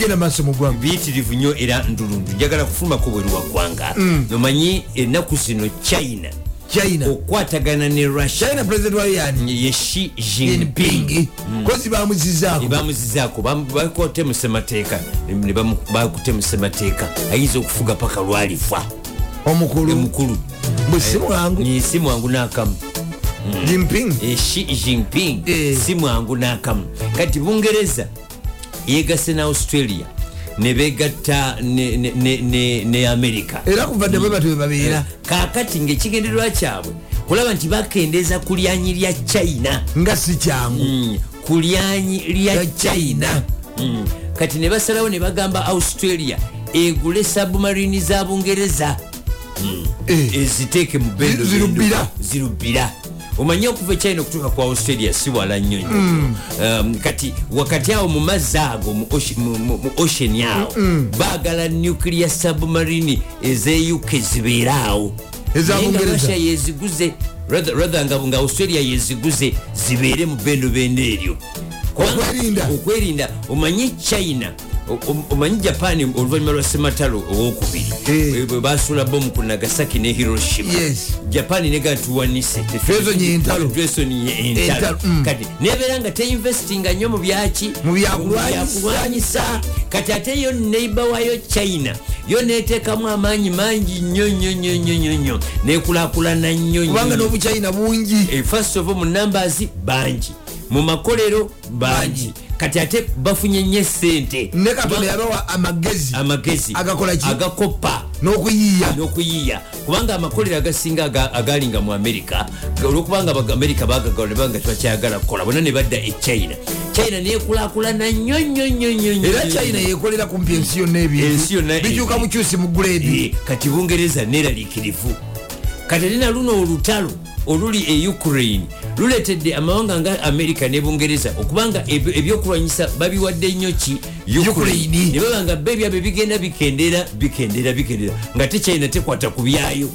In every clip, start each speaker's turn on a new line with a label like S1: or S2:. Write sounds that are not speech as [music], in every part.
S1: genda maaso mu ggwanga.
S2: Biyitirivu nnyo era ndulundu njagala kufulumako bweru wa ggwanga. Omanyi ennaku zino china.
S1: China.
S2: Okukwatagana ne russia.
S1: China president wayo yani
S2: ye shi jinping.
S1: Jinping. Kozi bamuzizaako
S2: bamuzizaako bakotemu semateeka ne bamu- bakutemu semateeka ayinza okufuga paka lwalifa
S1: omukulu.
S2: Omukulu.
S1: Bwe si mwangu
S2: Ni si mwangu n'akamu.
S1: Jinping.
S2: Eh, shi jinping.
S1: Eh.
S2: si mwangu n'akamu. Kati bungereza yegase ne australia ne begatta ne- america.
S1: Era kuvadde bwe batwe babeera.
S2: Kakati ngaekigendererwa kyabwe kulaba nti bakendeeza ku lyanyi lya china.
S1: Nga si kyangu.
S2: Mm, ku lyanyi lya china. Mm, kati ne basalawo ne bagamba australia egule sabumarini za bungereza.
S1: Eh,
S2: eziteeke mu bendo
S1: Zi- zirubbira.
S2: zirubbira omanye okuva china okutuuka ku australia si wala nnyo nnyo Um, kati wakati awo mu mazzi ago mu oce- mu- mu mu ocean awo baagala nuclear submarine ez'uk zibeere awo.
S1: Eza
S2: Naye nga
S1: Bungereza.
S2: Russia yeziguze rather nga australia yeziguze zibeere mu bendobendo eryo
S1: Okwerinda.
S2: omanyi china omanyi japan oluvanyuma lwa sematalo owokubiri?
S1: Eh.
S2: bwe basula bomu ku nagasaki ne hiroshima. Japan negatuwanise
S1: Ezo nye entalo. Mm.
S2: kati nebeera nga teinvestinga nnyo mu byaki?
S1: Byakulwanyisa.
S2: kati ate yo neiba wayo china yo neteekamu amaanyi mangi nnyo nnyo nnyo nnyo nnyo nnyo. Nekulakulana nnyo nnyo.
S1: Kubanga n'obuchina bungi.
S2: Eh, first of all mu numbers bangi. Mu makolero bangi kati ate bafunye nnyo esente
S1: ne katonda yabawa amagezi
S2: amagezi
S1: Agakola ki?
S2: agakopa.
S1: N'okuyiiya.
S2: N'okuyiiya. Kubanga amakolero agasinga aga- agalinga mu amerika olwokubanga amerika bagagala ne banga tebakyayagala kukola. Bona ne badda e china. China nekulakulana nnyo nnyo nnyo nnyo nnyo.
S1: Era china yekolera kumpi ensi yonna
S2: Ensi yonna
S1: ebintu. Bikyuka bukyusi mu grade
S2: Eh, kati bungereza neraliikirivu. Kati ate na luno olutalo oluli e ukraine. Luletedde amawanga nga amerika ne bungereza okubanga ebyo- ebyokulwanyisa babiwadde nnyo ki?
S1: Ukraine.
S2: ne babanga be byabwe bigenda bikendera bikendera bikendera. Nga te china tekwata ku byayo.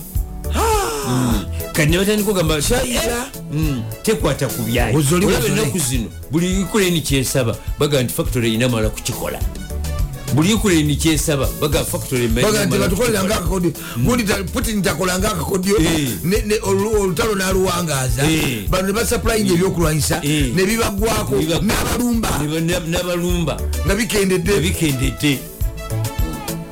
S2: Mm. kati ne batandika ogamba
S1: China.
S2: Mm, tekwata ku byayo. Olaba
S1: ozoli.
S2: ennaku zino buli ukraine kyesaba baga nti factory inamala kukikola buli ukraine kyesaba baga factory
S1: baga nti batukolera ngaakakodyo gundi putin takola ngaakakodyo
S2: Eh.
S1: olutalo n'aluwangaaza
S2: Eh.
S1: bano ne basaplayinga ebyokulwanyisa.
S2: Eh.
S1: ne bibagwako.
S2: Biba-
S1: n'abalumba. Nga bikendedde.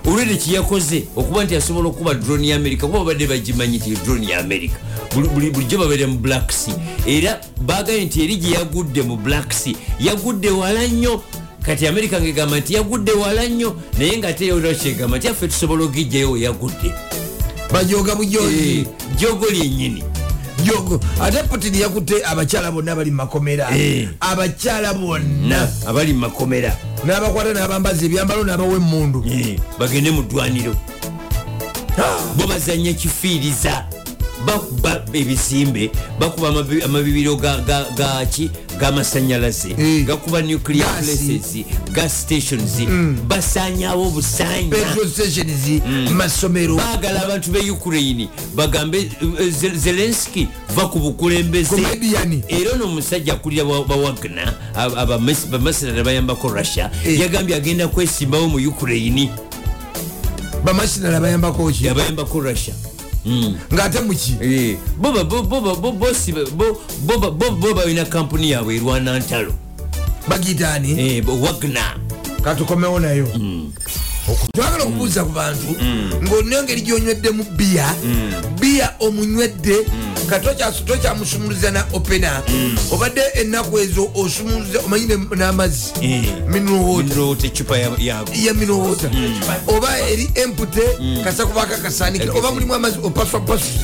S2: Olwedde kyeyakoze okuba nti asobola okuba drone ya amerika kuba babadde bagimanyi ti drone ya buli- bulijjo babeere mu black sea. Era bagambye nti eri gye yagudde mu black sea. Yagudde wala nnyo kati amerika ngegamba nti yagudde wala nnyo naye nga ate yokyegamba nti affe tusobola okugijjayo we yagudde.
S1: Bajoga bujogi
S2: Eh, jogo lyennyini.
S1: Jogo ate putin yakutte abakyala bonna bali mu makomera.
S2: Eh.
S1: abakyala bonna.
S2: Na abali mu makomera.
S1: N'abakwata n'abambaza ebyambalo n'abawa emundu
S2: Eh, bagende mu ddwaniro. Bo bazanya kifiiriza bakuba ebizimbe bakuba amabi- amabibiro ga- ga- gaki g'amasanyalaze gakuba nuclear places gas stations basanyawo
S1: petrol stations masomero.
S2: Baagala abantu be ukraine bagambe eh, Ze- zelenski va ku bukulembeze. Era ono omusajja akulira ba- bawagna bamasirala bayambako russia yagambye agenda kwesimbawo mu ukraine.
S1: Bamasinala bayambako ki?
S2: Yabayambako russia Mm.
S1: ng'ate muki?
S2: Bo balina kampuni yaabwe erwana ntalo.
S1: Bagitaani
S2: Eh, wagna
S1: katukomewo nayo twagala okubuuza ku bantu ng'olina engeri gy'onyweddemu biya biya omunywedde katokyamusumuluza na opena. Obadde ennaku ezo osumuluza omanyi n'amazzi? Mineral water.
S2: Ecupa yago
S1: ya mineral water. Oba eri empute kasa kubaka kasanikira oba mulimu amazzi opaswapasusi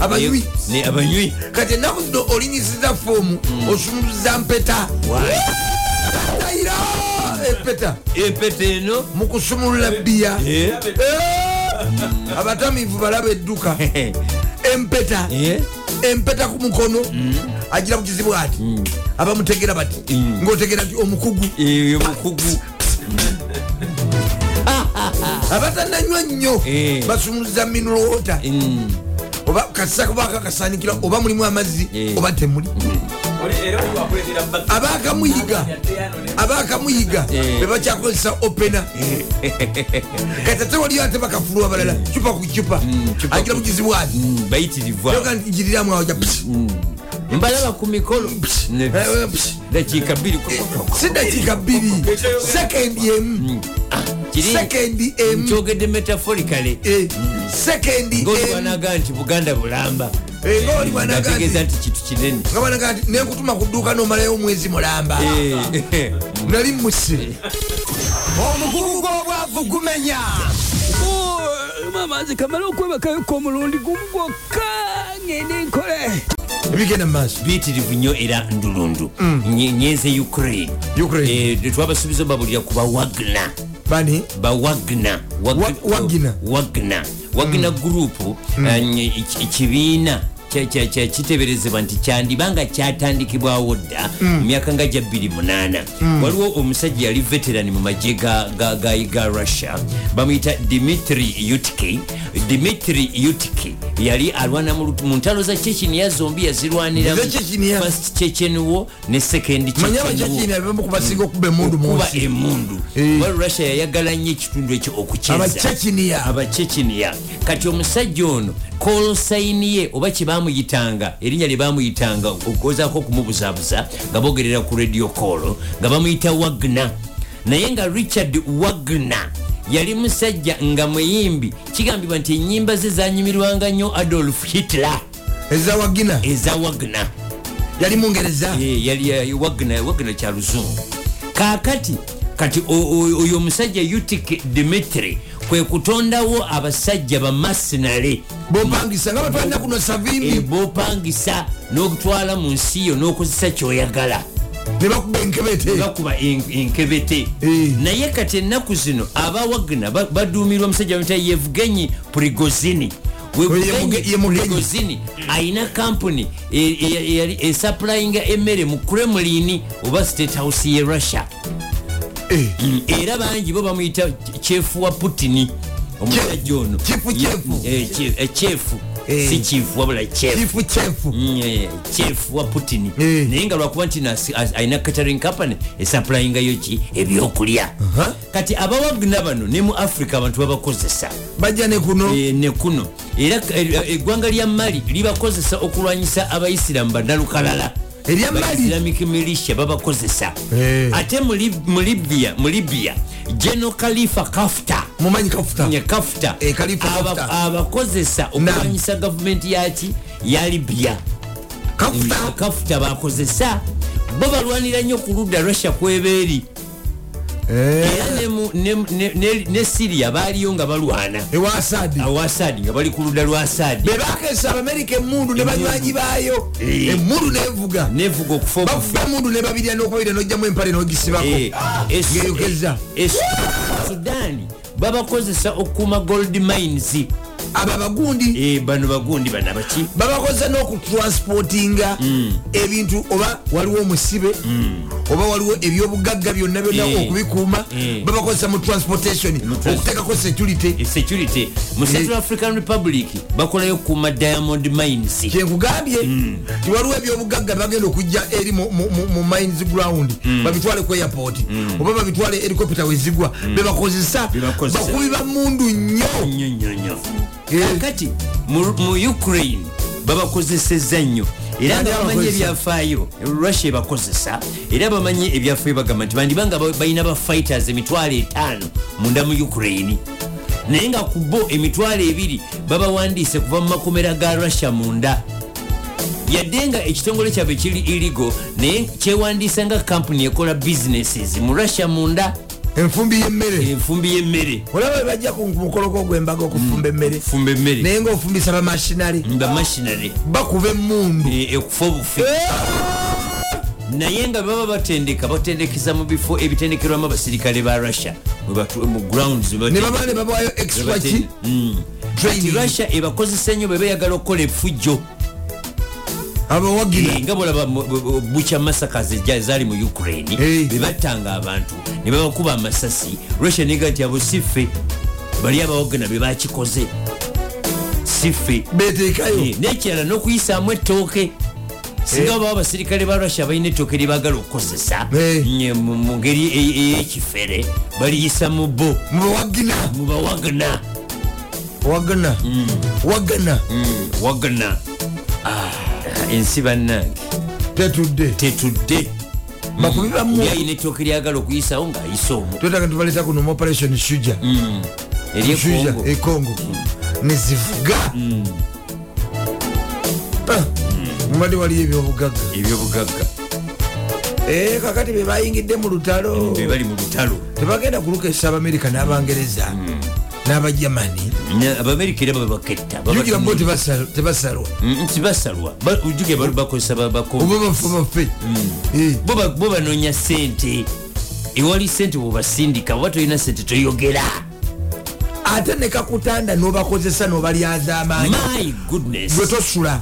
S1: abanywi. kati ennaku zino olinyisiza foomu osumuluza mpeta empeta
S2: empeta eno.
S1: Mukusumulula biya
S2: Eh,
S1: abatamiivu balaba edduka. Empeta. Empeta ku mukono. Agira ku kizibu ati. Abamutegera bati.
S2: Mm.
S1: ngaotegera ti omukugu.
S2: Omukugu [laughs]
S1: abatananywa nnyo. Basumuluza mineralwota
S2: Mm,
S1: oba kasisa kubaka kasanikira oba mulimu amazzi oba temuli abakamuyiga abakamuyiga
S2: Eh.
S1: bebakyakozesa opena kati ate waliyo ate bakafulwa balala cupa ku cupa agira
S2: ku-
S1: bugizi bwati
S2: Mm, bayitirivu abo.
S1: njiriramu awo
S2: mbalaba ku mikolo
S1: Eh,
S2: dakiika bbiri
S1: si dakiika bbiri sekendi emu
S2: nkyogedde metaforicale
S1: Eh, sekendi
S2: ngaoli
S1: emu
S2: banaga nti buganda bulamba.
S1: Eh, nga oli banaga
S2: ategeeza
S1: nti
S2: kintu kinene.
S1: Nga banaga nti nenkutuma ku dduuka nomalayo omwezi mulamba.
S2: Eh, [laughs]
S1: nali musire
S3: omugugu gw'obwavu gumenya
S4: mamazi kamala okwebakayoka omulundi gumu gwokka ngende nkole.
S1: Ebigenda mu maaso.
S2: Biyitirivu nnyo era ndulundu. Nye- nyenze ukraine.
S1: Ukraine.
S2: Eh, twabasuubiza babulira ku bawagna
S1: bani?
S2: Bawagna
S1: Wa- Wagner.
S2: wagna wagna gurupu ekibiina kya- kya- kya- kiteberezebwa nti kyandibanga kyatandikibwawo dda mu myaka nga gya 28 waliwo omusajja yali veteran mu magye ga- russia. Bamuyita dimitri utki dimitri utki yali alwana mu ntalo za chechenia zombi
S1: Chechnya?
S2: first chechenwo ne second
S1: manyi
S2: Chechenwo
S1: abakyakiina bebamu kubasinga okuba emundu Eh.
S2: kuba russia yayagala nnyo ekitundu ekyo okukyeza.
S1: Abachechiniya
S2: kati omusajja ono kolosayini ye oba kyebamuyitanga erinnya lye bamuyitanga okugezaako okumubuzaabuza nga bogerera ku radio call nga bamuyita wagna naye nga richard wagna yali musajja nga muyimbi kigambibwa nti enyimba ze zanyumirwanga nnyo adolf hitler.
S1: Eza wagina
S2: eza wagna
S1: yali mungereza
S2: Eh, yali ya- wagna wagna kya luzungu kakati kati oyo omusajja utik dimitri kwe kutondawo abasajja bamasinale
S1: bopangisa nga batwalina kuno savimbi
S2: bopangisa n'okutwala mu nsi yo n'okozesa kyoyagala.
S1: Ne bakuba enkebete.
S2: Bakuba en- enkebete.
S1: Eh.
S2: naye kati ennaku zino abawagna ba- baduumirwa omusajja bamuyita yevgenyi prigozini. Prigozhin ayina kampuni e- e- eyali esuplyinga emmere mu kremlin oba state house ye russia.
S1: Eh,
S2: era bangi bo bamuyita kyefu wa putini omusajja ono.
S1: Chefu.
S2: Eh, eh,
S1: Eh.
S2: si kiefu wabula
S1: chefu
S2: Mm, eh, wa putin.
S1: Eh.
S2: naye nga lwakuba nti alina catering company esaplayingayo ki? Ebyokulya. Kati abawagna bano ne mu africa abantu babakozesa.
S1: Bajja ne kuno.
S2: Eh, ne kuno. Era eh, eggwanga lya mali libakozesa okulwanyisa abaisiramu bannalukalala
S1: Erya Mali?
S2: islamic militia babakozesa ate mu Lib- mu libya geno khalifa kafta.
S1: Mumanyi kafuta Eh,
S2: abakozesa okulwanyisa gavumenti yaki ya libya.
S1: Kafuta
S2: bakozesa bo balwanira nnyo ku ludda russia kwebeeri
S1: Eh,
S2: era ne mu- ne- syria baaliyo nga balwana.
S1: Ewa asadi
S2: awo asadi nga bali ku ludda lwa asadi
S1: bebakesa abamerika emundu ne banywanyi baayo.
S2: Eh.
S1: emundu nevuga.
S2: Nevuga okufa obufu
S1: bavuga emundu nebabirya nokubabirya nojjamu empale nogisibako
S2: Eh,
S1: ngeyokeza
S2: es- sudaani babakozesa okukuuma gold mines
S1: abo abagundi
S2: Eh, bano bagundi bano abaki
S1: babakozesa n'okutransportinga
S2: Mm.
S1: ebintu oba waliwo omusibe oba waliwo ebyobugagga byonna byonna
S2: Eh.
S1: okubikuuma
S2: Eh.
S1: babakozesa mu transportation.
S2: Trans-
S1: okuteekako security.
S2: Security. Mu central african republic bakolayo kuuma diamond mines.
S1: Kyenkugambye
S2: Mm.
S1: ti waliwo ebyobugagga bagenda okujja eri mu- mines ground. Babitwale ku airport. Oba babitwale helicopter wezigwa bebakozesa. Bakubi ba mundu nnyo.
S2: Kakati mu mu ukraine babakozeseza nnyo era nga bamanyi ebyafaayo russia ebakozesa. Era bamanyi ebyafaayo bagamba nti bandibanga ba- balina bafighters emitwalo etaano munda mu ukraine. Naye nga ku bo emitwalo ebiri babawandiise kuva mu makomera ga russia munda. Yadde nga ekitongole kyabwe kiri iligo naye kyewandiisa nga kampuni ekola businesses mu russia munda
S1: enfumbi y'emmere.
S2: Enfumbi y'emmere.
S1: Olaba bebajja ku mukoloko gw'embaga okufumba emmere.
S2: Fumba emmere.
S1: Naye ngaofumbisa bamashinale
S2: nga machinery.
S1: Bakuba emundu
S2: e- okufa obufi. Naye nga baba batendeka batendekeza mu bifo ebitendekerwamu abasirikale ba russia. Mu grounds mwe
S1: ne
S2: batendeka-
S1: baba ne babayo
S2: mwe
S1: extra ki
S2: russia ebakozesa nnyo bwe beeyagala okukola efujjo Eh, nga bu- bucha ejja- zaali mu ukraine bebattanga abantu ne babakuba amasasi. Russia nega nti abo siffe bali abawagana be bakikoze. Siffe.
S1: Beteekayo.
S2: Eh, nekirala n'okuyisaamu ettooke. Singa baba abasirikale ba russia balina ettooke lyebagala okukozesa mu ngeri e- ey'ekifere baliyisa mu bo. Mubawagana
S1: wagana. Wagana.
S2: Wagana. Ah, ensi bannange
S1: tetudde.
S2: Yalina ettooke lyagala okuyisawo ng'ayisa omu.
S1: Twetaka tubaleta kuno mu operation shuja
S2: eryekongo
S1: shuja ekongo nezivuga Ah, mubadde waliyo ebyobugagga.
S2: Ebyobugagga.
S1: Eh, kakati bebayingidde mu lutalo.
S2: Be bali mu lutalo.
S1: Tebagenda kulukesa abamerika n'abangereza n'abajamani.
S2: Na- abamerika era babaketta
S1: bo tebasa- tebasalwa
S2: tibasalwa ujjuge bakozesa babako
S1: oba bafe bafe Eh,
S2: bo ba- bo banoonya sente. Ewali sente bwebasindika oba tolina sente toyogera.
S1: Ate nekakutanda nobakozesa nobalyaza amaanyi. Gwe tosula.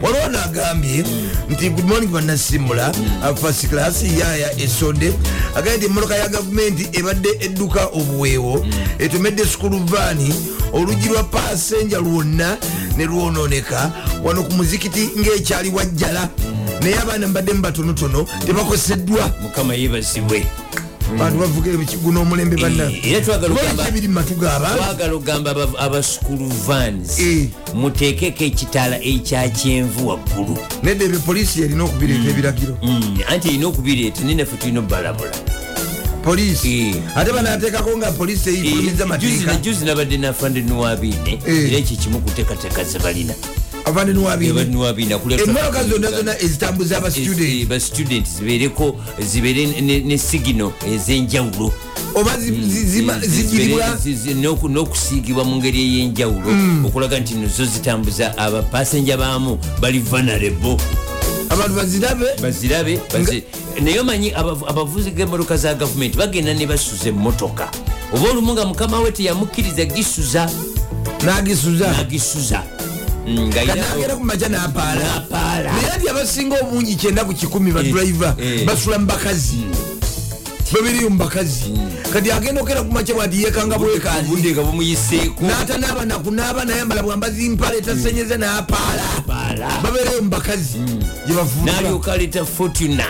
S1: Waliwo nagambye nti good morning banasimula first class yaya esonde. Agambye nti emmotoka ya gavumenti ebadde edduka obuweewo etomedde sukulu vaani oluggi lwa pasenja lwonna ne lwononeka wano ku muzikiti ng'ekyali wajjala. Naye abaana mbadde mubatonotono tebakoseddwa.
S2: Mukama yebazibwe
S1: bantu bavuga guno omulembe
S2: Eh, era twagala okugamba- abasukulu vans.
S1: Eh.
S2: muteekeko ekitaala ekya kyenvu waggulu.
S1: Nedde ebyo poliisi yalina okubireeta ebiragiro.
S2: Mm, anti erina okubireeta ninaffe tulina obalabula
S1: poliisi?
S2: Eh.
S1: ate banateekako nga poliisi eyifulumiza mateeka.
S2: juzi nabadde nafande nuwabiine
S1: Eh.
S2: era ekyo kimu kuteekateeka zebalina
S1: avande niwabiine
S2: nuwabiine
S1: emmoloka zonna zonna ezitambuza abastudent
S2: bastudent zibeereko zibeere ne- sigino ez'enjawulo
S1: oba
S2: Zibeere- zi- zi- n'oku- n'okusiigibwa mu ngeri ey'enjawulo
S1: Mm.
S2: okulaga nti nozo zitambuza abapasenja baamu bali vanarebo
S1: abantu bazirabe?
S2: Bazirabe bazi- naye omanyi abavu- abavuzi g'emmotoka za gavumenti bagenda ne basuza emmotoka. Oba olumu nga mukama we teyamukkiriza gisuza.
S1: Nagisuza.
S2: Agisuza Mm, nga
S1: nga
S2: era-
S1: nagera ku maca napaala naye nti abasinga obungi kyenda ku kikumi badriva
S2: eh.
S1: basula mu bakazi babiriyo mu bakazi kati agenda okera ku maca bwati yekanga bwekazi
S2: obudde nga bumuyiseeko.
S1: N'atanaaba nakunaaba nayambala bwambazi mpale tasenyeze n'apaala babeereyo mu bakazi gye bavuuka
S2: n'alyoka aleeta fortuna.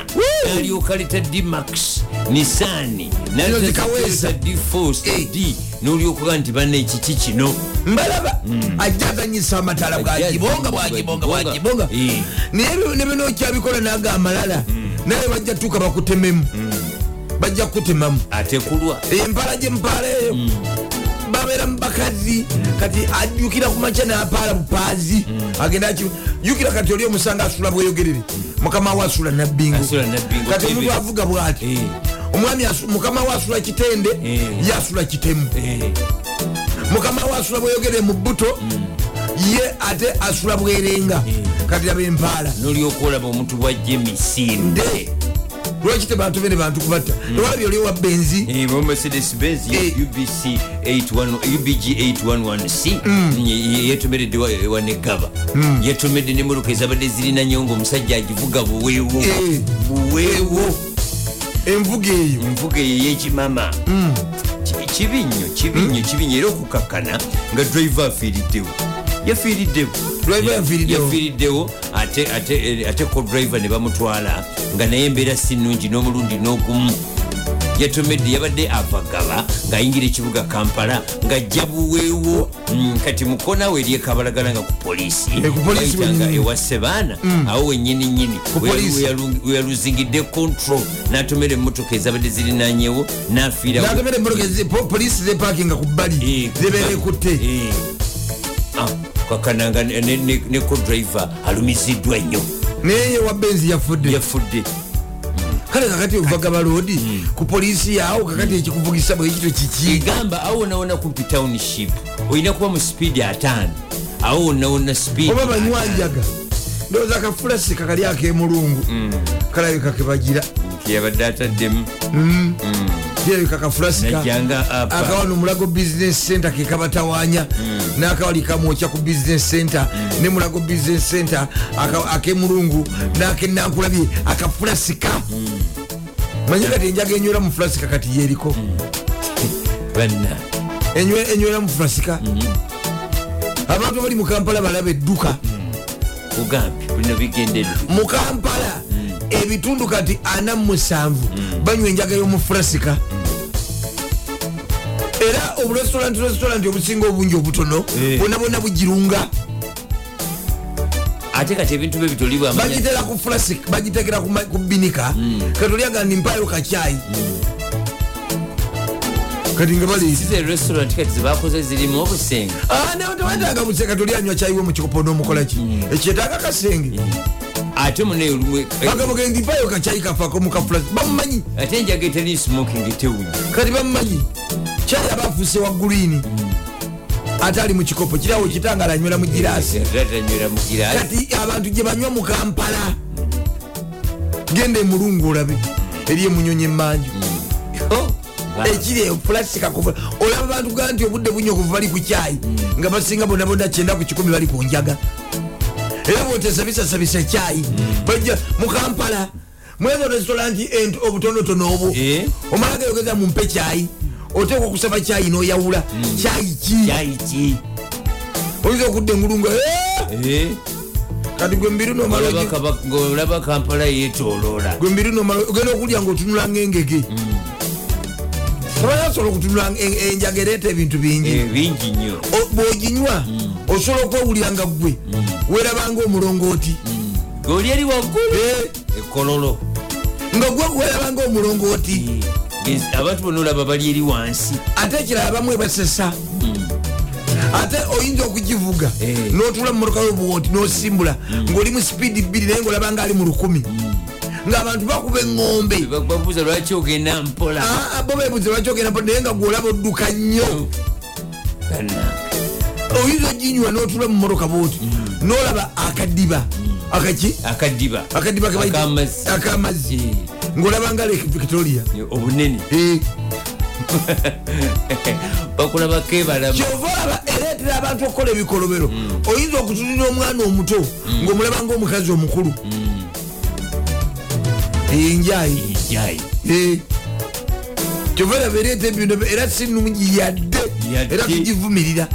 S2: N'alyoka aleeta dmax nisani dfos
S1: Eh.
S2: d n'olyokoga nti banna ekiki kino
S1: mbalaba. Ajja aganyisa amatala bwagibonga
S2: bwagibonga.
S1: bwagibonga
S2: Eh.
S1: naye ebyo ne bino okyabikola naga amalala naye bajja tuuka bakutememu bajja kukutemamu
S2: ate kulwa.
S1: Empala gyempaala eyo babeera mu bakazi kati ajjukira ku maca napaala bupaazi agenda jukira kati oli omusanga asula bweyogerere mukama we asula nabbingo kati omuntu avuga bwati.
S2: Eh.
S1: Omwami mukama we asula kitende
S2: Eh.
S1: ye asula kitemu.
S2: Eh,
S1: mukama we asula bweyogerere mu buto ye ate asula bwerenga. Kati aba empaala.
S2: N'olyoka olaba omuntu bwajja emisinde
S1: nde. Lwaki tebantu bene bantu kubatta? Ewalabi oli owa benzi?
S2: Mercedes benz
S1: Eh.
S2: ubc 81 ubg 811c ye- yetomedde wa- wanegaba yetomedde nemmotoka ezabadde zirina nyo nga omusajja agivuga buweewo.
S1: Eh.
S2: buweewo
S1: envuga eyo.
S2: Envuga eyo eyekimama Ki- kibi nnyo kibi nnyo kibi nnyo era okukakkana nga driver afiiriddewo. Yafiiriddewo. Ate ko driver ne bamutwala nga naye embeera si nnungi n'omulundi n'ogumu yatomedde yabadde avagaba ng'ayingira ekibuga kampala ng'ajja buweewo. Mm, kati mukona we eryekabalagala nga ku poliisi. Bayitanga
S1: wennyini.
S2: ewa sebaana awo wenyini nyini
S1: Ku poliisi.
S2: weyaluzingidde control n'atomera emmotoka ezabadde zirinanyewo
S1: poliisi zepakinga ku bbali
S2: Eh,
S1: zibeera ekutte
S2: Eh. Ah, kakananga ne co-driver alumiziddwa nnyo.
S1: Naye yewa benzi yafudde.
S2: Yafudde
S1: kale kakati ovaga baloodi ku poliisi yaawo kakati ekikuvugisa bwekito kiki
S2: egamba awo wonawona kumpi township olina kuba mu speed ataano awo wonawona speed
S1: oba banywanjaga ndowooza akafulasika kali akemulungu kalabika kebagira
S2: yabadde ataddemu.
S1: Kirabika kafulasika
S2: najjanga apa.
S1: akawano mulago business center kekabatawaanya nakawali kamwokya ku business center. Ne mulago business center akemulungu nakenankulabye akafulasika manyi kati enjaga enywera mu fulasika kati yeriko? Enywera mu fulasika abantu abali mu kampala balaba edduka
S2: kugambye bino bigendere
S1: mu kampala ebitundu kati ana musanvu banywa enjaga y'omufurasika. Era oburestaurant restaurant obusinga obungi obutono
S2: Eh.
S1: bwona bwona bugirunga
S2: ate kati ebintu bye bitolibwa
S1: bagitera ku furasik bagitekera ku binika. Kati olyaga ndi mpayo kakyayi kati nga bali
S2: size restaurant kati zebakoze zirimu obusenge
S1: tewetaaga buse kati olyanywa kyayiwe mu kikopo n'omukolaki ekyetaaga kasenge?
S2: Ate munaye olumu
S1: bagamuge ndi mpayo kakyayi kafako mu kafurasi bamumanyi
S2: ate enjaga etali smoking tewunya.
S1: Kati bamumanyi kyayi aba afuuse wa gulini ate ali mu kikopo kirawo kitangala anywera mu girasi.
S2: Atanywera mu girasi.
S1: Kati abantu gye banywa mu kampala genda emulungu olabe eri emunyonyi emanju ekiri pulasika kuva olaba bantu ga nti obudde bunya okuva bali ku kyayi nga basinga bonna kyenda ku kikumi bali ku njaga. Era bwotesabisasabisa kyayi bajja mu kampala mwezo restauranti ent obutonotono obwo
S2: Eh.
S1: omala gayogeza mumpe kyayi oteekwa okusaba kyayi noyawula. Kyayi ki?
S2: Kyayiki
S1: oyinza okudda engulungu "Eh!" kati gwe mbiri nomala ogi-
S2: ngaolaba kampala yetoloola
S1: gwe mbiri nomala ogenda okulya ngaotunula ngaengege obayasobola okutunula en- enjaga ereeta ebintu bingi?
S2: Eh, bingi nnyo.
S1: Bw'oginywa osobola okwewulira nga gwe weerabanga omulongooti
S2: ngaoli eri waggulu?
S1: Eh,
S2: ekololo
S1: nga gwe weerabanga omulongooti
S2: abantu bonna olaba bali eri wansi.
S1: Ate ekirala bamu ebasesa ate oyinza okugivuga
S2: Eh.
S1: n'otula mu motoka yobuwooti n'osimbula ng'oli mu sipiidi bbiri naye ng'olabanga ali mu lukumi ng'abantu bakuba eŋŋombe
S2: babuuza lwaki ogenda mpola.
S1: Ah, ah, bo bebuze lwaki ogenda mpola naye nga gwolaba odduka nnyo.
S2: Bannange.
S1: oyinza oginywa n'otula mu motoka bwoti n'olaba akadiba akaki?
S2: Akadiba
S1: akadiba
S2: Ak'amazzi. Eh,
S1: ng'olabanga lake victoria.
S2: Obunene. [laughs]
S1: Eh,
S2: bakulabako ebalama
S1: kyova olaba ereetera abantu okukola ebikolobero. Oyinza okutulira omwana omuto ng'omulaba ngaomukazi omukulu enjayi kyova olaba ereeta ebintu era sinungi yadde.
S2: Yadde.
S1: era tugivumirira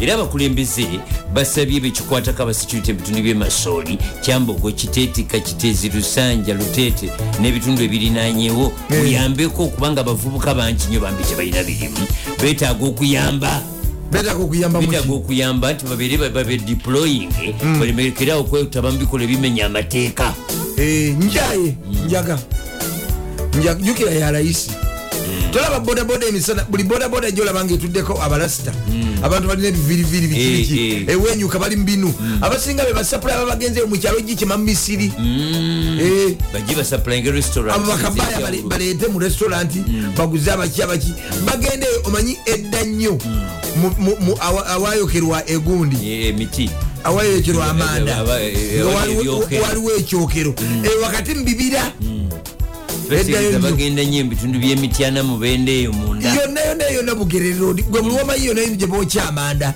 S2: era abakulembeze basabye bekikwatako abasecurity ebitundu byemasooli kyambogo kiteetika kitezi lusanja luteete n'ebitundu ebirinanyewo
S1: Eh.
S2: muyambeko okubanga abavubuka bangi nnyo bambi tebalina birimu. Betaaga okuyamba.
S1: Betaaga okuyamba
S2: nti babeere babe deploying.
S1: Hmm.
S2: balemerekerawo okwetaba mu bikola ebimenya amateeka.
S1: Eh, njaye njaga. Nja- jukira ya layisi tolaba bodaboda emisana buli bodaboda gyolaba nga etuddeko abalasita abantu balina ebiviriviri
S2: Eh,
S1: bikiriki
S2: eh.
S1: ewenyuka bali mbinu. Abasinga be basapula aba bagenzeyo mu kyalo gikima mu misiri Eh,
S2: bajje basapulainga restaurant.
S1: Abo bakabaya bale- baleete mu restauranti baguze abaki abaki. Bagendeyo omanyi edda nnyo awayokerwa egundi
S2: emiti
S1: awayokerwa amanda
S2: eh, awali
S1: waliwo-
S2: ebyokero.
S1: waliwo ekyokero. Eh, wakati mubibira nnyo.
S2: bagenda nnyo ebitundu by'emityana mubende eyo munda.
S1: Yonna yonna yonna bugerero. Gwe buli womanyi yonna yino gye bookya amanda.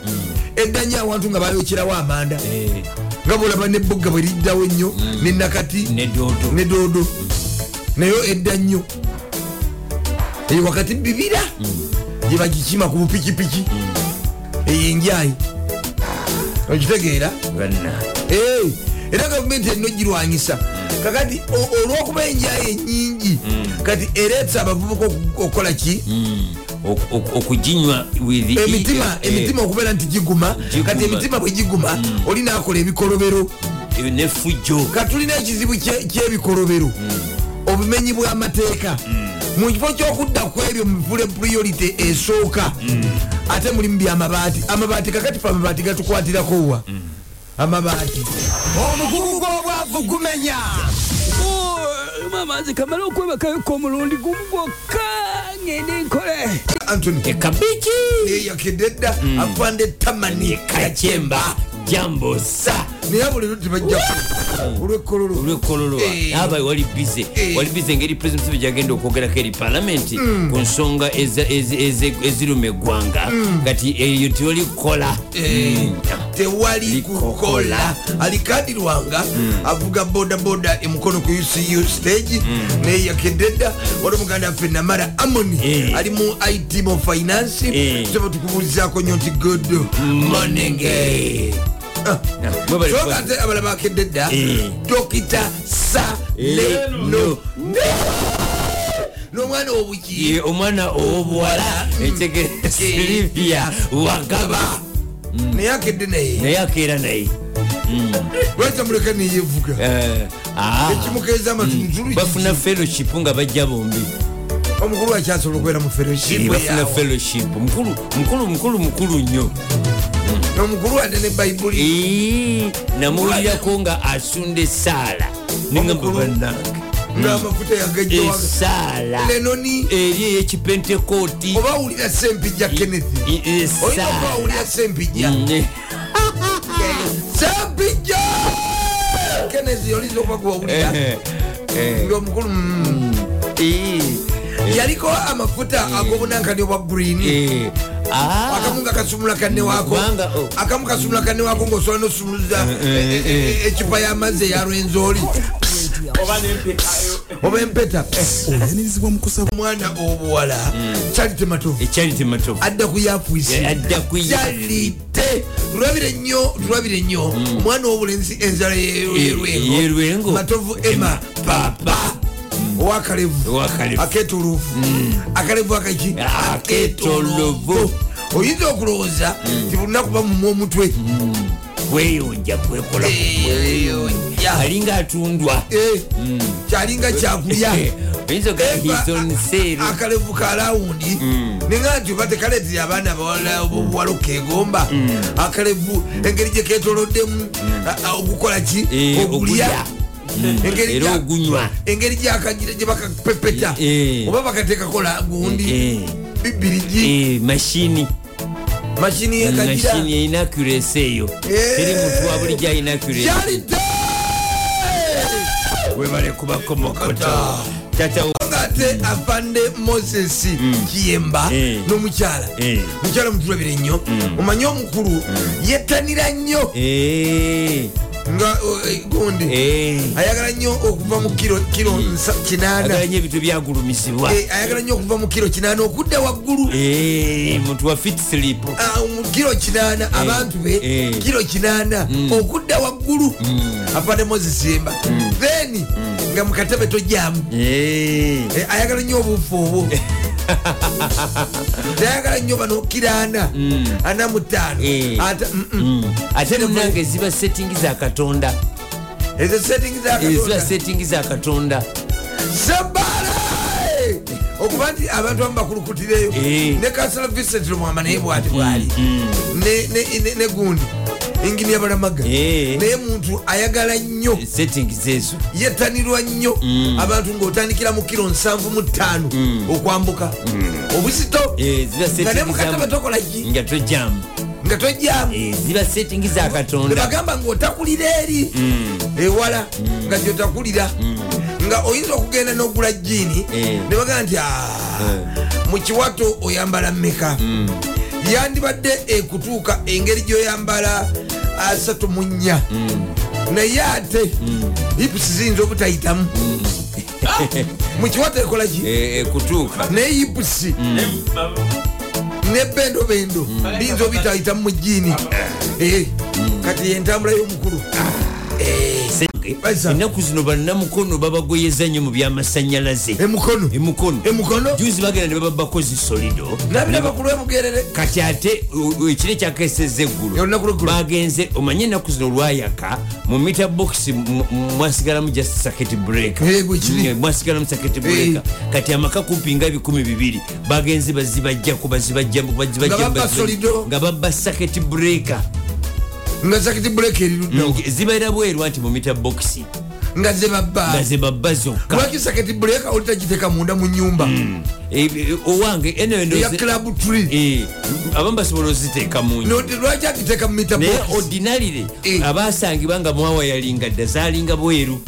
S1: Edda nnyo awantu nga bayokyerawo amanda.
S2: Eh,
S1: nga bolaba nebugga bwe liddawo ennyo nenakati
S2: ne doodo.
S1: nayo edda nnyo. Eyo wakati bibira gye bagikima ku bupikipiki. Eyo enjayi okitegeera? Era gavumenti erina ogirwanyisa. Kakati o- olwokuba enjayi enyingi kati ereetsa abavubuka oku- okukola ki?
S2: Ok- okuginywa
S1: emitima
S2: eh,
S1: okubeera nti giguma kati emitima bwe giguma oli nakola ebikolobero.
S2: Eh, ne fujjo.
S1: Katulina ekizibu kye- ky'ebikolobero. Obumenyi bw'amateeka. Mu kifo ky'okudda ku ebyo mufule priority esooka ate mulimu byamabaati amabaati kakati fe amabaati gatukwatirako wa amabaati
S3: omugugu gw'obwavu gumenya
S4: mamazi kamala okwebakayoka omulundi gumu gwokka ngende nkole.
S2: Ekabiki
S1: eyakededda afande tamani
S2: kacemba jambosa
S1: naye abo leero tebajja olwekololo Eh.
S2: aba wali bize
S1: Eh.
S2: wali bize ngeri president museveni gyagenda okwogerako eri palamenti ku nsonga eziruma eggwanga. Kati eyo tewali kukola. Mm.
S1: tewali
S2: Likokola.
S1: kukola. alikadirwanga avuga bodaboda emukono ku ucu stage. Naye yakedde dda wali omuganda waffe namara amoni
S2: Eh.
S1: ali mu it mu finance.
S2: Eh.
S1: tuba tukubuulizaako nnyo nti good morning soka ate abalala bakedde dda
S2: Eh.
S1: dokita saleno n'omwana obuki
S2: omwana owobuwala ekigere silivia wagaba.
S1: Naye akedde naye.
S2: Naye akeera naye.
S1: Lwaki muleka neyevuga
S2: Eh, ah,
S1: ekimukeeza amatunutulu
S2: bafuna fellowship nga bajja bombi
S1: omukulu akyasobola okubeera mu fellowship.
S2: Mukulu mukulu mukulu nnyo.
S1: Omukulu ate ne bayibuli
S2: namuwulirako nga asunda esaala nengamba bannange.
S1: ng'amafuta yagajjawaga
S2: esaala
S1: lenoni
S2: eri ey'ekipentekooti
S1: oba awulira sempijja kenneth?
S2: I-
S1: olina
S2: esaala
S1: okuba awulira sempijja?
S2: Mm, [laughs]
S1: sempijja! Kenneth olinza okuba gwawulira
S2: eh,
S1: ngaomukulu yaliko amafuta ag'obunankani obwa green.
S2: Eh, ah,
S1: akamu nga kasumula
S2: Kubanga, oh.
S1: akamu kasumula kanne waako ngaosobola nosumuluza
S2: Eh,
S1: e- e- e- ekipa y'amazzi eyalwenzooli oba empeta.
S5: Oyanirizibwa mu kusaba
S1: omwana obuwala charity matovu.
S2: Ekyalite matovu.
S1: Adda ku yafuisi.
S2: Adda ku
S1: kyalite tulabire nnyo tulabire nnyo. Omwana w'obulenzi enzala
S2: yerwengo
S1: matovu ema papa owakalevu
S2: Owakalevu.
S1: aketulufu akalevu akaki.
S2: Aketolovu.
S1: oyinza okulowooza ti bulina kuba mumwa omutwe.
S2: Kweyonja kwekola.
S1: Eyonja.
S2: alinga atundwa
S1: Eh, kyalinga kyakulya.
S2: Ogahisonsero
S1: akalevu ka lawundi ninga nti oba tekaleetire abaana bawala obuwala okegomba akalevu engeri gyeketoloddemu okukola ki? Okulya Engeri
S2: era
S1: gya-
S2: ogunywa.
S1: engeri gyakagira gyebakapepeta
S2: Eh.
S1: oba bakateekakola gundi
S2: Eh,
S1: bibirigi.
S2: Eh, mashini
S1: mashini yekagira
S2: mashini erina accuracy eyo.
S1: Eh.
S2: teri muntu wa bulijjo alina
S1: kyalite
S2: webale kubakomokota tata
S1: nga ate afande moses kiyemba
S2: Eh.
S1: n'omukyala.
S2: Eh.
S1: mukyala mutulabire nnyo omanye omukulu? Yettanira nnyo.
S2: Eh,
S1: nga eh, gundi.
S2: Eh.
S1: ayagala nnyo okuva mu kiro kiro
S2: agalanya ebintu byagulumizibwa.
S1: Eh, ayagala nnyo okuva mu kiro kinaana okudda waggulu.
S2: Muntu wa fit slip.
S1: Ah, mu kiro kinaana abantu be kiro kinaana okudda waggulu. Afande moses yemba then nga mukatebe
S2: Eh.
S1: Eh, ayagala nnyo obuufu obwo [laughs] tayagala nnyo bano kiraana. Ana mu ttaano
S2: Eh.
S1: Ate- mm, mm.
S2: Mm. ate munange ziba setting za katonda.
S1: Ezo
S2: ziba
S1: zakatonda
S2: setting za katonda.
S1: Sabala okuba nti abantu amu bakulukutireyo.
S2: Eh.
S1: ne kasala vincent lomwama naye bwati bwali. Ne gundi ingini yabalamaga
S2: Eh.
S1: naye muntu ayagala nnyo.
S2: Setting zezo
S1: yettanirwa nnyo. Abantu ng'otandikira mu kiro nsanvu mu ttaano okwambuka. Obuzito?
S2: Eh, ziba
S1: nga ne
S2: za
S1: tokola ki?
S2: Nga tojamu
S1: nga tojjamu
S2: Eh, ziba setting za katonda.
S1: Nebagamba ngaotakulira eri. Ewala nga gyotakulira. Nga oyinza okugenda n'ogula jiini
S2: Eh.
S1: nebagamba nti "Ah, mu kiwato oyambala mmeka? Yandibadde ekutuuka engeri gyoyambala asatu mu nnya. Naye ate hipusi ziyinza obutayitamu. Mu kiwato ekola ki?
S2: Eh, eh,
S1: naye hipusi nebendobendo biyinza obitayitamu mu jiini Eh, kati yentambula y'omukulu.
S2: Ennaku zino bannamukono babagoyeza nnyo mu byamasanyalaze.
S1: Emukono
S2: emukono
S1: emukono
S2: juzi bagenda ne baba bakozi solido.
S1: Lwebugerere
S2: kati ate ekire kyakeseza eggulu bagenze omanye ennaku zino olwayaka mu mita box mu- mu- mwasigalamu just
S1: Eh, kiri.
S2: Mm, mwasigalamu circuit breaker. Kati amaka kumpi nga ebikumi bibiri bagenze bazibajjaku bazibajjamu bazibajjamu,
S1: Nga babba
S2: circuit breaker
S1: nga sakiti buleka eriruddawo
S2: Mm, zibeera bwerwa nti mu mita box.
S1: Nga zebabba
S2: nga zebabba zokka.
S1: Lwaki saketi buleka oli tagiteeka munda mu nyumba
S2: Eh, eh, owange eno
S1: eya
S2: endowooza-
S1: club tree
S2: abamu basobola oziteeka mu nju
S1: Noti lwaki agiteeka mu mita
S2: naye
S1: box?
S2: ordinarily
S1: Eh.
S2: abasangibwa nga mwawayalinga dda zalinga bweru.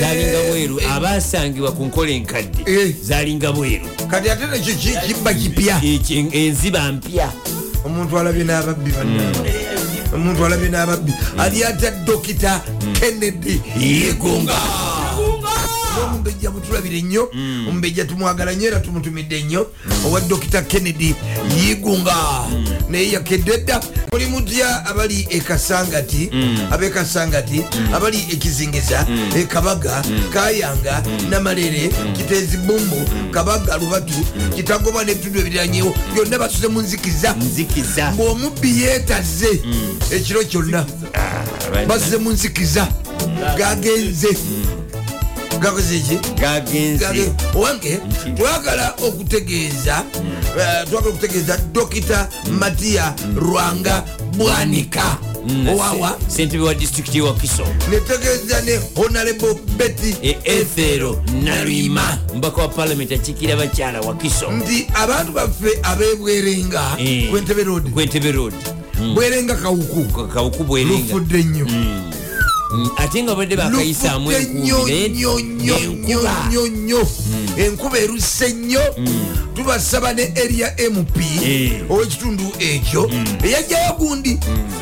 S2: Zalinga bweru. Abasangibwa ku nkola enkadde
S1: Eh.
S2: zalinga bweru.
S1: Kati ate nekyo ki- kibba kipya?
S2: Enziba mpya.
S1: Omuntu alabye n'ababbi bannange omuntu alabye n'ababbi ali ata dokita kennedy yegonga omumbejja mutulabire nnyo omumbejja tumwagala nnyo era tumutumidde nnyo. Owa dokita kennedy yigunga. Naye yakedde dda muli mutya abali ekasangati abekasangati abali ekizingiza ekabaga kayanga namalere kitezi bumbu kabaga lubatu kitagoba n'ebitundu ebiranyewo byonna basuze mu nzikiza. Ng'omubbi yeetaze ekiro kyonna. Basuze mu nzikiza. Gagenze gakoze Gage- owange twagala okutegeeza eh, twagala okutegeeza dokita matiya lwanga bwanika. Owawa
S2: sentebe wa disitulikiti ewakiso
S1: netegeeza ne honorable betty
S2: ethero nalwima mbaka wa palamenti akiikira bakyala wakiso.
S1: Nti abantu baffe abebwerenga
S2: Eh.
S1: kwentebe road.
S2: Gwentebe road.
S1: Bwerenga kawuku.
S2: Kawuku bwerenga.
S1: Lufudde nnyo
S2: ate nga badde bakayisaamu
S1: lufudde nnyo nnyo
S2: enkuba
S1: eruse nnyo. Tubasaba ne area mp
S2: Eh.
S1: ow'ekitundu ekyo. Eyajjayo gundi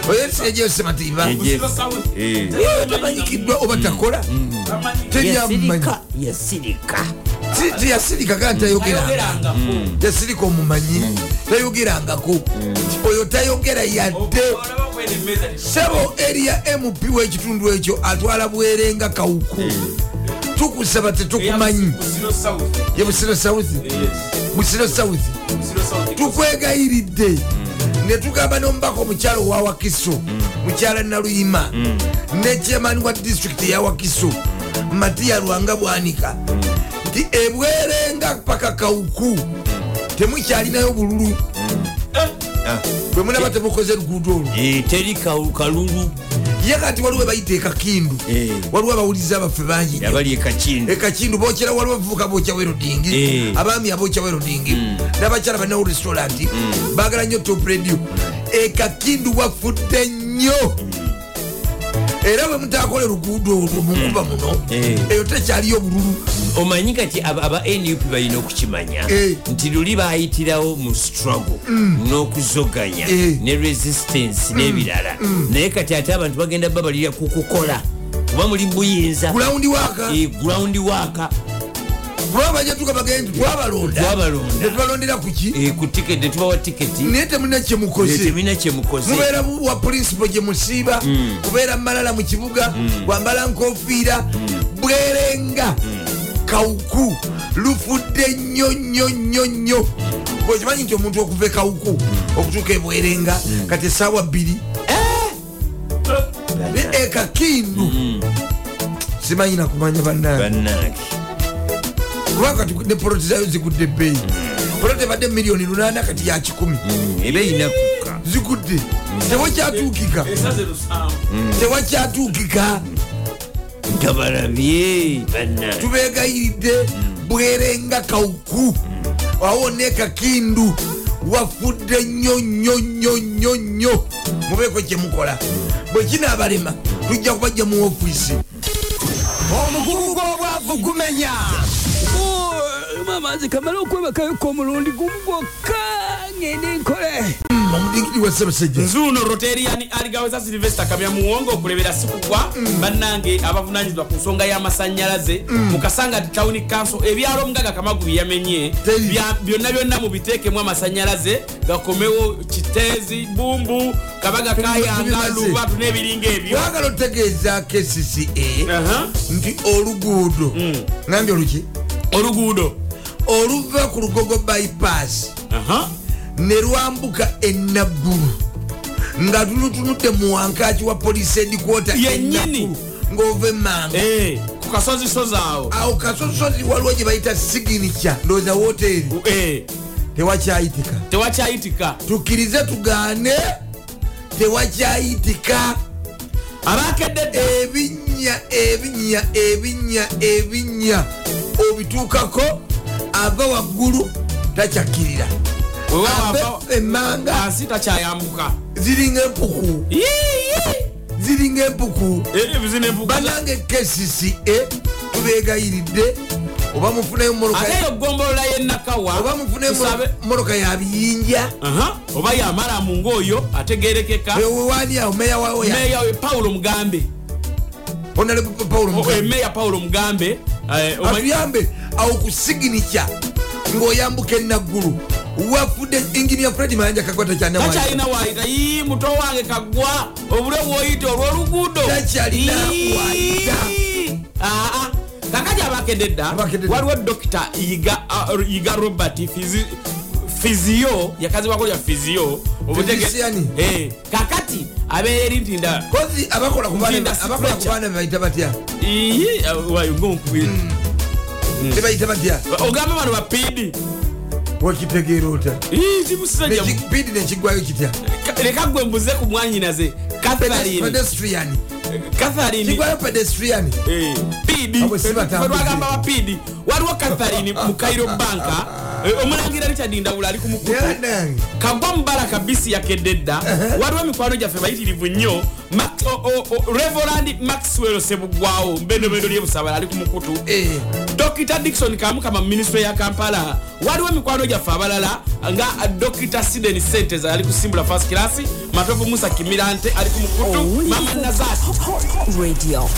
S1: oyesiyajjayo sematiba
S2: Eje- Eh.
S1: tamanyikiddwa oba takola? Teryamumanyi
S2: yasirika yasirika
S1: Si- teyasirika kandi tayogeranga yasirika omumanyi. Tayogerangako oyo tayogera yadde. Sebo area mp w'ekitundu ekyo atwala bwerenga kawuku. Tukusaba tetukumanyi ye busiro south? Busiro south. Tukwegayiridde netugamba nomubaka omukyalo owa wakiso mukyala naluyima. Ne chairman wa district ya wakiso matiya lwanga bwanika nti ebwerenga paka kawuku temukyalinayo bululu. Bwe mulaba temukoze luguudo olwo.
S2: Eh, teri ka- kalulu.
S1: Ye kati waliwo bayita ekakindu
S2: Eh.
S1: waliwo abawuliza abaffe bangi.
S2: Ekakindu
S1: ekakindu bokyera waliwo abavubuka bokya werodingi
S2: Eh.
S1: abaami abokya werodingi n'abakyala balinawo restauranti bagala nnyo top radio. Ekakindu wafudde nnyo. Era bwe mutakola luguudo olwo munkuba muno
S2: Eh.
S1: eyo tekyaliyo bululu
S2: omanyi kati aba nup balina okukimanya
S1: Eh.
S2: nti luli bayitirawo mu struggle n'okuzoganya
S1: Eh.
S2: ne resistance n'ebirala. Naye kati ate abantu bagenda babalira ku kukola kuba muli buyinza. Ground waka
S1: kuki
S2: eh, tiketi
S1: naye temulina wa gye musiiba kubeera mu kibuga nkofiira bwerenga kawuku lufudde nnyo nnyo nnyo nnyo. Bwekimanyi nti omuntu okuva ekawuku okutuuka ebwerenga kati esaawa bbiri. Ne ekakindu simanyi nakumanya bannange. Kubanga ne poloti zayo zigudde ebbeeyi. Poloti ebadde miliyoni lunaana kati ya kikumi. Zigudde tewakyatuukika. Tewakyatuukika
S2: nga balabye bannange
S1: tubegayiridde bwerenga kawuku awo ne kakindu wafudde nnyo nnyo nnyo nnyo nnyo. Mubeeko kyemukola bwe kinaabalema tujja kubajja mu ofiisi
S3: omugugu gw'obwavu gumenya.
S4: Mama nze kamala okwebakayoka omulundi gumu gwokka ngende nkole
S6: nzuuno roterian aligaweza silvester kamya muwongo okulebera sikugwa bannange abavunanyizibwa ku nsonga y'amasanyalaze mu kasanga town council ebyalo omugaga kamagu byeyamenye byonna byonna mubiteekemu amasanyalaze gakomewo kiteezi bumbu kabaga kayanga lubatu n'ebiringa ebyo.
S1: Twagala otegeeza kcca nti oluguudo. Nambye oluki?
S6: Oluguudo.
S1: Oluva ku lugogo bypass. Ne lwambuka enaggulu nga tulutunudde mu wankaki wa polisi edikwota
S6: Yennyini.
S1: ng'ova emanga
S6: Eh, ku kasozisozi awo
S1: awo kasosozi waliwo gye bayita siginicha ndowooza woteeri
S6: Eh,
S1: tewakyayitika.
S6: Tewakyayitika.
S1: Tukkirize tugaane. Tewakyayitika.
S6: Abakedde
S1: ebinnya ebinnya ebinnya ebinnya. Obituukako ava waggulu takyakkirira Emmanga
S6: ansi takyayambuka
S1: ziringa empuku ziringa empuku
S6: ebizina embuga
S1: banange kcca tubegayiridde oba mufuneyo
S6: ate eyo gombolola yenakawa
S1: oba mufuneyo moroka ya biyinja.
S6: Oba yamalamu ngaoyo ategerekeka.
S1: Wewani awo meya wawo
S6: paulo mugambe. Eh, meya paulo mugambe. Eh,
S1: atuyambe awo ku siginica ng'oyambuka enaggulu wafudde ingini ya fredi mayanja kagwata kyanawa
S6: takyalina wayita ii muto wange kagwa. Obule bwoyita olwoluguudo
S1: Takyalina
S6: Ii.
S1: wayita.
S6: Aa, kakati abakedde dda.
S1: Abakedde dda.
S6: waliwo dokita yiga ah, yiga robert Fizi- fiziyo yakazibwako lya fiziyo obutege-
S1: Physician.
S6: Eh, kakati abeera eri nti nda
S1: kozi abakola ku baana-
S6: Ntinda
S1: abakola ku
S6: stretcher.
S1: baana bebayita batya?
S6: Ii, ah, wayo, ngonkubiri
S1: bebayita batya?
S6: Ogamba bano bapidi
S1: wakitegeera ota
S6: kimusajja
S1: Neki- pidi nekigwayo kitya
S6: leka gwe mbuze ku mwanyinaze katharine
S1: kigwayo pedestrian
S6: Eh, pidi. Twagamba bapidi waliwo katharine [laughs] mu kairo banka omulangira richard ndawula ali ku kagwa mubala kabisi yakedde dda waliwo emikwano gyaffe bayitirivu nnyo reverand maxwell sebugwawo mbendobendo lyebusabala ali ku mukutu dr dikson kamukama mu minisitule ya kampala waliwo emikwano gyaffe abalala nga dr siden sentes ali kusimbula fast class matovu musa kimirante ali ku mukutu mama nazati
S7: Radio.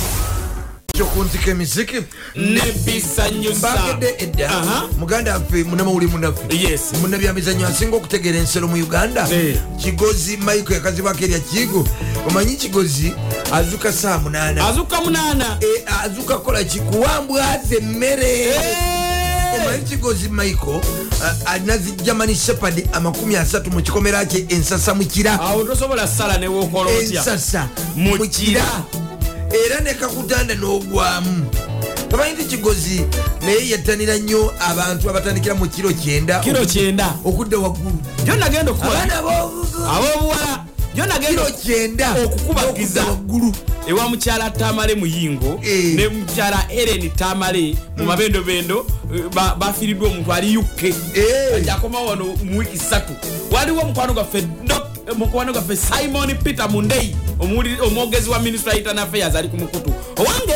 S1: Kyokunzika emiziki?
S6: Nebisanyusa
S1: bagedde edda. Muganda waffe munamawuli munaffe. Munabyamizanyo asinga okutegeera ensero mu uganda.
S6: Eh.
S1: kigozi michael yakazibwako erya kigo omanyi kigozi? Azuka saa munaana.
S6: Azuka munana
S1: E, azuka kukola ki kuwambwaza emmere. Omanyi kigozi michael a- alina zi germany shepard amakumi asatu mu kikomera kye ensasa mukira.
S6: Awo tosobola sala newokola otya?
S1: Ensasa
S6: Mu
S1: mukira era nekakutanda n'ogwamu. Tamanyi nti kigozi naye yettanira nnyo abantu abatandikira mu kiro kyenda
S6: kiro kyenda?
S1: okudda waggulu.
S6: Jo nagenda okukola.
S1: Abaana b'obugo
S6: abobuwala. Jo nagenda
S1: kiro kyenda
S6: okukubagiza.
S1: waggulu.
S6: Ewa mukyala tamale muyingo
S1: Eh.
S6: ne mukyala eren tamale mu mabendobendo eh, ba- bafiiriddwa omuntu ali uk
S1: Eh.
S6: akoma wano mu wiiki satu waliwo omukwano gwaffe mukwano gwaffe simon peter mundei omwogezi wa ministry of internal affairs ali ku mukutu. Owange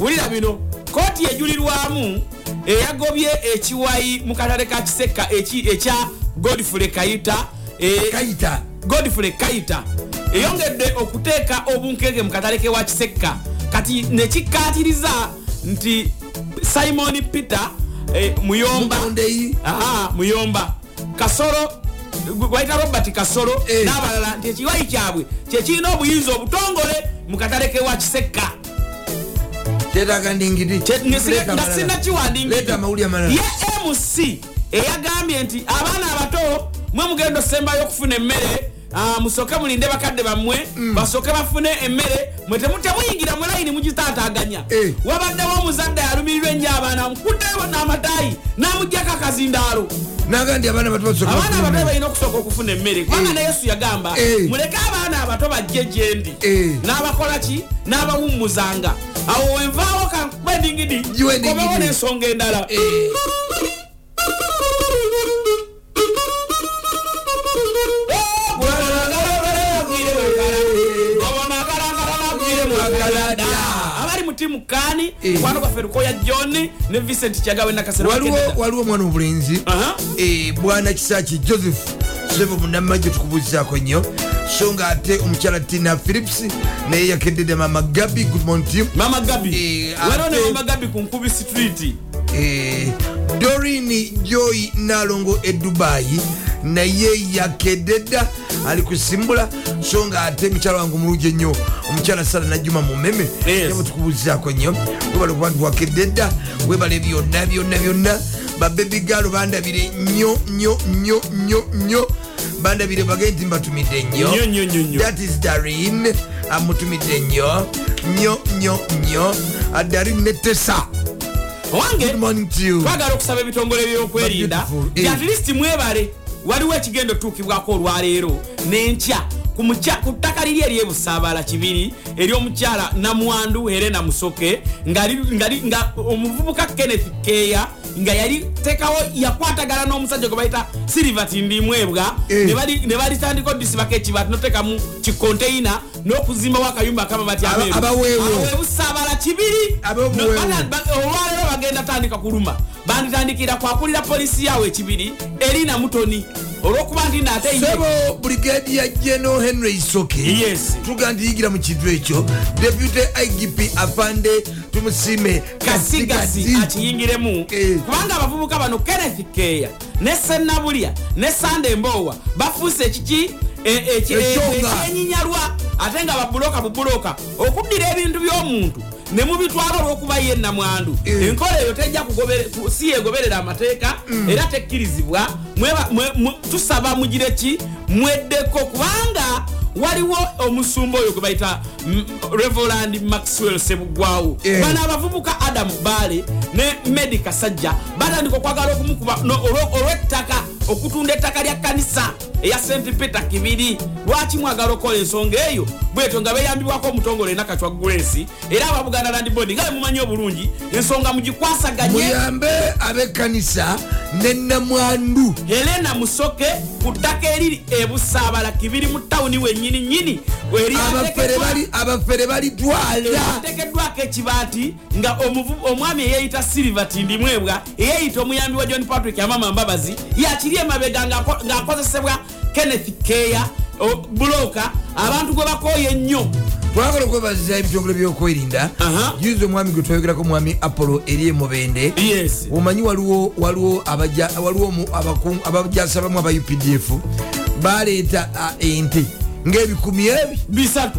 S6: wulira bino kooti ejulirwamu eyagobye ekiwayi mu katale ka kiseka eki- ekya godfrey kayita eh,
S1: kayita
S6: godfrey kayita eyongedde okuteeka obunkege mu katale ke wa kisekka kati nekikatiriza nti simon peter eh, muyomba muyomba. Kasolo waita robert kasolo
S1: Eh.
S6: n'abalala nti ekiwayi kyabwe kyekirina obuyinza obutongole mu katale ke wa kisekka
S1: kyetaaga ndingidi Leeta
S6: nga
S1: amalala.
S6: sinakiwandingidde
S1: Leeta amawuli amalala
S6: ye mc eyagambye nti abaana abato mwe mugenda osembayo okufuna emmere musooke mulinde bakadde bammwe
S1: Mm.
S6: basooke bafune emmere mwe temu- temuyingira mu layini mugitaataaganya
S1: Eh.
S6: wabaddewo omuzadde alumirirwa ennyo abaana nkuddeyo n'amataayi n'amugjako akazindaalo
S1: naga ndi abaana bato
S6: abaana abato balina okusooka okufuna emmere. Kubanga ne yesu yagamba
S1: Eh.
S6: muleke abaana abato bajje gyendi
S1: Eh.
S6: n'abakola ki? N'abawummuzanga. Awo wenvaawo kakwendingidi komewo n'ensonga endala
S1: Eh.
S6: abali mu timu kani
S1: Eh.
S6: mukwano gwaffe lukoya john ne vincent kyagawe nakasera
S1: waliwo waliwo omwana obulenzi
S6: Aha.
S1: eh, bwana kisaki joseph sebo munamagye tukubuuzizaako nnyo so nga ate omukyala tina philips naye yakeddede mama gabi good morning team
S6: mama gabi
S1: Eh,
S6: waliwo ne
S1: ate-
S6: mama gabi ku nkubi street
S1: dorini joy nalongo e dubayi naye yakededda ali kusimbula so nga ate mukyala wange omulungi ennyo omukyala sala najuma mumeme tukubuuzizaako nnyo. Webale kuba nti wakededda webale byonna byonna byonna. Babebigaalo bandabire nnyo nnyo nnyo nnyo nnyo. Bandabire bagee nti mbatumidde nnyo. That is darin amutumidde nnyo. Nnyo nnyo nnyo. Ah, darin ne tesa
S6: owange twagala okusaba ebitongole byokwerinda nti
S1: Eh.
S6: mwebale waliwo ekigendo otuukibwako olwaleero nenkya ku ttaka liri eryebusaabala kibiri ery'omukyala namwandu helena musoke nga omuvubuka kenneth keya nga yali tekawo yakwatagana n'omusajja gwe bayita silivert ndimwebwa
S1: Eh.
S6: ne bali- ne balitandika odisibako ekibati notekamu kikonteyina n'okuzimbawo akayumba akamabati
S1: Aba-
S6: ameeru
S1: abaweewo.
S6: awebusaabala kibiri. Olwaleero bagenda tandika kuluma. Banditandikira kwakulira polisi yawe ekibiri erina mutoni. Olwokuba nti naate ye
S1: sebo brigadia general henry isoke.
S6: Yes.
S1: tuga nti yigira mu kintu ekyo. Deputy igp afande tumusiime
S6: kasigasi
S1: kasigasi.
S6: akiyingiremu.
S1: Eh.
S6: kubanga abavubuka bano kenneth keya ne senabulya ne sande mbowa bafuuse ekiki e- eki- e-
S1: Ekyonga.
S6: ekyenyinyalwa ate nga babuloka bubuloka okuddira ebintu by'omuntu ne mubitwala olw'okuba ye namwandu
S1: Eh.
S6: enkola eyo tejja si yegoberera amateeka era tekkirizibwa. Tusaba mugire ki? Mweddeko kubanga waliwo omusumba oyo gwe bayita mm, reverand maxwell sebugwawo.
S1: Eh.
S6: bano abavubuka adamu baale ne medi kasajja batandika okwagala olw'ettaka okutunda ettaka lya kanisa eya st peter kibiri lwaki mwagala okukola ensonga eyo? Bwetyo nga beyambibwako omutongole nakacwa guresi era ababuganda land board nga bemumanyi obulungi ensonga mugikwasaganye.
S1: Muyambe ab'ekkanisa ne namwandu
S6: helena musoke ku ttaka eriri ebusaabala kibiri mu tawuni wennyini nyini
S1: abafere bali- abafere balitwala
S6: tekeddwako ekibaati nga omwami eyeyita silver tindimwebwa eyeyita omuyambi wa john patrick amama mbabazi yakiri emabega ng'akozesebwa kenneth keya buloka abantu gwe bakooye ennyo.
S1: Twagala okwebaziza ebitongole byokwerinda juzi omwami gwe twayogerako mwami apollo eri emubende omanyi waliwo abajasa bamu aba updf baleeta ente ngaebikumi ebi.
S6: Bisatu.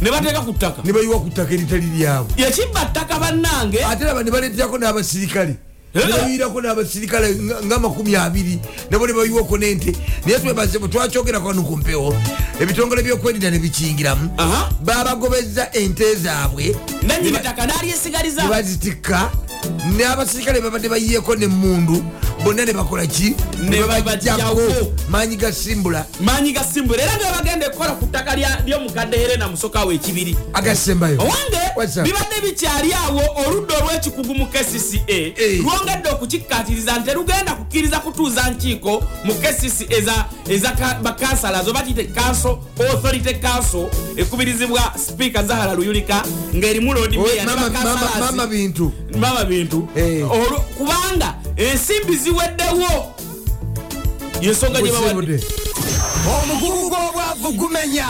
S6: Ne bateeka ku ttaka.
S1: Ne bayiwa ku ttaka eritali lyabwe.
S6: Yekibba ttaka bannange.
S1: Ate laba ne baleeterako n'abasirikale
S6: Eh.
S1: nebayirako n'abasirikale nga- nga makumi abiri nabo ne bayiwako n'ente. Naye twebaze bwe twakyogerako wano ku mpewo. Ebitongole byokwerinda ne bikiyingiramu
S6: Aha.
S1: babagobeza ente zaabwe.
S6: Nanyini ttaka n'alyesigaliza
S1: ne bazitikka n'abasirikale babadde bayiyeko nemundu bonna ne bakola ki?
S6: Ne babaggyako.
S1: maanyi ga simbula.
S6: Maanyi ga simbula. Era nga bagenda ekola ku ttaka ly'omukadde helena musokawo ekibiri.
S1: Agasembayo
S6: owange bibadde bikyali awo oludda olw'ekikugu mu kcca Lwongedde okukikkatiriza nti terugenda kukkiriza kutuuza nkiiko mu kcca eza- eza ka- bakansala zo bakiyite council authority council ekubirizibwa sipiika zahara luyulika ng'erimu lodi meya ne
S1: Mama- mama
S6: bakansalasi.
S1: mama bintu Eh.
S6: Olwo- kubanga ensimbi ziweddewo yensonga gye bawadde
S1: Busibudde.
S3: omugugu gw'obwavu gumenya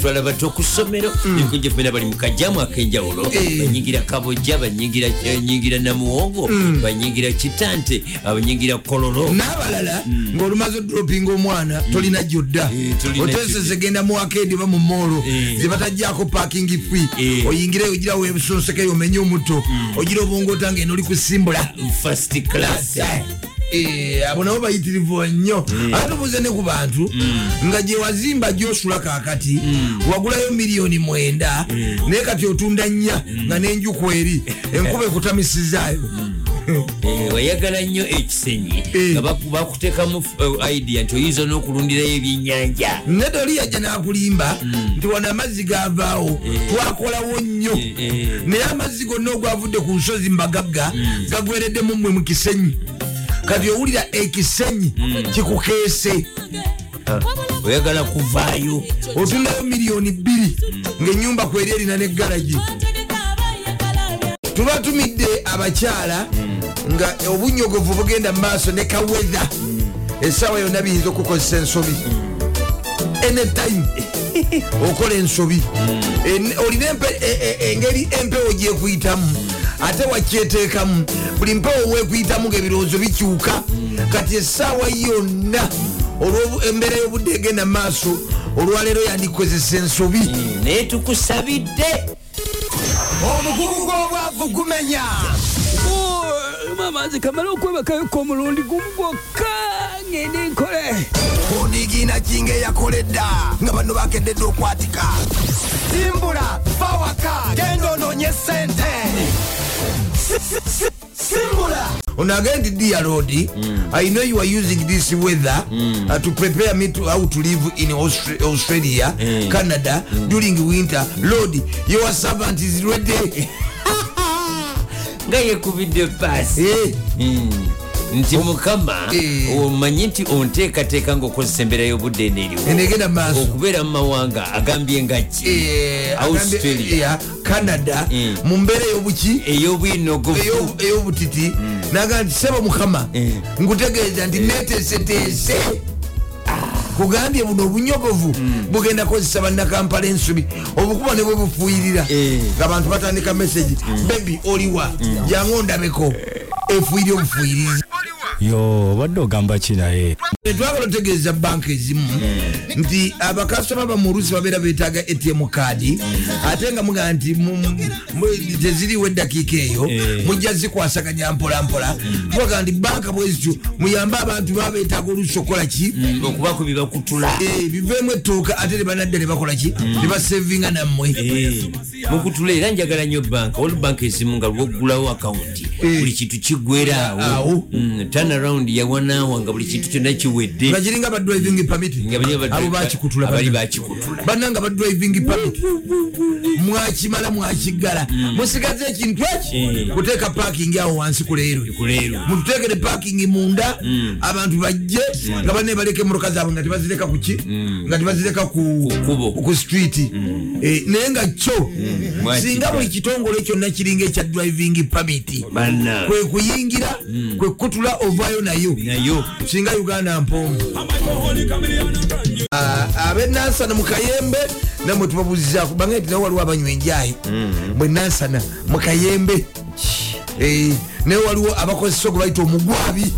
S2: twalaba ti okusomero ekujefena bali mukajamu akenjawulo.
S1: Eh.
S2: banyigira kabojja banyigira namuwongo banyigira kitante abanyigira kololo.
S1: N'abalala ng'olumaze odropinga omwana tolina gyodda.
S2: Eh,
S1: otesese genda mu akendi ba mu moolo
S2: Eh.
S1: zebatajjako parking free.
S2: Eh.
S1: oyingireyo ogirawo ebusonsekeyo omenye omuto. Ogira obwongo otanga eno oli kusimbula
S2: first class
S1: abo nabo bayitirivu nnyo ate tubuuze ne ku bantu nga gye wazimba gyosula kaakati wagulayo miliyoni mwenda naye kati otunda nnya nga n'enjuku eri [laughs] enkuba ekutamisizaayo.
S2: Eh, wayagala nnyo ekisenyi
S1: Eh.
S2: nga baku- bakutekamu eh, idea nti oyinza n'okulundirayo ebyennyanja.
S1: Ne toli yajja n'akulimba nti wano amazzi gavaawo twakolawo nnyo.
S2: Eh.
S1: naye amazzi gonna ogwavudde ku nsozi mbagagga gagwereddemu mmwe mu kisenyi kati owulira ekisenyi kikukeese
S2: oyagala kuvaayo
S1: otundayo miliyoni bbiri ng'enyumba kweri erina n'eggalagi tubatumidde abakyala nga obunyogovu bugenda mu maaso ne kawedha essaawa yonna biyinza okukozesa ensobi. Anytime okola ensobi. En- olina e- e- engeri empewo gyekuyitamu ate wakyeteekamu. Buli mpewo wekuyitamu ngaebirowoozo bikyuka kati essaawa yonna olw'embeera y'obudde egenda mu maaso olwaleero yandikozesa ensobi.
S2: Naye tukusabidde.
S3: Omugugu gw'obwavu gumenya
S4: mama nze kamala okwebakayoko omulundi gumu gwokka ngende nkole.
S3: Onigina kinga eyakoledda nga bano bakededde okwatika. Simbula fawaka genda ononye sente Si- si- si- simbula
S1: ono agenda dia road i know you are using this weather uh, to prepare me to how to live in Austra- australia canada during winter. Lord your servant is ready. [laughs]
S2: Nga yekubidde paasi
S1: Eh,
S2: nti mukama
S1: Eh.
S2: omanyi nti onteekateeka ngaokozesa embeera y'obudde eneeriwo
S1: enegenda maaso.
S2: Okubeera mu mawanga agambye nga ki
S1: Eh,
S2: australia.
S1: eh, canada.
S2: Mm.
S1: mu mbeera ey'obuki. Ey'obutiti. Naga nti sebo mukama
S2: Eh.
S1: nkutegeeza nti neteeseteese. Kugambye buno obunyogovu bugenda kozesa bannakampala ensubi. Obukuba ne bwe bufuuyirira.
S2: Eh.
S1: ngaabantu batandika mesagi bebi oliwa jangu ondabeko Eu fui, eu fui.
S5: Yo obadde ogamba ki naye?
S1: Twagala otegeeza banka ezimu nti abakasitoma bamu oluusi babeera betaaga atm kaadi ate nga mugaa nti teziriwo eddakiika eyo
S5: Eh.
S1: mujja zikwasaganya mpolampola tubaga nti banka bwezityo muyambe abantu baba betaaga oluusi okukola ki?
S2: Okubaku bibakutula
S1: Eh, biveemu ettooka ate ne banadda ne bakola ki? Ne basevinga nammwe.
S2: Eh, mukutula era njagala nnyo banka waliwo banka ezimu nga lwoggulawo akawunti
S1: Eh.
S2: buli kintu kiggweraawo
S1: Awo.
S2: tanaround yawanaawa nga buli kintu kyonna kiwedde.
S1: Nga kiringa badriving permit. Abo bakikutula
S2: abali bakikutula
S1: bannanga badriving permit. Mwakimala mwakiggala musigaze ekintu eki?
S2: Eh.
S1: kuteeka parking awo wansi ku leero.
S2: Kuleero
S1: mututekere parking munda.
S2: Mm.
S1: abantu bajje. Nga banne baleka emotoka zaabwe nga tebazireka kuki nga tebazireka ku street. Eh, naye nga kyo singa buli kitongole kyonna kiringa ekya driving permit. Kwe kuyingira kwe kutula ovaayo nayo
S2: nayo
S1: singa uganda mpomu abenansana mukayembe namwe tubabuzizaku bange nti nawe waliwo abanywa enjayi. Bwe nansana mukayembe. Eh, naye waliwo abakozesa ogwe bayita omugwabi. Eh,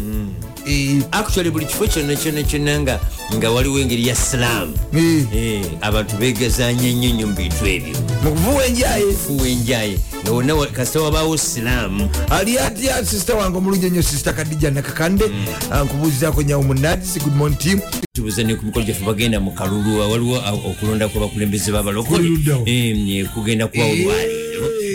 S2: actually buli kifo kyonna kyonna kyonna nga nga waliwo engeri ya silaamu
S1: eh,
S2: Eh, abantu begazanya ennyo nnyo mu bintu ebyo.
S1: Mukuvuwa enjayi
S2: fuwa enjaye. Nga wonna kasita wabaawo silaamu
S1: ali atya sisita wange omulungi ennyo sisita kadija nakakande. Nkubuuzizako nyawo munadisi good morning team.
S2: Tubuuza ne ku mikolo gyaffe bagenda mu kalulu waliwo okulonda kwabakulembeze babalokole? Eh, kugenda kuwa
S1: Eh.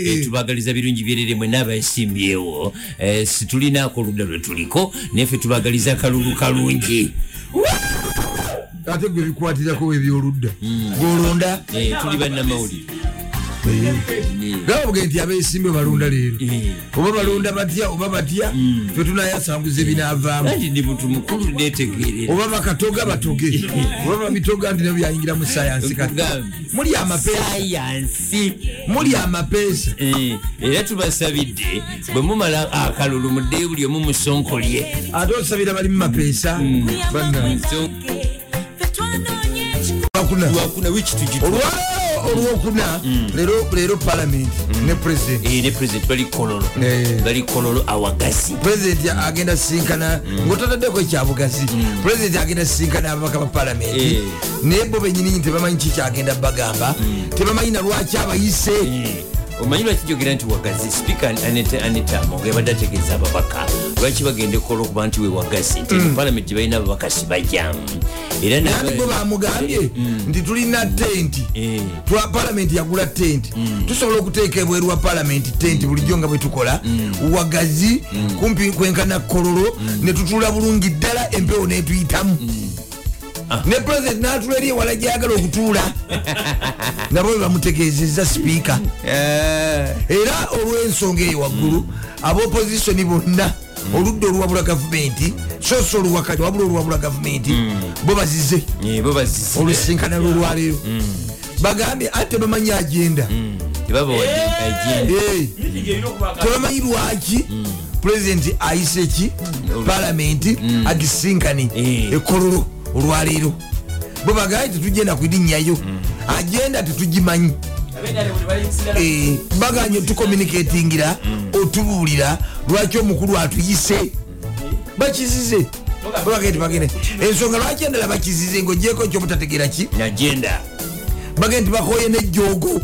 S2: Eh, tubagaliza birungi byerere mwena abayesimbyewo Eh, situlinaako oludda lwe tuliko naffe tubagaliza kalulu kalungi.
S1: Ate gwe bikwatirako ebyoludda golonda
S2: Eh, tuli bannamawulire
S1: gababuge nti abesimbe balonda leero.
S2: Eh.
S1: oba balonda batya oba batya fe tunayasanguza ebinaavaamu. Oba bakatoga batoge. [laughs] Oba babitoga nti nabyo byayingira mu sayansi muli amapeesa.
S2: sayansi
S1: muli amapeesa.
S2: Eh, era tubasabidde bwe mumala akalulu muddeyo buli omu musonkolye
S1: ate osabira bali mu mapeesa. Bannange. Olwakuna. Olwokuna leero leero palamenti ne pulezidenti
S2: ne president bali kololo.
S1: Eh.
S2: bali kololo awagazi.
S1: Pulezidenti agenda sinkana ngaotataddeko ekyabugazi. Pulezidenti agenda sinkana ababaka ba palamenti
S2: Eh.
S1: naye bo benyininyini tebamanyi kikyagenda bagamba. Tebamanyi na lwaki abayise
S2: omanyi lwaki jogera nti wagazi? Sipiika anetamo gebadde ategeeza ababaka. Lwaki bagenda ekola okuba nti we wagazi? Nti mu palamenti balina ababaka sibajamu era
S1: nandi bo bamugambye nti tulina tenti.
S2: Eh.
S1: palamenti yagula tenti. Tusobola okuteeka ebweru wa palamenti tenti bulijjo nga bwe tukola. Wagazi kumpi kwenkana kololo ne tutula bulungi ddala empewo netuyitamu ne pulezidenti natula eri ewala gyagala okutuula. [laughs] Nabo bwe bamutegeezeza sipiika era olw'ensonga eyo waggulu abaopozisoni bonna oludda oluwabula gavumenti so si oluwakati wabula oluwabula gavumenti bo bazize
S2: bo bazisi
S1: olusinkana lwolwaleero bagambye ate tebamanyi agenda.
S2: Agenda.
S1: Eh, tebamanyi lwaki pulezidenti ayise ki palamenti agisinkane
S2: Eh.
S1: ekololo olwaleero. Bo bagambye tetugenda kulinnyayo agenda tetugimanyi. Eh, baganye tucommunicatingira otubuulira lwaki omukulu atuyise? Bakizize. Bagende ensonga lwaki endala bakizize ngaogyeko ekyobutategeera ki?
S2: Agenda
S1: bagende nti bakoye nejjogo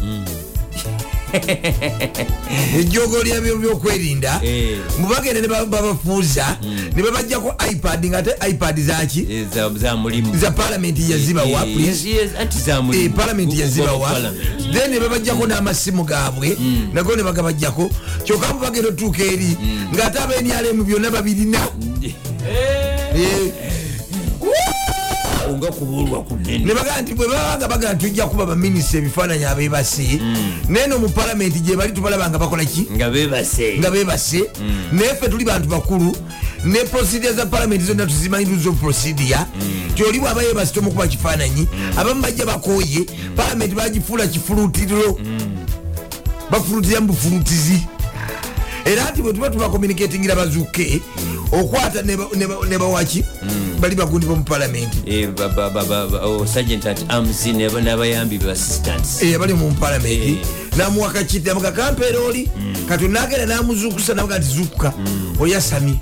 S1: ejjogo lyabyo byokwerinda
S2: Eh.
S1: mubagende ne ba- babafuuza ne babajjako ipad nga ate ipad zaki
S2: Eh, za-
S1: palamenti yazibawa [laughs]
S2: Eh,
S1: Eh, palamenti yazibawa then ne babajjako n'amasimu gaabwe nago ne bagabajjako kyokka mubagenda otuuka eri ng'ate abenyalemu byonna babirina Eh.
S2: nga kubuulwa kunene
S1: ne bagaa nti bwe babanga bagaa nti tujja kuba baminisita ebifaananyi abebase naye no mu palamenti gye bali tubalaba nga bakola ki?
S2: Nga bebase
S1: bebase naye ffe tuli bantu bakulu ne procedure za palamenti zonna tuzimanyi tuzo procedure. Tyoli bwaba yebasite omukuba kifaananyi abamu bajja bakooye palamenti bagifuula kifulutiriro bafulutira mu bufulutizi era nti bwe tuba tubakomunikatingira bazuke okwata ne ba- ne ba- ne bawaki bali bagundi bomu palamenti
S2: Eh, oh, sergeant at arms n'aba- n'abayambi be assistants.
S1: Eh, bali mu palamenti namuwa kakiti amuga kampeera oli kati onagenda namuzukusa namuga nti zukuka. Oyasamye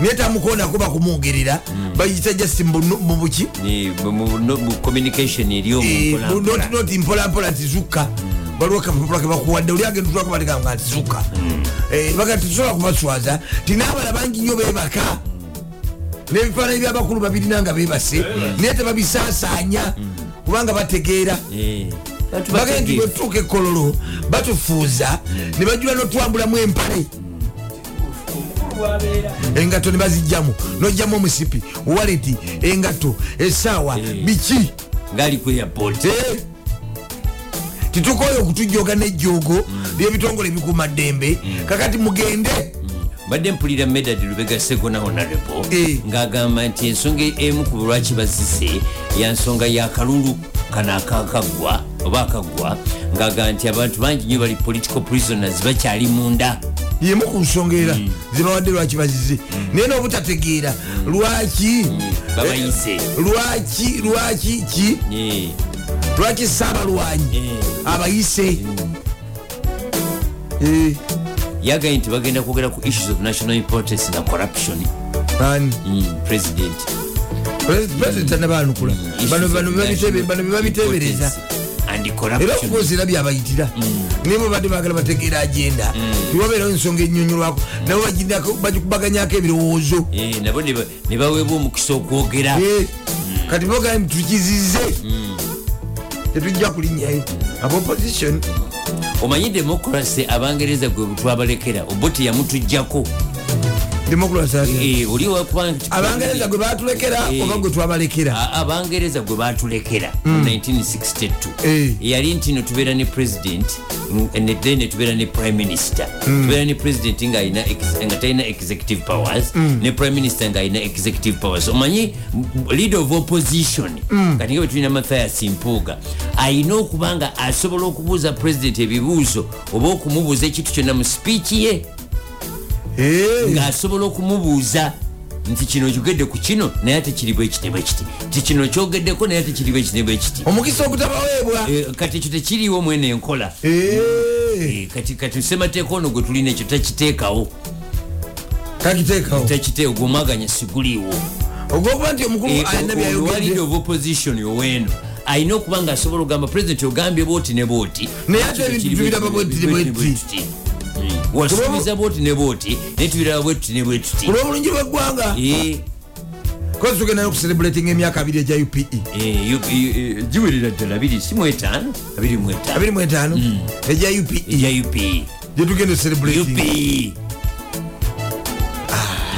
S1: naye tamukonako bakumwogerera bayita just mu mu buki.
S2: Ni- mu- mu no- mu communication eri omu
S1: Eh,
S2: mpola
S1: noti
S2: mpola.
S1: noti mpolampola nti zuka baliwo kapapula kebakuwadde oli agenda twakubatika nga nti zuka baga titusobola kubaswaza tinaabala bangi nnyo bebaka n'ebifaananyi byabakulu babirina nga bebase naye tebabisaasaanya kubanga bategeera.
S2: Eh, bategeera.
S1: bwetutuuka ekololo batufuuza ne bajula notwambulamu empale. Engato ne bazijjamu nojjamu omusipi waleti engato esaawa biki?
S2: Ngaali ku airport
S1: Titukoyo okutujjoga nejjoogo lyebitongole ebikuuma ddembe. Kakati mugende.
S2: Mbadde mpulira medad lubega segona honorable
S1: Eh.
S2: ng'agamba nti ensonga emu ku lwaki bazise ya nsonga yakalulu kano akakaggwa oba akaggwa ng'agamba nti abantu bangi nnyo bali political prisoners bakyali munda.
S1: Yemu ku nsonga era zibawadde lwaki bazize naye n'obutategeera. Lwaki? Eh, lwaki? Lwaki ki?
S2: Eh,
S1: lwaki saabalwanyi
S2: eh.
S1: abayise Eh,
S2: yagaye nti bagenda kwogera ku issues of national importance na corruption. Mm, president.
S1: Pulezidenti anabaanukula
S2: Issues
S1: bano
S2: and
S1: era
S2: corruption
S1: okukozi era byabayitira naye bo badde bagala bategeera agenda. Tiwabeerawo ensonga ennyonnyolwako nabo bagikubaganyako ebirowoozo
S2: Eh, nabo ne ba- ne baweebwa omukisa okwogera.
S1: Kati bogaa tukizize tetujja kulinnyayo aboposition
S2: omanyi demokrasi abangereza gwe twabalekera obo teyamutujjako
S1: abangereza gwe batulekera
S2: Eh.
S1: oba gwe twabalekera
S2: abangereza gwe batulekera mu 1962
S1: Eh.
S2: yali nti no tubeera ne president mm, ne then ne prime minister. Tubeera ne president nga talina executive powers ne prime minister ng'alina executive powers. Omanyi leader of opposition kati nga bwe tulina mathias mpuuga alina okuba nga asobola okubuuza president ebibuuzo oba okumubuuza ekintu kyonna mu speech ye.
S1: Eh,
S2: ng'asobola okumubuuza nti kino kigedde ku kino naye ate kiri bwe kiti. Bwe kiti ti kino kyogeddeko naye ate kiri bwe kiti. Bwe kiti
S1: omukisa ogutabaweebwa
S2: Eh, kati ekyo tekiriiwo mwene enkola
S1: Eh,
S2: kati kati semateeka ono gwe tulina ekyo takiteekawo.
S1: Kakiteekawo
S2: takite ogwomwaganya siguliiwo.
S1: Ogwokuba nti omukulu
S2: Eh,
S1: alina
S2: o- o- wa leader
S1: byayogedde
S2: of opposition oweeno alina okuba nga asobola okugamba president ogambye booti ne booti
S1: Naye ate ebintu tubiraba bwe tuti bwe tuti.
S2: Wasuubiza booti ne booti naye tubiraba bwe tuti. Ne bwe tuti
S1: olw'obulungi bw'eggwanga kozi tugenda nokucelebrating emyaka abiri egya upe
S2: yu- eh, giwerera ddala 2 si mwetaano? 25
S1: 25 egya upe
S2: UPE
S1: gyetugenda ocelebrating
S2: UPE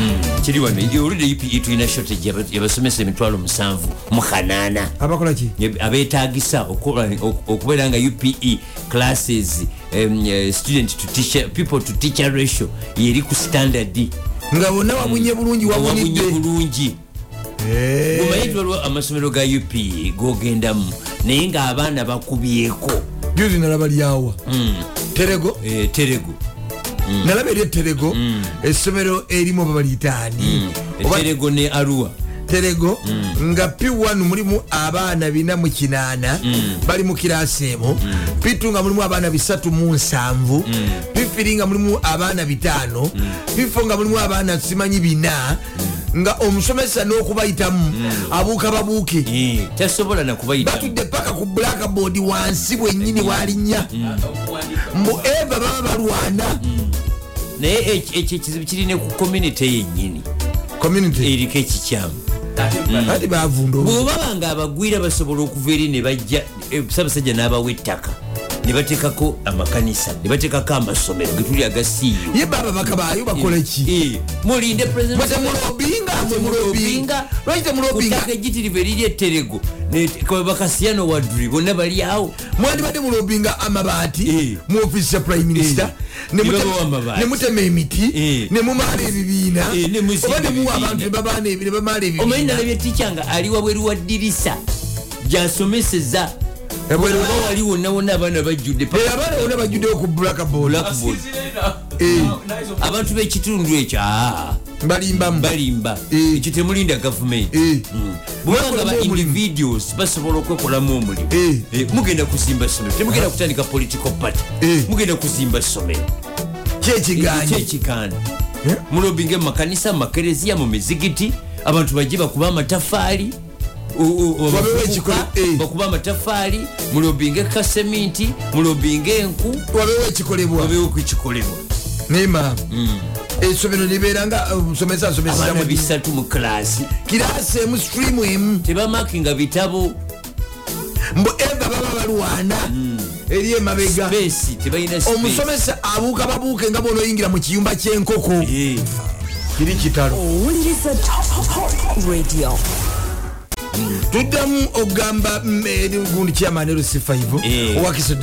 S2: Mm, kiri wano oludde UPE tulina shortage yaba- yabasomesa emitwalo musanvu mu kanaana
S1: abakola ki?
S2: Ye- abeetagisa okubeera nga UPE classes um, uh, student to teacher, people to teacher ratio yeri ku standard.
S1: Nga bonna wabunye bulungi
S2: wabunye bulungi.
S1: Eh,
S2: waliwo amasomero ga UPE gogendamu naye ng'abaana bakubyeko.
S1: Juzi nalaba lyawa. Terego?
S2: Eh, terego.
S1: Nalaba eri eterego essomero erimu oba baliyitaani
S2: terego ne arua
S1: terego nga p1 mulimu abaana bina mu kinaana bali mu kirasi emu. P2 nga mulimu abaana bisatu mu nsanvu. P3 nga mulimu abaana bitaano. P4 nga mulimu abaana simanyi bina. Nga omusomesa n'okubayitamu abuuka babuuke.
S2: Tasobola nakubayita
S1: batudde paka ku blackboard wansi bwennyini walinnya mbu eva baba balwana.
S2: Naye ekyo ekyo ekizibu kirine ku community yennyini.
S1: Community.
S2: Eriko ekikyamu
S1: ati bavunda
S2: bwobaba nga abagwira basobola okuva eri ne bajja eh, ssaabasajja n'abawa ettaka ne bateekako amakanisa ne bateekako amasomero getuli agasiiyo.
S1: Ye baba bakabayo bakoleki
S2: mulinde
S1: temulobinga lwaki temulobinga
S2: kutaka ejitirivu eriri etterego bakasiyano wadri bonna bali awo.
S1: Mwandibadde mulobinga amabaati
S2: Eh.
S1: mu ofisi ya prime minister
S2: Eh.
S1: ne
S2: Ne
S1: mute-
S2: babawa amabaati.
S1: ne mutema emiti
S2: Eh.
S1: ne mumaala ebibiina.
S2: Eh,
S1: oba ne muwa
S2: ebibiina.
S1: abantu ne babaana ebi- ne bamaala
S2: omanyi
S1: ebibiina
S2: nalabye tikyanga ali wabweru wa ddirisa? Gyasomeseza wali wonna wonna abaana bajjudde
S1: abaana bonna bajjuddeyo ku blackboard
S2: abantu b'ekitundu ekyo
S1: balimbamu.
S2: balimba.
S1: Eh.
S2: ekyo temulinda gavumenti.
S1: Eh.
S2: bwebanga
S1: Mwekolamu
S2: ba individuals basobola okwekolamu omulimu.
S1: Eh.
S2: Mugenda kuzimba somero temugenda kutandika political party. Mugenda kuzimba somero
S1: kyekiganyi
S2: kyekikaana
S1: Eh.
S2: mulobinge mu makanisa mu makereziya mu mizigiti abantu bajje bakuba amatafaali o- o- o-
S1: Wabeewo
S2: abavubuka
S1: ekikolo- eh.
S2: bakuba amatafaali mulobinge kaseminti mulobinge enku
S1: wabeewo ekikolebwa
S2: wabeewo kukikolebwa
S1: nema essomero libeera nga uh, musomesa asomeseza
S2: abaana
S1: mu
S2: bisatu mu kilasi
S1: kiraasi emu streamu emu
S2: tebamakinga bitabo.
S1: Mbu eva baba balwana. Eri emabega omusomesa abuuka babuuke nga bonaoyingira mu kiyumba kyenkoko.
S2: Eh.
S1: kiri kitalo.
S7: Owuliriza top radio
S1: tuddamu okugamba mm, eh, gundi chairman lc5
S2: Eh,
S1: owakiso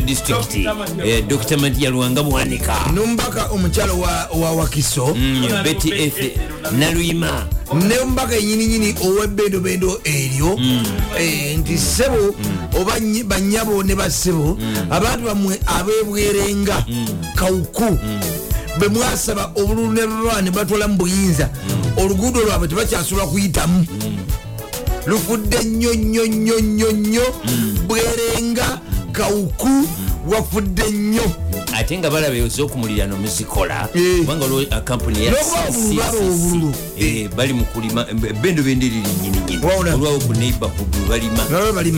S1: district.
S2: Eh, dr matiya lwanga bwanika.
S1: Nomubaka omukyalo wa- wa wakiso
S2: Mm, betty f. Naluyima.
S1: Nemubaka enyininyini owebendobendo eryo eh, nti sebo oba nyi- banyabo ne basebo abantu bamwe abebwerenga kawuku bwe mwasaba obululu ne baba ne batwala mu buyinza. Oluguudo lwabwe tebakyasobola kuyitamu lufudde nnyo nnyo nnyo nnyo nnyo. Bwerenga kawuku wafudde nnyo.
S2: Ate nga balaba ezokumulira nomuzikola
S1: Eh.
S2: kubanga olwo kampuni ya
S1: N'okuba obululu baba obululu.
S2: Eh, bali mu kulima bendo benderiri nyininyini
S1: Wawona.
S2: olwawo ku neighborhood balima. Eh, bali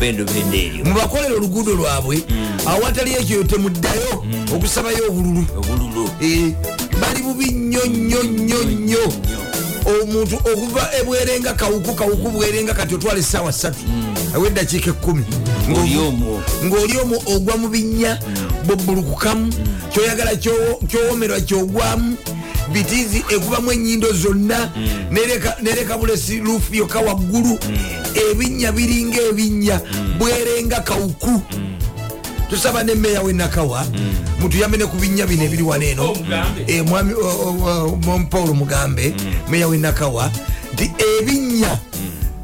S2: bendo bende eryo
S1: mubakolera oluguudo lwabwe awatali ekyo temuddayo okusabayo obululu.
S2: Obululu.
S1: Eh, bali bubi nnyo. Nnyo nnyo nnyo omuntu okuva ebwerenga kawuku kawuku bwerenga kati otwala essaawa ssatu. Awa eddakiika ekkumi.
S2: Oli omwo
S1: ng'oli omwo ogwa mu binnya bobulukukamu kyoyagala kyowo- kyowomerwa kyogwamu bitiizi ekubamu enyindo zonna nereka- nereka bulesi luufu yokka waggulu. Ebinnya biringa ebinnya bwerenga kawuku tusaba ne meeya wenakawa mutuyambe ne ku binnya bino ebiri wano eno. Eh, mwami o- o- o- paul mugambe meeya wenakawa nti ebinnya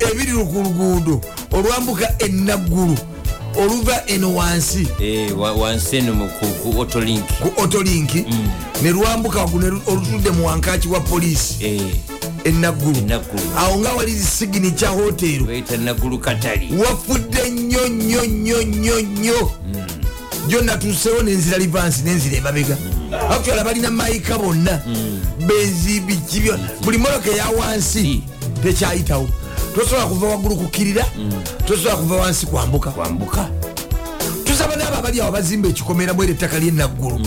S1: ebiri ku luguudo olwambuka enaggulu oluva eno wansi.
S2: Eh, wa- wansi eno ku autolink
S1: ku otolinki ne lwambuka waggulu ne lu- olutudde mu wankaki wa polisi
S2: Eh,
S1: enaggulu
S2: Enaggulu.
S1: awo nga wali zisigini kya
S2: katali
S1: wafudde nnyo nnyo nnyo nnyo nnyo jo natuusewo nenzira livansi nenzira emabega. Actuala balina mayika bonna. Benzibiki byona buli motoka eya wansi tekyayitawo. Tosobola kuva waggulu kukirira tosobola kuva wansi kwambuka. Tusaba naabo abali awo bazimba ekikomera bwere ettaka lyenaggulu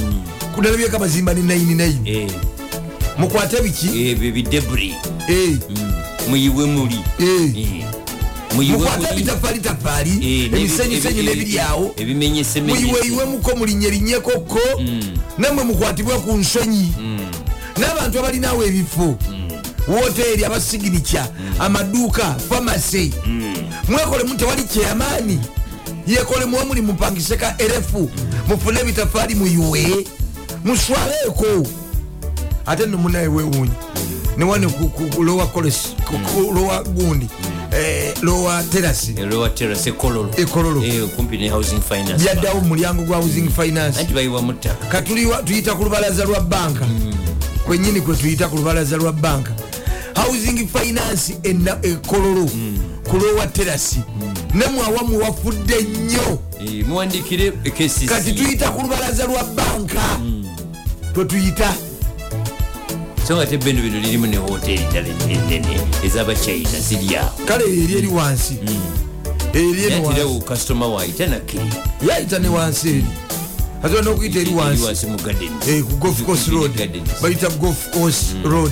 S1: kunalabyeko bazimba ne 99
S2: Eh,
S1: mukwate biki?
S2: Ebyo bidebri
S1: Eh,
S2: muyiwe muli.
S1: Eh.
S2: Eh,
S1: mukwate
S2: muli
S1: ebitafaali tafaali
S2: Eh, n'ebi-
S1: emisenyusenyu
S2: ebi-
S1: n'ebiri awo
S2: ebimenyesemenye
S1: muyiweyiwemuko mulinyerinyekoko nammwe mukwatibwe ku nsonyi. N'abantu abalinaawo ebifo. Woteeri abasiginikya amaduuka famasi. Mwekolemu tewali kyamaani yekolemu omuli mupangiseka erefu mufune ebitafaali muyiwe. Muswaleeko ate no munaye wewunyi newane lowa kolesi lowa gundi. Eh, lowa terasi
S2: elowa terrace ekololo.
S1: Ekololo.
S2: Eh, kumpi ne housing finance.
S1: Byaddawo mu mulyango gwa housing finance.
S2: Bayiwamu ttaka
S1: katuliwa tuyita ku lubalaza lwa banka. Kwenyini kwe tuyita ku lubalaza lwa banka. Housing finance ekololo. Ku lowa terasi nemwe awamu wafudde nnyo.
S2: Eh, muwandikire
S1: kati tuyita ku lubalaza lwa banka. Twetuyita
S2: so nga tebendo bino lirimu ne hoteri ddala enene ez'abachina ziri awo
S1: kale eri eri wansi. Eri eri wansi.
S2: yatirewo kasitoma waayita nakkiri
S1: yayita ne wansi eri. Asobola n'okuyita eri wansi. Eh, ku golf course road. bayita golf course road.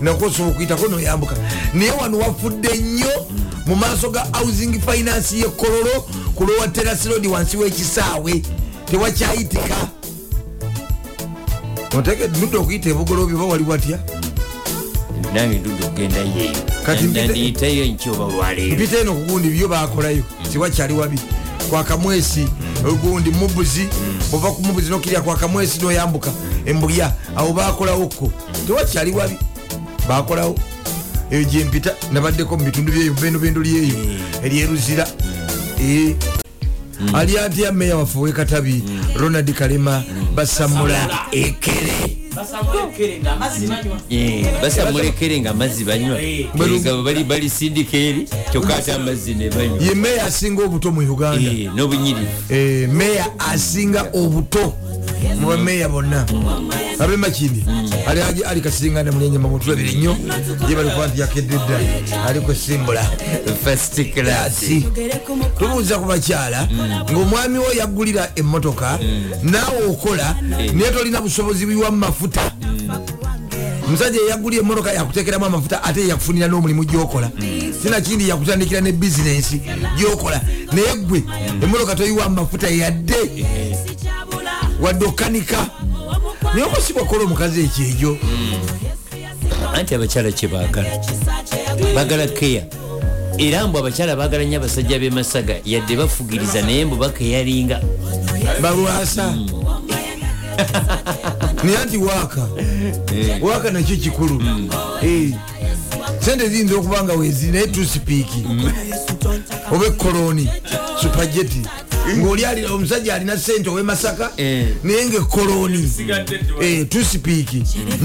S1: Nako osobola okuyitako noyambuka. Naye wano wafudde nnyo mu maaso ga housing finance yekololo ku lwowa terasirodi wansi w'ekisaawe. Tewakyayitika oteke ludde okuyita ebugolobyo oba wali watya
S2: nange ndudde okugenda yeeyo
S1: Kati mpite-
S2: nandiyitayo nkyoba olwaleero
S1: mpita eno kugundi byo bakolayo siwakyali wabi. Kwakamwesi ogundi mubuzi ova ku mubuzi nokirya kwakamwesi noyambuka embulya awo bakolawoko tewakyali wabi bakolawo eyo gyempita nabaddeko mu bitundu byeyo bendobendo lyeyo eryeruzira Eh. Ali atya meya waffe wekatabi ronald kalema basamula ekere.
S2: Eh, basamulekere nga amazzi banywa. Balisindika eri kyokka ate amazzi ne banywa.
S1: Ye meya asinga obuto mu uganda.
S2: Eh, n'obunyirivu.
S1: Eh, meya asinga obuto mu bameya bonna abemakindi ali ali- ali kasingana mulenyama mutulabire nnyo ye bali kuba nti yakedde dda ali kusimbula
S2: first class.
S1: Tubuuza ku bakyala ng'omwami wo yaggulira emmotoka naawe okola naye tolina busobozi bwiwa mu mafuta. Omusajja eyaggulira emmotoka yakutekeramu amafuta ate yakufunira n'omulimu gyokola. Sinakindi yakutandikira ne bizinensi gyokola. Naye gwe emmotoka toyiwa mu mafuta yadde wadde okanika naye oba si bwakola omukazi ekyejo.
S2: Anti abakyala kyebaagala baagala. Keya era mbu abakyala baagala nnyo abasajja b'emasaga yadde bafugiriza naye mbu bakeyalinga.
S1: Balwasa. [laughs] Naye anti waaka. Waaka nakyo kikulu. Eh. sente ziyinza okuba nga weziri naye tusipiiki oba ekoloni supageti ngaoli ali- omusajja alina sente owemasaka
S2: Eh.
S1: naye nga ekoloni tusipiiki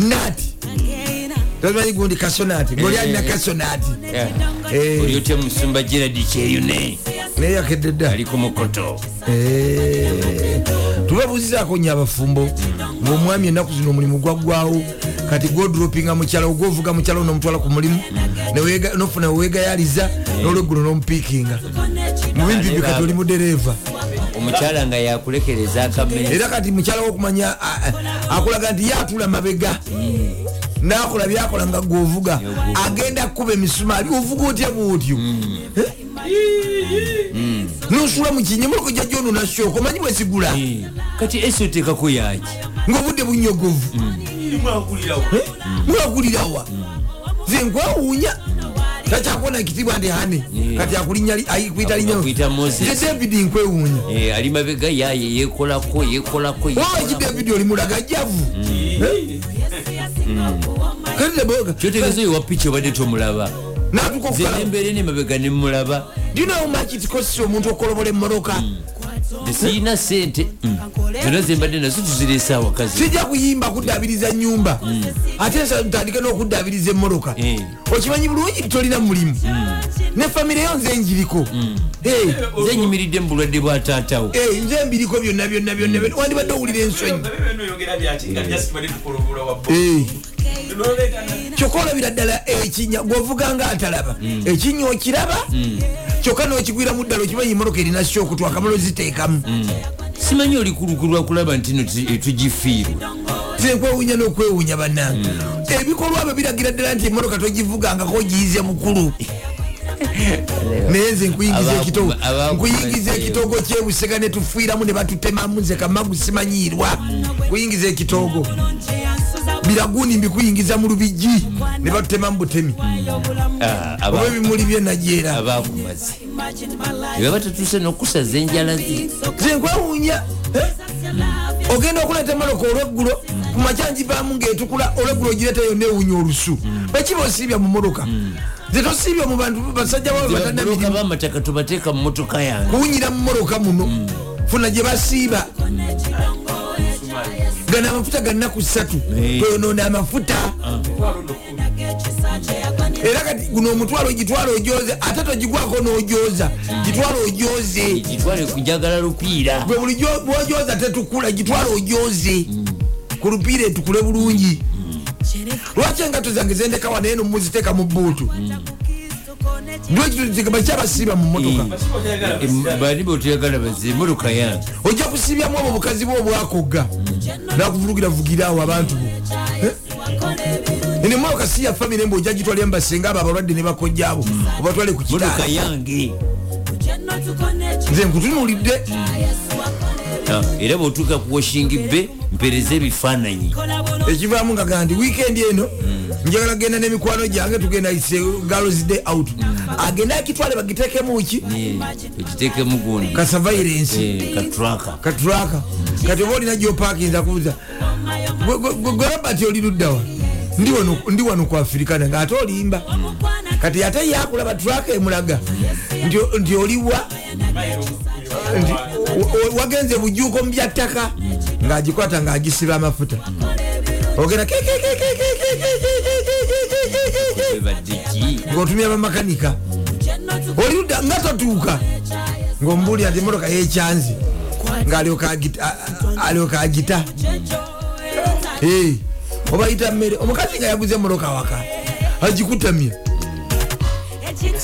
S1: nati tamanyi gundi kasonati. Ngaoli alina kasonati. Eh.
S2: oli otya musumba gerard kyeyune?
S1: Naye yakedde dda.
S2: Ali ku mukoto.
S1: Eh, tubabuuzizaako nnyo abafumbo ngaomwami ennaku zino omulimu gwaggwawo kati godropinga mukyala ogwovuga mukyala nomutwala ku mulimu nofuna wewegayaliza nolweggulo nomupiikinga mubimpimpi kati oli mudereeva
S2: omukyala nga yakulekereza akamene
S1: era kati mukyala wokumanya akulaga nti yatula mabega. Nakola byakola nga gwovuga. Agenda kuba emisumaali ovuga otya bwotyo? Nosula mukinye muloko jajjono nashoka omanyi bwesigula
S2: kati esi oteekako yaki
S1: ngaobudde bunyogovu. Mwagulirawa nze takyakubona ekitibwa ndi hane kati akulinya akwita linnya?
S2: Akwita Moses.
S1: nze david nkwewuunya
S2: Eh, ali mabega yaye yekolako yekolako
S1: wawaki david oli mulagajjavu kati deboga
S2: kyotegeeza oyo wapiki obadde tomulaba. Nembeere nemabega nemulaba
S1: it costs omuntu okolobola emmoroka
S2: tesiina sente. Zonna zembadde nazo tuzireesa awakazi
S1: sijja kuyimba kuddaabiriza nyumba ate nsa ntandike n'okuddaabiriza emmoroka
S2: Eh.
S1: okimanyi bulungi tolina mulimu? Ne famire yo nze njiriko. Eh,
S2: nze nyimiridde mu bulwadde bwa taatawo.
S1: Eh, nze mbiriko byonna byonna byonna wandibadde owulira ensonyi. Kyokka olabira ddala ekinya gwovuga nga atalaba ekinya okiraba kyokka n'okigwiramu ddala okimanyi emmoroka erina shoku twakamala oziteekamu
S2: simanyi oli kulukulwa kulaba nti no tu- tugifiirwa.
S1: Nze nkwewuunya n'okwewuunya bannange ebikolwa byo biragira ddala nti emmoroka togivugangako ogiyize mukulu. Naye nze nkuyingiza ekitogo kyebusega ne tufiiramu ne batutemamu nze kamagu simanyiirwa kuyingiza ekitogo biraguni mbikuyingiza mu lubijji ne batutemamu butemi.
S2: Ah,
S1: oba
S2: aba-
S1: ebimuli byenajeera
S2: abakumaze ebaba tetuuse n'okusaza enjala ze
S1: nze nkwewuunya eh? ogenda okuleeta emaloka olweggulo ku makyanjibaamu ngaetukula olweggulo ogireeta yonna ewunya olusu bakiba osiibya mu moloka nze tosiibya mu bantu basajja bawe
S2: buloka
S1: batannamirimu
S2: b'amataka tubateeka mu motoka yange.
S1: Kuwunyira mu moloka muno. Funa gye basiiba gano amafuta gannaku ssatu. Twonoona amafuta era kati guno omutwalo gitwala ojoze ate togigwako n'ojoza gitwala ojoze
S2: gitwale kujagala lupiira.
S1: Gwe buli gyo- bwojoza tetukula gitwala ojoze ku lupiira etukule bulungi. Lwaki engato zange zendekawa naye nomuziteeka mu buutu bakyabasiiba
S2: mumotokabali eh, botoyagala bazemotoka yange
S1: ojja kusibyamu obwo bukazi bwe obwakoga nakuvulugiravugira awo abantu bo. Eh? Enemotoka si yafa mirembe ojja gitwale mubasenga abo abalwadde ne bakojjaabo obatwale ku kitaala.
S2: Yange
S1: nze nkutunulidde
S2: era bwotuuka ku washing be mpereza ebifaananyi.
S1: Ekivaamu nga gandi wiikendi eno njagala genda n'emikwano gyange tugenda ise girls day out. Agende akitwale bagiteekemu ki?
S2: Ekiteekemu gundi.
S1: Kasavairensi
S2: katraka
S1: katuraka kati oba olina gyopakinza kubuza gwerabat oli luddawa Ndi wano- ku afirikana ngaate olimba. Kati ate yakulaba turaka emulaga. Nti- oliwa wagenze bujuuko mu byattaka ng'agikwata ng'agisiba amafuta ogenda ng'otumya bamakanika olirudda nga totuuka ng'omubuulira nti emotoka yekyanzi ng'alyoka agita oba yita mmere omukazi nga yaguze emotoka waka agikutamya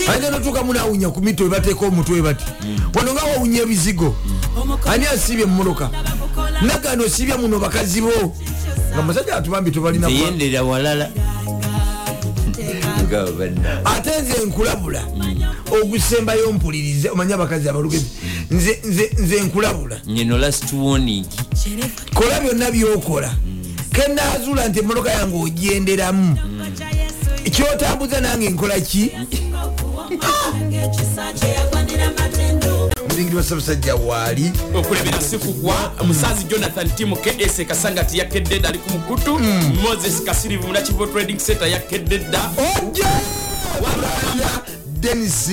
S1: ayinza notuuka munaawunya ku mitwe bateeka omutwe bati wano nga wawunya ebizigo mm. Ani asibye mumoloka nagano osibye muno bakazi bo. Nga musajja atubambi tubalina
S2: teyendera walala.
S1: Ate nze nkulabula. Ogusembayo mpulirize omanye abakazi abalugezi. Nze nkulabula. Kola byonna byokola. Kenazuula nti emmotoka yange ogyenderamu kyotambuza nange nkola ki mulingiri wa sabasajja waali
S6: okulebera si kugwa. Musazi jonathan tim ks kasangati yakedde dda ali ku mukutu. Moses kasirivu munakivo trading center yakedde dda.
S1: Ojja! Denis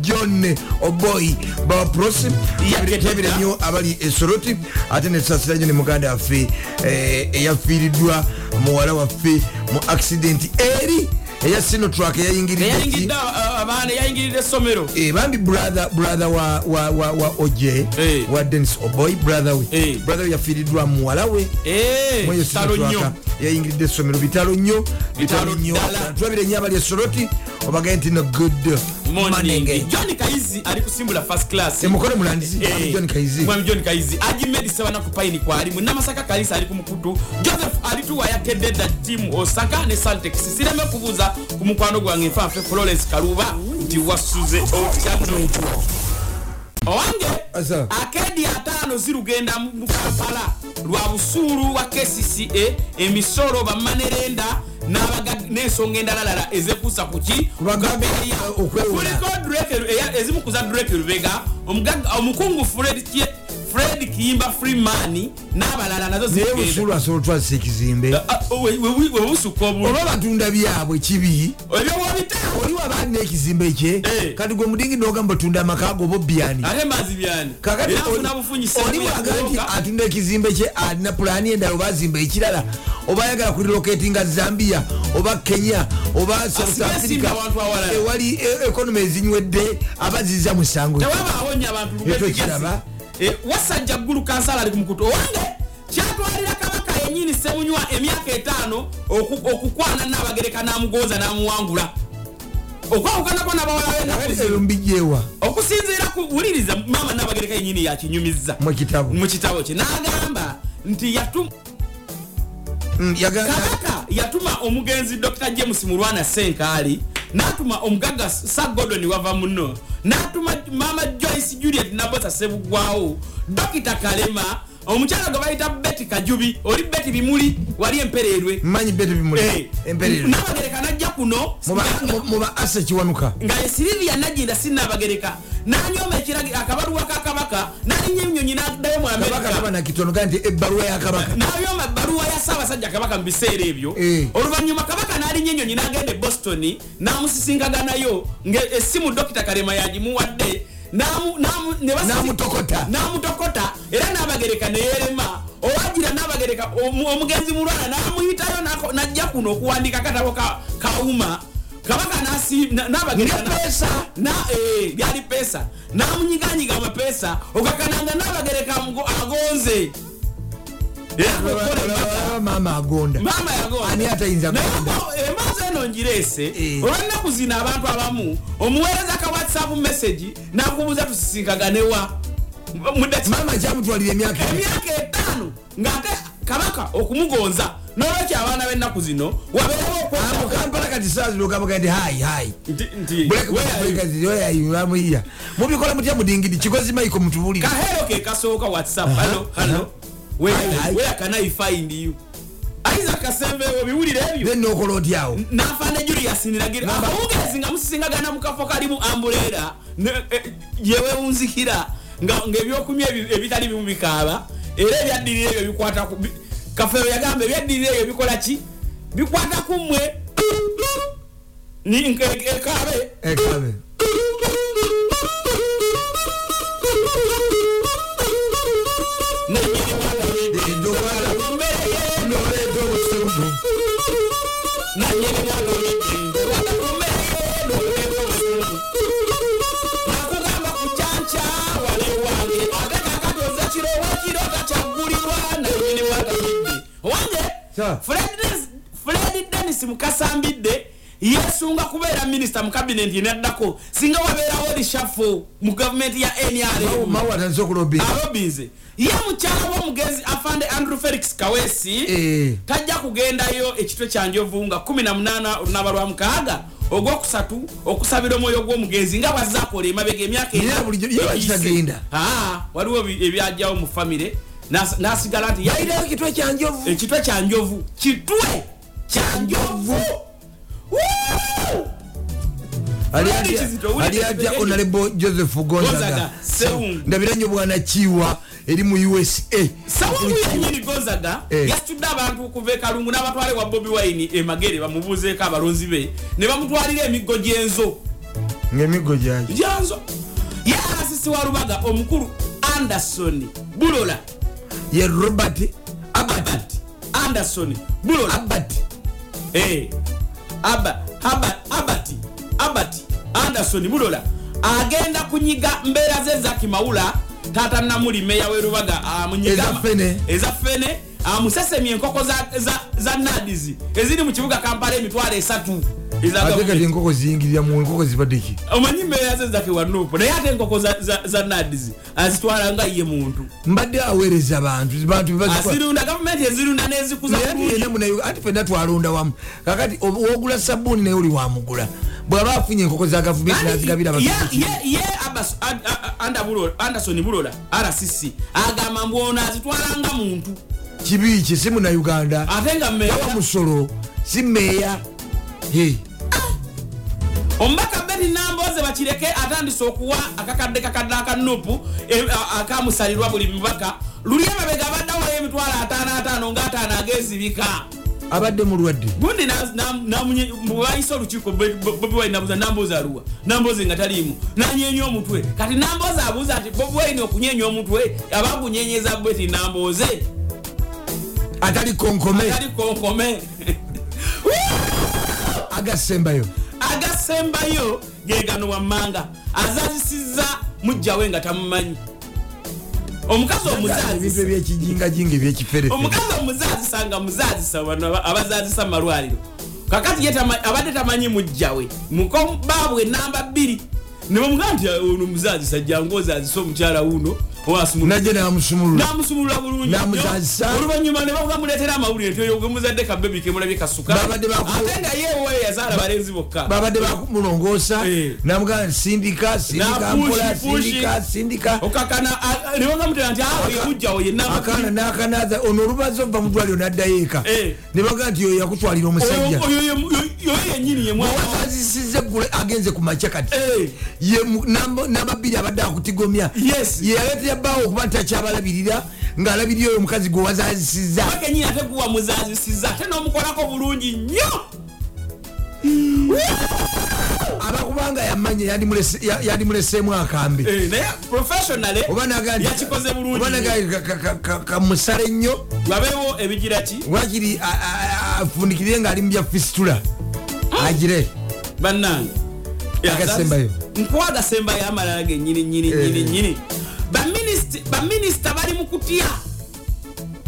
S1: john oboy bawaprosi yabire nnyo abali esoroti ate netusasira nyo ne muganda waffe eh, eyafiiriddwa muwala waffe mu accident eri eya sinotrak eyayingiridde
S6: eyayingiridde uh, abaana eyayingiridde essomero.
S1: Eh, bambi brother brother wa, wa, wa, oje
S6: Eh.
S1: wa denis oboy brother we.
S6: Eh.
S1: brother we yafiiriddwa muwala we. Mweyo
S6: kitalo nnyo.
S1: yayingiridde essomero bitalo nnyo bitalo nnyo. tulabire nnyo abali esoroti obagaye nti no good
S6: morning.
S1: Morning.
S6: john kayizi ali kusimbula first class.
S1: Emukole mulandizi. John kaizi.
S6: Mwami john kayizi agimedi sebanaku paini kwali munamasaka kalisa ali ku mukutu. Joseph alituwa yakedde dda timu osaka ne saltex sireme kubuuza ku mukwano gwange nfanfe florence kaluba nti wasuze. Otyano owange
S1: Asa.
S6: akedi ataano zirugenda mu kampala lwa busuulu wa kcca emisolo bamanerenda n'ensonga endalalala ezekuusa ku ki?
S1: Eh,
S6: kuliko Drake- eya- ezimu ku za drake lubega omukungu fred fred kiyimba freeman n'abalala nazo
S1: naye busuulwa sootwazisa ekizimbe.
S6: Uh, uh, Webusuka obu
S1: oba batunda byabwe kibi?
S6: Ebyowabita
S1: oliwa baanina ekizimbe kye?
S6: Eh.
S1: Kati gwe mudingi nogamba tunda amaka go oba byani
S6: ate mazi byani
S1: oliwaga nti atunda ekizimbe kye alina pulaani endala oba azimba ekirala oba ayagala kuriloketi nga zambia oba kenya oba south africa ewali ekonomi ezinywedde abaziza musango ekyo kiraba.
S6: Eh, wasajja ggulu kansala ali ku mukutu. Owange kyatwalira kabaka yenyini semunywa emyaka etaano oku- okukwana n'abagereka n'amugonza n'amuwangula okwawukanako n'abawala b'ennaku zino.
S1: Erumbijjeewa
S6: okusinziira ku wuliriza maama n'abagereka yenyini yakinyumiza
S1: mu kitabo
S6: kye. N'agamba nti yatu- kabaka yatuma omugenzi dr. James mulwana senkaali natuma omugaga sa godon wava muno natuma mama joyce juliet nabosa sebugwawo dokita kalema omukyala gwe bayita beti kajubi oli beti bimuli wali empererwe
S1: mmanyi bete bimuli.
S6: Eh,
S1: emperero
S6: n'abagereka najja kuno.
S1: Muba asa kiwanuka.
S6: nga ye silivia najinda sinnabagereka. Nanyoma ekiragi akabaluwa ka kabaka nalinnya ebinyonyi naddayo mu
S1: kabaka
S6: amerika
S1: kaba nakitono ga nti ebbaluwa ya kabaka.
S6: Nabyoma ebbaluwa ya saabasajja kabaka mu biseera ebyo.
S1: Eh.
S6: oluvannyuma kabaka n'alinnya ennyonyi n'agenda e boston n'amusisinkaganayo ngaessimu dokita kalema yagimuwadde
S1: namutokota.
S6: Era nabagereka neyerema owagira nabagereka omugenzi mulwana namuyitayo najja kuno okuwandika katabo kauma kabaka nabagerekanapesa eh, byali pesa. Namunyiganyiga amapeesa okakananga nabagereka agonze.
S1: Maama agonda.
S6: Maama yagonda.
S1: Ani atayinza
S6: ngo embaazi eno ngireese
S1: Eh.
S6: olwanaku zino abantu abamu omuweereza ka whatsapp message nakubuuza tusisinkaganewa
S1: maama kyamutwalira emyaka
S6: emyaka etaano ng'ate kabaka okumugonza. Nolwekyo abaana b'ennaku zino wabeerawo okweta
S1: mukampala kati sazilokamaga nti hayi hayi blackbamuiya mubikola mutya mudingidi kikozi maiko mutubulire.
S6: Kahero ke kasooka whatsapp. Halo halo where can i find you? Isaac kasembe obiwulire ebyo.
S1: Then nokola otyawo
S6: nafande julius niragira abawungezi nga musisinkagana mu kafo kalimu ambuleera. Eh, yewewunzikira nga ngaebyokunywa ebi- ebitali bimu bikaaba. Era ebyaddirira ebyo bikwata kafeero yagamba ebyaddirira ebyo bikola ki? Bikwata ku mmwe. Ni- nke- ekaabe
S1: ekabe
S6: kirota kyaggulirwa nanyini wagamidde owange fred denis mukasambidde yesunga kubeera minisita mu kabineti enaddako singa wabeerawo rishafo mu gavumenti ya nrm
S1: mawu atandise okulobinga
S6: arobinze ye mukyala w'omugezi afande andrew felix kawesi
S1: Eh.
S6: tajja kugendayo ekitwe kyanjovu nga 18 olunaba lwa mukaaga ogwokusatu okusabira omwoyo gw'omugenzi nga bwazakola emabega emyaka? Aa, waliwo ebyajjawo mu famire nasigala nti
S1: yayinayo kitwe kyanjovu
S6: ekitwe kyanjovu kitwe kyanjovu
S1: ali
S6: Kizito,
S1: honorable joseph gonzaga. Ndabira nyo bwana kiwa eri mu usa
S6: sawungu yenyini gonzaga?
S1: Eh.
S6: yasitudde abantu okuva ekalungu n'abatwale wa bobi wine emagere bamubuuzeeko abalonzi be ne bamutwalira emiggo gy'enzo.
S1: Ngaemigo gyayo
S6: gyanzo. Ye arasisi wa lubaga omukulu anderson bulola
S1: ye robert abat
S6: abat anderson bulola
S1: abat
S6: Aba- Aba- abati abati anderson bulola agenda kunyiga mbeera ze zakimawula taata namuli meya werubaga amunyiga
S1: Eza ffene.
S6: eza fene. Amusesemye enkoko za nadizi eziri mu kibuga kampala emitwalo esatu eza
S1: ate kati
S6: gavumenti.
S1: enkoko ziyingirira mu enkoko zibaddeki
S6: omanyi mbeera ze zakiwanupu naye ate enkoko za- nadizi azitwala nga ye muntu.
S1: Mbadde aweereza bantu bantu
S6: azirunda gavumenti ezirunda nezikuza
S1: naye ati
S6: bulungi.
S1: yena munayo ati fena twalonda wamu. Kakati wogula sabuuni naye oli wamugula. Bwaba afunye enkoko za gavumenti nazigabira
S6: Ye- anderson bulola rcc agamba mbu ono azitwala nga muntu.
S1: Kibi ki? Si munauganda
S6: ate nga
S1: musolo si meeya
S6: omubaka beti namboze bakireke atandise okuwa akakadde kakadde akanupu e- akamusalirwa buli mubaka. Luli emabega abadde awayo emitwalo ataano ataano ngaataano agezibika
S1: abadde mulwadde
S6: gundi bwayise olukiiko bobi wine nabuuza namboze aluwa. Namboze nga taliimu. Nanyenya omutwe. Kati namboze abuuza nti bobi wine okunyenya omutwe abagunyenyeza bweti namboze.
S1: Atali konkome.
S6: Atali konkome [laughs]
S1: agasembayo.
S6: Agasembayo gegano wammanga azazisiza mujjawe nga tamumanyi. Omukazi omuzaazisa
S1: ebyekijingajinga ebyekifere
S6: omukazi omuzaazisa nga muzaazisa bano aba- abazaazisa mu malwaliro kakati abadde tamanyi mujjawe muko baabwe namba bbiri. Ne bamugamba nti ono muzaazisa jangu ozaazisa omukyala wuno
S1: najje namusumulula.
S6: Namusumulula bulungi.
S1: Namuzaazisa.
S6: oluvanyuma ne bamuleetera amawulire nti oyo gwe muzadde kabebi kemulabye kasuka
S1: Babadde baku-
S6: ate nga yeewe yazaala balenzi bokka.
S1: Babadde bakumulongoosa
S6: Eh.
S1: namugamba sindika sindika
S6: nebagamutera nti awo yemujjawo
S1: akaana nakanaza. Ono olubazi ova mudwaliro naddayo eka.
S6: Eh.
S1: ne bagamba nti oyo yakutwalira omusajja. Wazazisiza eggulu agenze ku makya kati.
S6: Eh.
S1: Mu- bbiri abadde akutigomya.
S6: Yes.
S1: Bbaawo okuba nti akyabalabirira ng'alabirira oyo omukazi gwe wazazisiza
S6: kenyini ate guwa muzazisiza ate n'omukolako bulungi nnyo.
S1: Abakubanga yamanya yandimulese- ya- yandimuleseemu akambe.
S6: Eh,
S1: kamusale nnyo.
S6: Wabeewo ebigira ki?
S1: Wakiri afundikirire ng'ali mu bya fisitula agire.
S6: Bannange.
S1: Agasembayo.
S6: nkuwa agasembayo amalala genyini nyini
S1: Eh.
S6: nyini nyini. Baminisiti- baminisita bali mu kutya?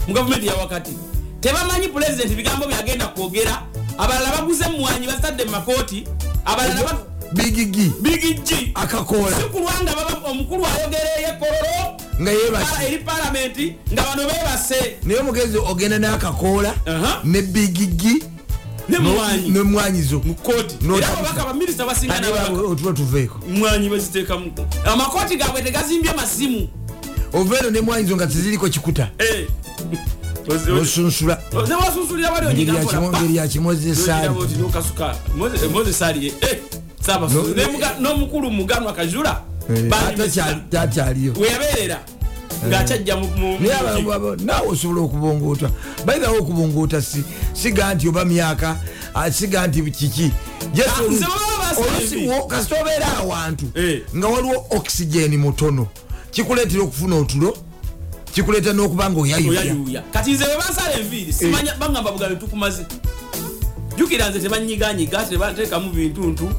S6: Mu gavumenti yawakati tebamanyi pulezidenti bigambo byagenda kwogera. Abalala baguze mumwanyi bazitadde mu makooti. Abalala ba-
S1: bigigi
S6: bigigi
S1: akakoola
S6: si kulwanga baba omukulu ayogereyo kololo.
S1: Nga yebase
S6: eri palamenti nga bano bebase
S1: naye omugenzi ogenda n'akakoola ne bigigi
S6: nemwanyi
S1: nemwanyizo
S6: era ababaka baminisita basinga
S1: otuba tuveeko.
S6: Mwanyi baziteekamu. Amakooti gaabwe tegazimbye masimu
S1: oveeno nemwanyizo nga teziriko kikuta.
S6: Eh.
S1: Osunsula ngeri yakimo- ngeri yakimozesaali
S6: mozesaliye
S1: No-
S6: n'omukulu muganwa kajula
S1: takyaliyo
S6: weyabeerera mu-
S1: naye abantu abo naawe osobola okubongoota. Baithawo okubongoota si siga nti oba myaka siga nti kiki?
S6: Ah,
S1: kasita obeera awantu.
S6: Eh.
S1: nga waliwo oxygeni mutono kikuleetera okufuna otulo kikuleeta n'okuba nga oyayuya.
S6: Oyayuuya kati nze webansala enviiri simanya bagamba bugambe tukumaze. Jukira nze tebanyiganyiga tebateekamu bintuntu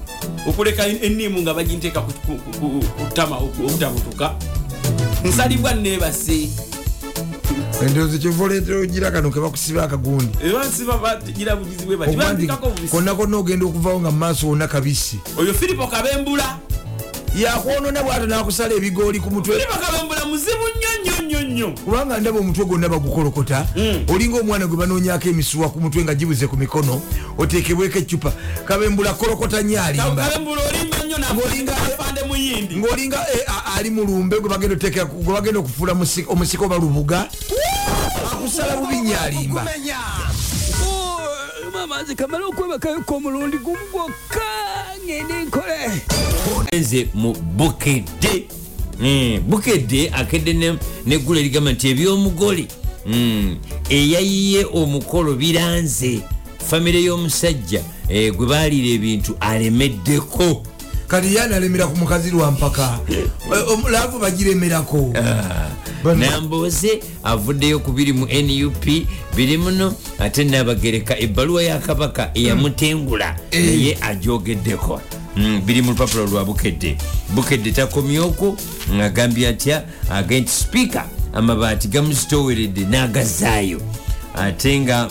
S6: okuleka eniimu nga baginteeka obutabutuka. Nsalibwa neebase
S1: kyova oleetera ogira kano akagundi. Konna konna ogenda okuvawo wonna kabisi.
S6: Oyo kabembula
S1: yakwonona bwato n'akusala ebigooli ku mutwe.
S6: Filipo kabembula muzibu nnyo nnyo nnyo nnyo.
S1: Kubanga ndaba omutwe gwonna bagukolokota. Olinga omwana gwe banoonyako emisuwa ku mutwe nga gibuze ku mikono otekebweko ecupa kabembula kolokota nnyo alimba
S6: kabembula olimba nnyo
S1: Ng'olinga-
S6: nafande muyindi.
S1: ng'olinga eh, a- ali mu lumbe gwe bagenda okufuula musi- omusiko balubuga. Akusala bubi nnyo alimba
S4: nze kamala okwebakayoko omulundi gumu gwokka ngende nkole.
S2: Nze mu bukedde. Mm, bukedde akedde ne- neggulu erigamba nti ebyomugole mm, eyayiye omukolo biranze. Famire y'omusajja eh, gwe baliira ebintu alemeddeko.
S1: Kati ye analemera ku mukazi lwampaka laavu bagiremerako
S2: Namboze avuddeyo ku biri mu nup biri muno ate nabagereka ebbaluwa ya kabaka eyamutengula
S1: Eh.
S2: naye ajogeddeko. Mm, biri mu lupapula lwa bukedde. Bukedde takomyoko agambye atya agenti sipiika amabaati gamuzitoweredde n'agazaayo ate nga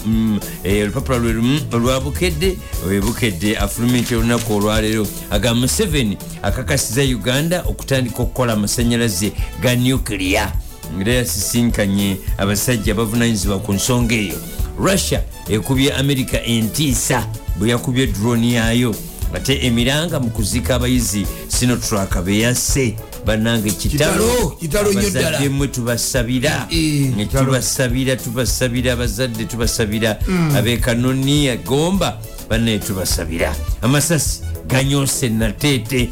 S2: eh, olupapula lwe lumu olwa bukedde eh, bukedde afulumenti olunaku olwaleero aga museveni akakasiza uganda okutandika okukola amasanyalaze ga nuclear era yasisinkanye abasajja bavunanyizibwa ku nsonga eyo. Russia ekubye america entiisa bwe yakubye droni yaayo. Ate emiranga mu kuziika abayizi sinotrak beyasse banange
S1: Kitalo, ddala.
S2: abazaddemwe tubasabira.
S1: Eh, kitalo.
S2: tubasabira tubasabira abazadde tubasabira
S1: Mm.
S2: abekanoni gomba banaye tubasabira. Amasasi ganyose nateete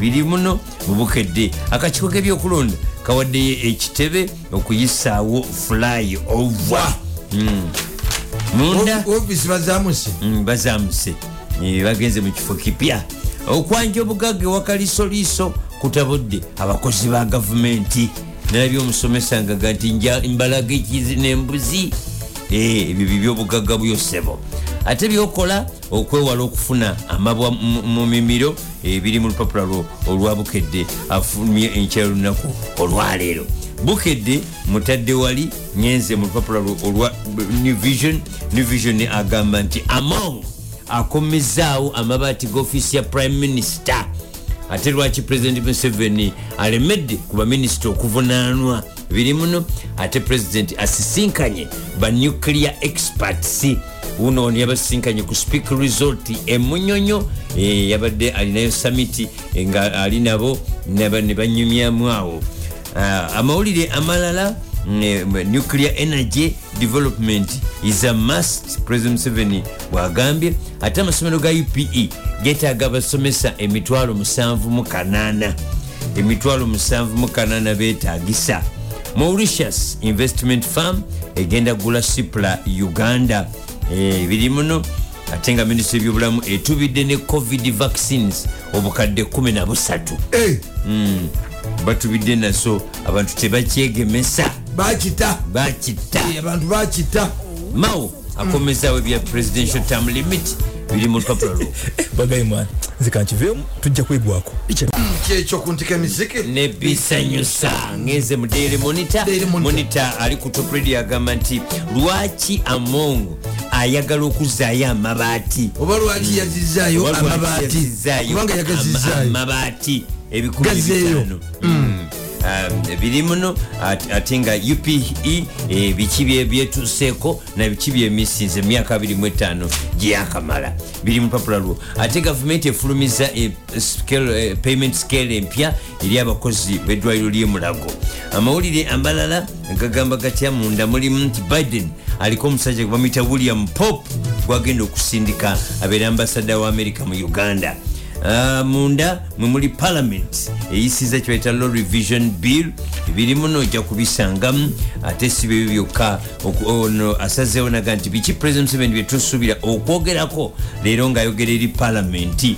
S2: biri muno mu bukedde. Akakiiko k'ebyokulonda kawaddeyo ekitebe okuyisaawo fly over. Mm. munda
S1: ofisi bazamuse
S2: Mm, bazamuse bagenze mu kifo kipya. Okwanja obugagga ewakalisoliiso kutabudde abakozi ba gavumenti. Nalabye omusomesa ngaga nti mbalaga ekizi nembuzi Eh, ebyo bibyobugagga byosebo ate byokola okwewala okufuna amabwa mu- mimiro eh, biri mu lupapula olwa bukedde afulumye enkyalo lunaku olwaleero bukedde mutadde wali nyenze mu lupapula olwa new vision. New vision agamba nti among akomezaawo amabaati g'ofiisi ya prime minister. Ate lwaki president museveni alemedde ku baminisita okuvunaanwa biri muno ate president asisinkanye ba nuclear experts. Uno ono yabasisinkanye ku speak resort emunyonyo eh, yabadde alinayo samiti eh, nga ali nabo naba- ne banyumyamu awo. Amawulire amalala nuclear energy development is a must president museveni bwagambye ate amasomero ga upe getaaga abasomesa emitwalo 78 emitwalo 78 betagisa mauritius investment farm egenda gula sipla uganda. Eh, biri muno ate nga minisita ebyobulamu etubidde ne covid vaccines obukadde 13
S1: Eh,
S2: Mm, batubidde naso abantu tebakyegemesa.
S1: Bakita.
S2: Bakitta
S1: Eh, abantu bakita.
S2: Mao akomezawo ebya presidential term limit [laughs] biri mu lupapula lwo
S5: bagaye mwana nze kankiveemu tujja kwegwako
S1: kyekyo ku ntika emiziki
S2: nebisanyusa ngenze mu daily Monitor.
S1: monitor
S2: ali ku top radio agamba nti lwaki amongo ayagala okuzaayo amabaati
S1: oba lwaki
S2: lwaki
S1: amabaati kubanga yagazizaayo
S2: amabaati ebikumi
S1: Gazeeyo.
S2: Bitaano Mm. um, biri muno at- ate nga upe eh, biki bye- byetuseeko na biki byemisinze emyaka 25 gyeyakamala biri mu lupapula lwo ate gavumenti efulumiza eh, eh, payment scale empya eri abakozi b'eddwaliro ly'emulago amawulire amalala gagamba gatya munda mulimu nti biden aliko omusajja gwe bamuyita william pop gwagenda okusindika abeera ambasada wa america mu uganda munda mwe muli parliament eyisiza kyebaita law revision bill. Biri muno ojja kubisangamu ate si bebyo byokka ono asazeewo naga nti biki president museveni byetusuubira okwogerako leero ng'ayogera eri palamenti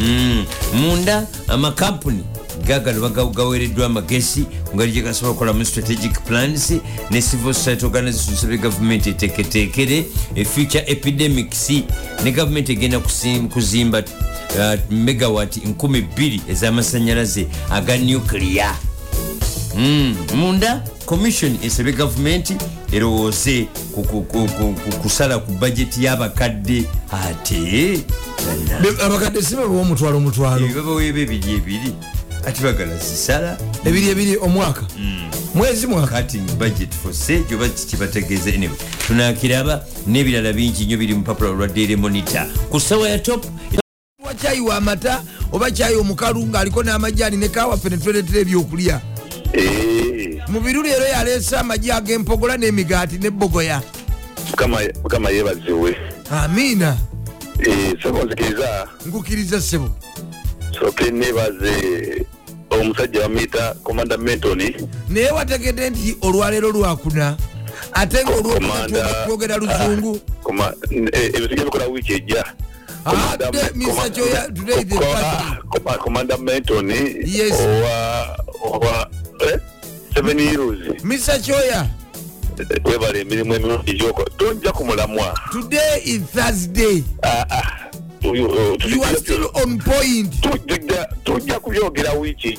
S2: mm. munda amakampuni gagano bagawereddwa amagezi ngeri gyegasobola okukolamu strategic plans ne civil society organizations be gavumenti eteketekere e future epidemics ne gavumenti egenda kuzimba megawati 2 ez'amasanyalaze aga nuclear. Mm, munda commission esebe gavumenti erowooze ku- ku- ku- ku- ku- kusala ku bajeti y'abakadde ate.
S1: Abakadde si babawa omutwalo omutwalo.
S2: Ebibabaweeba ebiri ebiri. Ati bagala zisala.
S1: Ebiri ebiri omwaka. Mwezi mwaka.
S2: Cutting budget for say gyoba kibategeeza anyway. Tunakiraba n'ebirala bingi nnyo biri mu papula olwa daily monitor. Ku ssawa ya top
S1: wa kyayi wa mata oba kyayi omukalu ng'aliko n'amajaani ne kawaffe ne tweretera ebyokulya. Mu biru leero yaleese amagi ag'empogola n'emigaati n'ebbogoya
S8: Mukama- yebaziwe
S1: amiina.
S8: Sebonzikiriza
S1: nkukiriza ssebo.
S8: Soke nebaze omusajja bamuyita komanda mentoni
S1: naye wategedde nti olwaleero lwakuna ate ngaolwogera luzungu.
S8: Koma- eh, ebisige bikola wiiki ejja.
S1: Ah,
S8: Komanda- ah, owa eh, seven years Eh, webala emirimu emirungi gyoko kumulamwa
S1: today is thursday
S8: Ah, ah. Tujja wiiki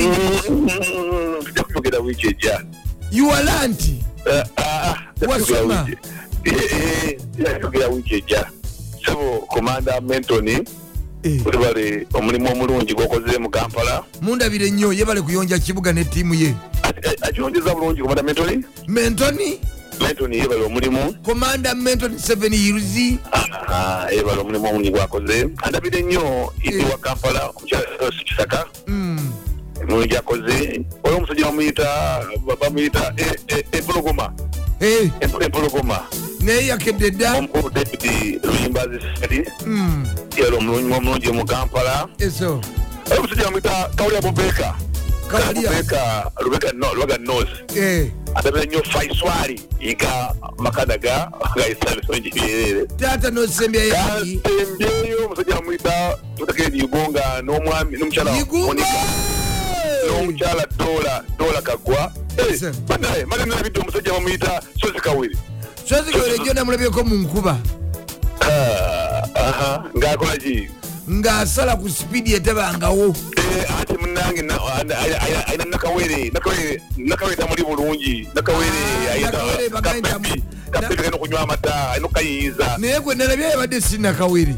S8: Mm, tujja wiiki ejja
S1: Wasoma.
S8: Yayogera wiiki ejja. Sabo komanda mentoni
S1: Eh,
S8: webale omulimu omulungi gwokoze mu kampala.
S1: Mundabire nnyo yebale kuyonja kibuga ne ttiimu ye.
S8: Akirongeza bulungi komanda mentoni?
S1: Mentoni?
S8: Mentoni yebale omulimu.
S1: Commander menton 7 years.
S8: Ah, yebale omulimu omulungi gwakoze. Andabire nnyo idi
S1: Eh.
S8: wa kampala omukyasi kisaka.
S1: Mm.
S8: emulungi gyakoze oli omusajja bamuyita bamuyita eh, eh, empologoma.
S1: Eh,
S8: Empo- empologoma
S1: naye yakedde dda?
S8: Omukulu david luyimbazi sati
S1: Mm,
S8: yali omulungi omulungi mu kampala.
S1: Eso.
S8: Omusajja bamuyita kawulya bubeka. Lubega no- lubega nos
S1: Eh,
S8: atabira nnyo faiswari yiga makadaga gaisabisongi byerere
S1: taata
S8: katembyeyo omusajja bamuyita tutakedi yugonga n'omwami n'omukyala Monica. n'omukyala dola dola kagwa.
S1: Sir.
S8: banaye maganabidde omusajja bamuyita sozi kawere
S1: sozikawere jo namulabyeko mu nkuba
S8: Ah, aha, ng'akola ki
S1: ng'asala ku sipiidi etabangawo
S8: Eh, ate munange na- ana- ana- ana- alina nakawere nakawere nakawere tamuli bulungi nakawere
S1: Ah,
S8: ayina
S1: Nakawere
S8: kapepi kalina okunywa amata alina okukayiyiza
S1: naye gwe nalabye yabadde sinakawere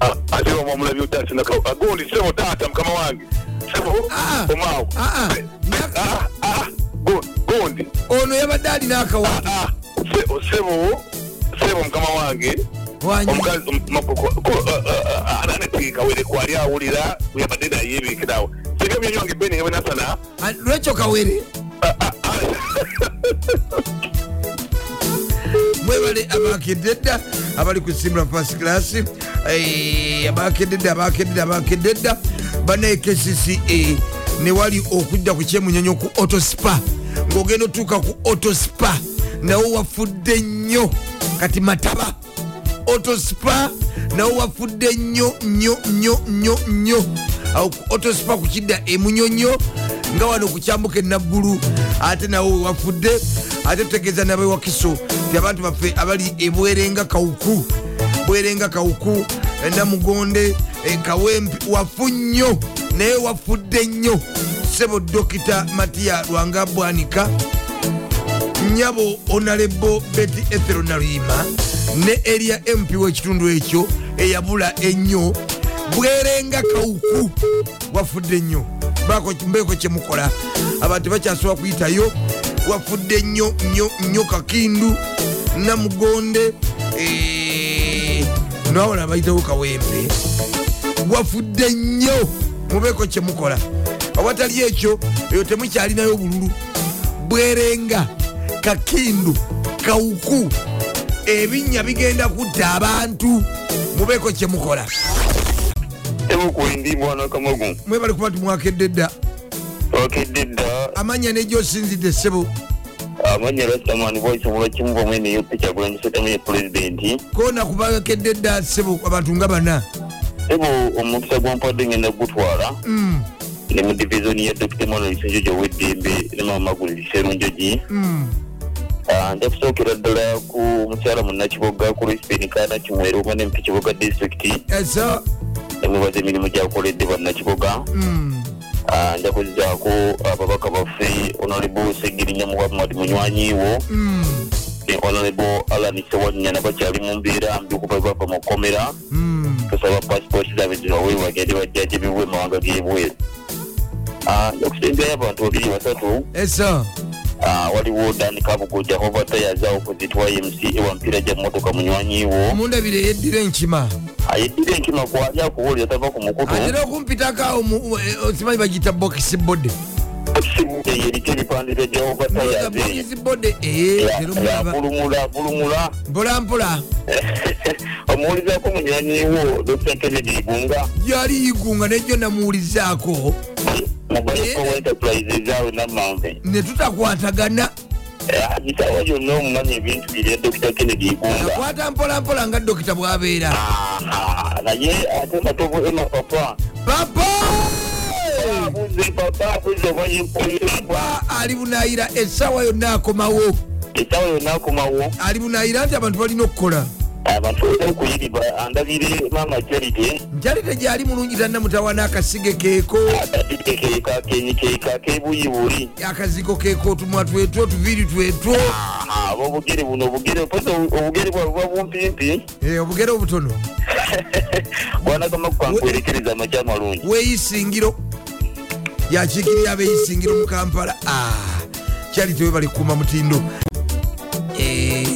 S8: Ah, ate omulabye otasi agundi sebo taata mukama wange. Sebo
S1: Ah,
S8: omaawo
S1: ah, ah,
S8: Eh, ah, ah, gundi
S1: ono yabadde alina akawa
S8: Ah, ah, se- sebo mukama wange omukazi ananeti kawere kwali awulira yabadde naye ebikirawo singa byonyonge beni nga benasana
S1: Ah, lwekyo kawere mwebale abakedde dda abali kusimbula fast class Eh, abakedde dda abakedde abakedde dda banaye kcca newali okudda ku kyemunyonyo ku autospa ng'ogenda otuuka ku autospa nawo wafudde nnyo. Kati mataba autospa nawo wafudde nnyo nnyo nnyo nnyo nnyo. Awo ku kidda emunyonyo nga wano ku kyambuka enaggulu ate nawo wafudde ate tutegeeza nabewakiso ti abantu baffe abali ebwerenga kawuku. Bwerenga kawuku namugonde eh, kawempi wafu nnyo naye wafudde nnyo. Sebo dokita matiya lwanga bwanika nyabo onalebo beti ethero naluyima ne eria mp w'ekitundu ekyo eyabula ennyo. Bwerenga kawuku wafudde nnyo mbeeko kyemukola abantu bakyasobola kuyitayo. Wafudde nnyo nnyo nnyo kakindu namugonde eh, nawona bayitawo kawempe. Wafudde nnyo mubeeko kyemukola awatali ekyo eyo temukyalinayo bululu. Bwerenga kakindu kawuku ebinnya bigenda kutta abantu. Mubeeko kyemukola mwebali kuba timwakedde dda.
S9: Okedde dda.
S1: Amanya negyosinzidde ssebo.
S9: Amanya voice omulwa kimu picha kulanyisetamu ye pulezidenti.
S1: Kona kubakedde dda ssebo abantu nga bana.
S9: Ebo omukisa gwampadde ngenda gutwala
S1: Mm,
S9: ne mu divisioni ya dr. Manuel kisenjo gyow'eddembe ne mama maguliri serunjogi
S1: mm.
S9: Nja kusookera ddala ku mukyala munnakiboga ku respeni kana kimwera oba nempi kiboga
S1: eso
S9: nemwebaza emirimu gyakoledde bannakiboga
S1: mm.
S9: Ah, nja kuzaako ababaka baffe honorable segirinya muhammad munywanyiwo
S1: Mm,
S9: ne honorable alan sewanya nabakyali mu mbeera mbi okuva bava mu kkomera.
S1: Mm.
S9: tusaba passport zaabwe zibawe bagende bajjaje bibwe mawanga g'ebweru Ah, nja kusemberayo abantu babiri basatu waliwo dan kabugo jehova tayaza opposite ymc ewampira gya motoka munywanyiwo.
S1: Mundabire yeddira enkima.
S9: Ayeddira enkima kwali akuwulira tava ku mukutu.
S1: Atera okumpitako awo mu- eh, osimanyi bagiyita bokisi bode mpolampola
S9: omuwulizako munywanyiwo dr kennedy igunga.
S1: Yali yigunga nejjo namuwulizaako ne tutakwatagana
S9: gitawa yonna omumanyi ebintu biri dr kennedy igunga
S1: akwata mpolampola nga dokita bwabeera.
S9: Naye ate matovu ema papa!
S1: Papa ali bunayira essaawa yonna akomawo.
S9: Esawa yonna akomawo.
S1: Ali bunayira nti abantu balina okukola
S9: abantu olina okuyirirwa andabire mama charity
S1: njali tegyali mulungi tannamutawana akasige keeko
S9: kebuyi buli.
S1: Akazigo keeko otumwa twetwo otuviiri twetwo.
S9: Aba obugere buno obugere poza obugere bwawe buba bumpimpi.
S1: Eh, obugere obutono. [laughs]
S9: Bwanagama kwankwerekereza amakya amalungi
S1: weeyisingiro yakiikirira abeeyisingiro mu kampala. Kyali tewe bali kukuuma mutindo. Eh,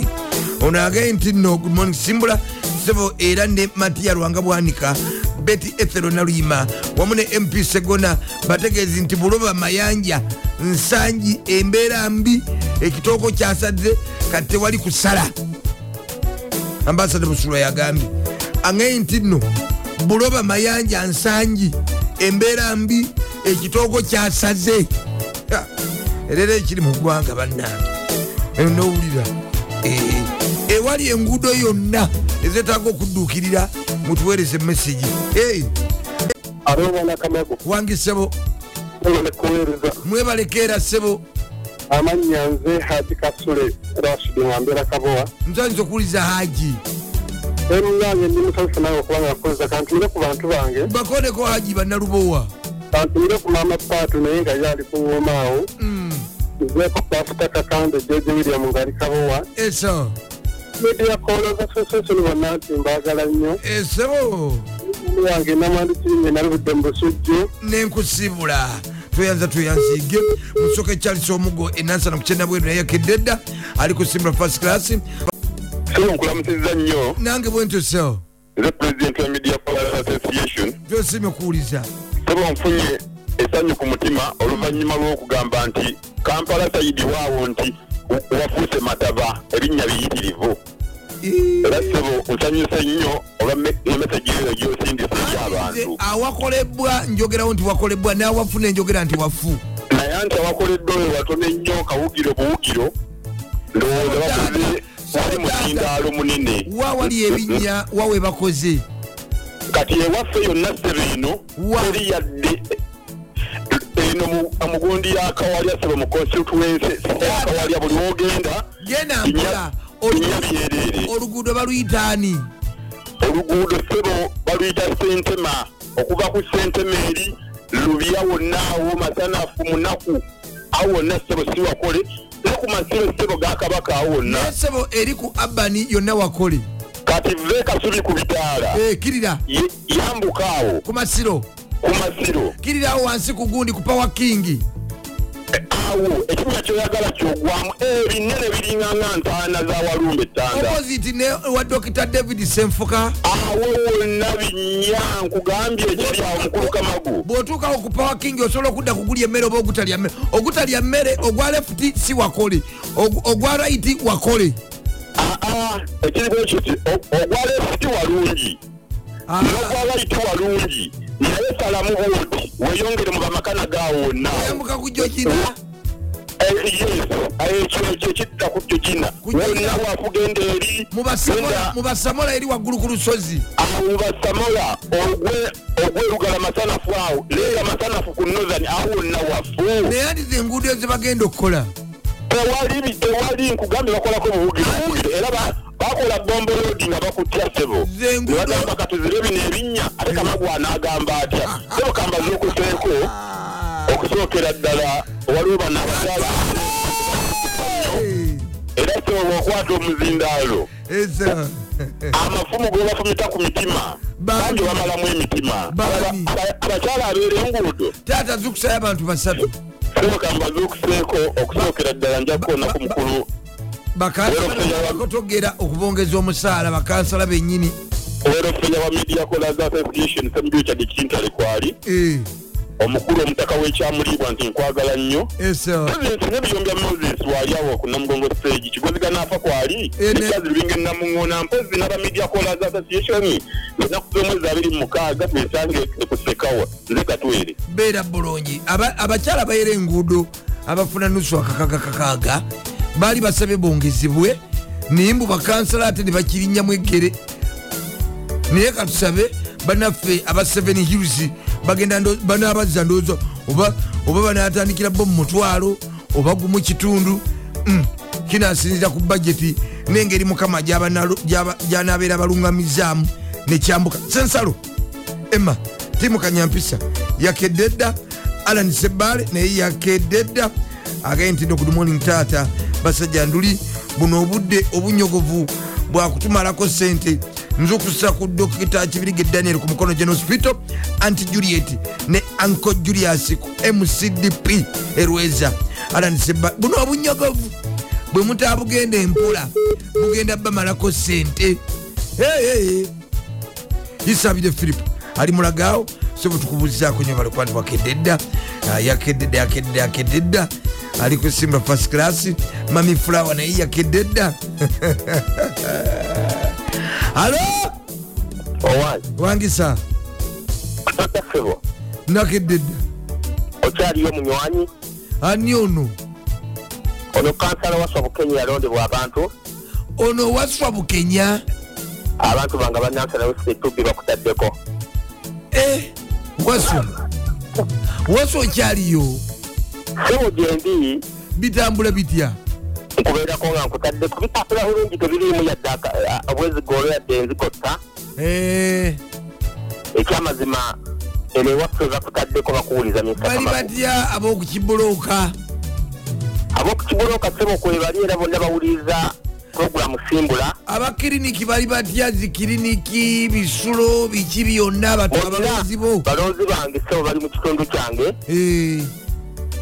S1: ono agaye nti nno good morning simbula sebo era ne matiya lwanga bwanika beti ethero naluyima wamu ne mp segona bategeezi nti buloba mayanja nsangi embeera mbi ekitooko kyasadde kati tewali kusala. Ambasada busulwa yagambye agaye nti nno buloba mayanja nsangi embeera mbi ekitooko kyasaze era era ekiri mu ggwanga bannange. Nowulira Ewali enguudo yonna ezetaaga okudduukirira mutuweereze emesegi
S10: abebona kamago.
S1: Wange sebo mwebalekeera sebo
S10: amanya nze haji kasule rashidi mwambera kabowa.
S1: Ntandisa okuwuliza haji
S10: emunange ndi musanyufu nawe okubanga nakozesa kantumire ku bantu bange.
S1: Bakoneko haji bannalubowa.
S10: Kantumire ku mama paatu naye nga yali kuŋoma awo.
S1: Mm,
S10: nzeeko bafuta kakande jeje william ngaali kabowa.
S1: Eso
S10: media kola za sososoni bonna nti mbaagala nnyo
S1: esebo
S10: wange namwandi kirinye nalibudde mu busujju
S1: nenkusibula. Tweyanza tweyanzige musoka ekyalisa omugo enansana kukyenda bweru naye yakedde dda ali kusimbula first class.
S9: Nkulamusiza nnyo
S1: nange bwentuso
S9: nze president wa media Powers association.
S1: Tosiimye okuwuliza
S9: sebo nfunye essanyu ku mutima oluvannyuma lw'okugamba nti kampala sayidi waawo nti wa- wafuuse mataba erinnya biyitirivu era sebo nsanyuse nnyo olwa me- emesagi eyo gyosindisa eri abantu
S1: awakolebwa njogerawo nti wakolebwa nawafuna enjogera nti wafu.
S9: Naye nti awakoleddwa oyo watono ennyo kawugiro buwugiro ndowooza bakoze wali mutindaalo munene.
S1: Wa wali ebinnya wawe bakoze?
S9: Kati ewaffe yonna sebo eno teri yadde eno mu- amugundi yakawalya sebo mu constituency yakawalya buli wogenda
S1: genda mpola oluguudo baluyitaani
S9: oluguudo sebo baluyita sentema okuva ku sentema eri lubya wonna awo masanafu munaku awo wonna sebo siwakole ne ku masiro sebo gakabaka awo wonna.
S1: Nesebo eri ku abani yonna wakole.
S9: Kati ve kasubi ku bitaala.
S1: Eh, kirira.
S9: Yambuka awo.
S1: Ku masiro.
S8: Ku masiro.
S1: Kirirawo wansi ku gundi ku power king
S8: awo ekinnya kyoyagala kyogwamu ebinene biringanga ntaana za walumbe ettanda
S1: opposite ne wa dr david senfuka
S8: awo wonna binnya nkugambye ekiri awo mukulu kamagu
S1: bw'otuukawo ku power king osobola okudda kugulya emmere oba ogutalya mmere ogutalya mmere ogwa lefuti si wakole ogwa raiti wakole.
S8: Aa ekiri bwe kiti o- ogwa lefuti walungi.
S1: Ah.
S8: n'ogwa layiti walungi naye salamu booti weyongere mu bamakana gaawonna
S1: yambuka ku jojina
S8: ekyo ekyo ekidda ku jojina wonna waakugenda eri
S1: mu basamola-
S8: genda
S1: mu basamola eri waggulu ku lusozi.
S8: Awo basamola ogwe ogwerugala masanafu awo. Leega masanafu ku nozani awo wonna wafu
S1: naye andize enguudo ezebagenda okukola
S8: tewali nkugambye bakolako buwugire buwugire era ba- bakola bombolodi nga bakutya sebo
S1: Ze ngudo-
S8: nebagamba katuzire bino ebinnya ate kamagu anagamba atya. Sebo kambaze okuseeko okusookera ddala waliwo bano abakyala era sebo okwata omuzindaalo amafumu ge bafumita ku mitima. Bangi bamalamu emitima. Abakyala abeera enguudo.
S1: Taata zukusayo abantu basatu
S8: sebo kambaze okuseeko okusookera ddala nja kukonaku mukulu.
S1: Bakotogera okubongeza omusaala bakansala bennyini.
S8: Owerofenya wa media callers association richard kintale kwali.
S1: Eh,
S8: omukulu omutaka w'ekyamulibwa nti nkwagala nnyo. President nebiyombi moses wali awo ku namugongo stage. Kigoziga naafa kwali?
S1: Ene-
S8: ekyaziribinga enamuŋona mpozi n'aba media callers association. Enaku z'omwezi abiri mu mukaaga twesange ekusekawa nze katwere.
S1: Beera bulungi Aba- abakyala bayera enguudo abafuna nusu akakagakakaaga baali basabye bongezebwe naye mbu bakansala ate ne bakirinnyamu eggere naye katusabe banaffe aba 7 hills bagenda banaabazza ndowooza oba banatandikira bo mu mutwalo oba gumu kitundu Mm, kinasinzira ku bajeti n'engeri mukama gy'anaabeera balungamizaamu nekyambuka sensalo emma timu kanyampisa yakedde dda alan sebale naye yakedde dda agaye nti no good morning taata. Basajja nduli buno obudde obunyogovu bwakutumalako sente nzukusa ku dokita kibirige daniel ku mukono gen hospital anti juliet ne anco julius ku mcdp erweza. Alan sebale buno obunyogovu bwe mutabugenda empola bugenda bamalako sente isabire philip ali mulagaawo sobo tukubuuzizaako nyo balekuba ntiwakedde dda Ah, yakedde dda yakedde dda yakedde dda ali ku simba fast class mami flower naye yakedde dda [laughs] alo?
S8: Owayi
S1: wangisa.
S8: Tatasebo
S1: nakedde dda
S8: okyaliyo munywanyi
S1: ani ono.
S8: Ono kansala waswa bukenya yalondebwa abantu
S1: ono waswa bukenya
S8: abantu banga banansala wesitubbi bakutaddeko
S1: Eh, waswa waswa okyaliyo
S8: sebo gyendi
S1: bitambula bitya
S8: nkubeerako nga nkutaddeko bitambula bulungi tebiriimu yadde aka- a- obwezigolo yadde enzikotta
S1: Eh,
S8: ekyamazima eno ewaffe bakutaddeko bakuwuliza
S1: bali batya ab'okukibulooka
S8: ab'okukibulooka sebo kwebali era bonna bawuliriza puroguramu simbula.
S1: Abakiriniki bali batya zikiriniki bisulo biki byonna abantu abalonzi bo.
S8: Balonzi bange sebo bali mu kitundu kyange.
S1: Eh,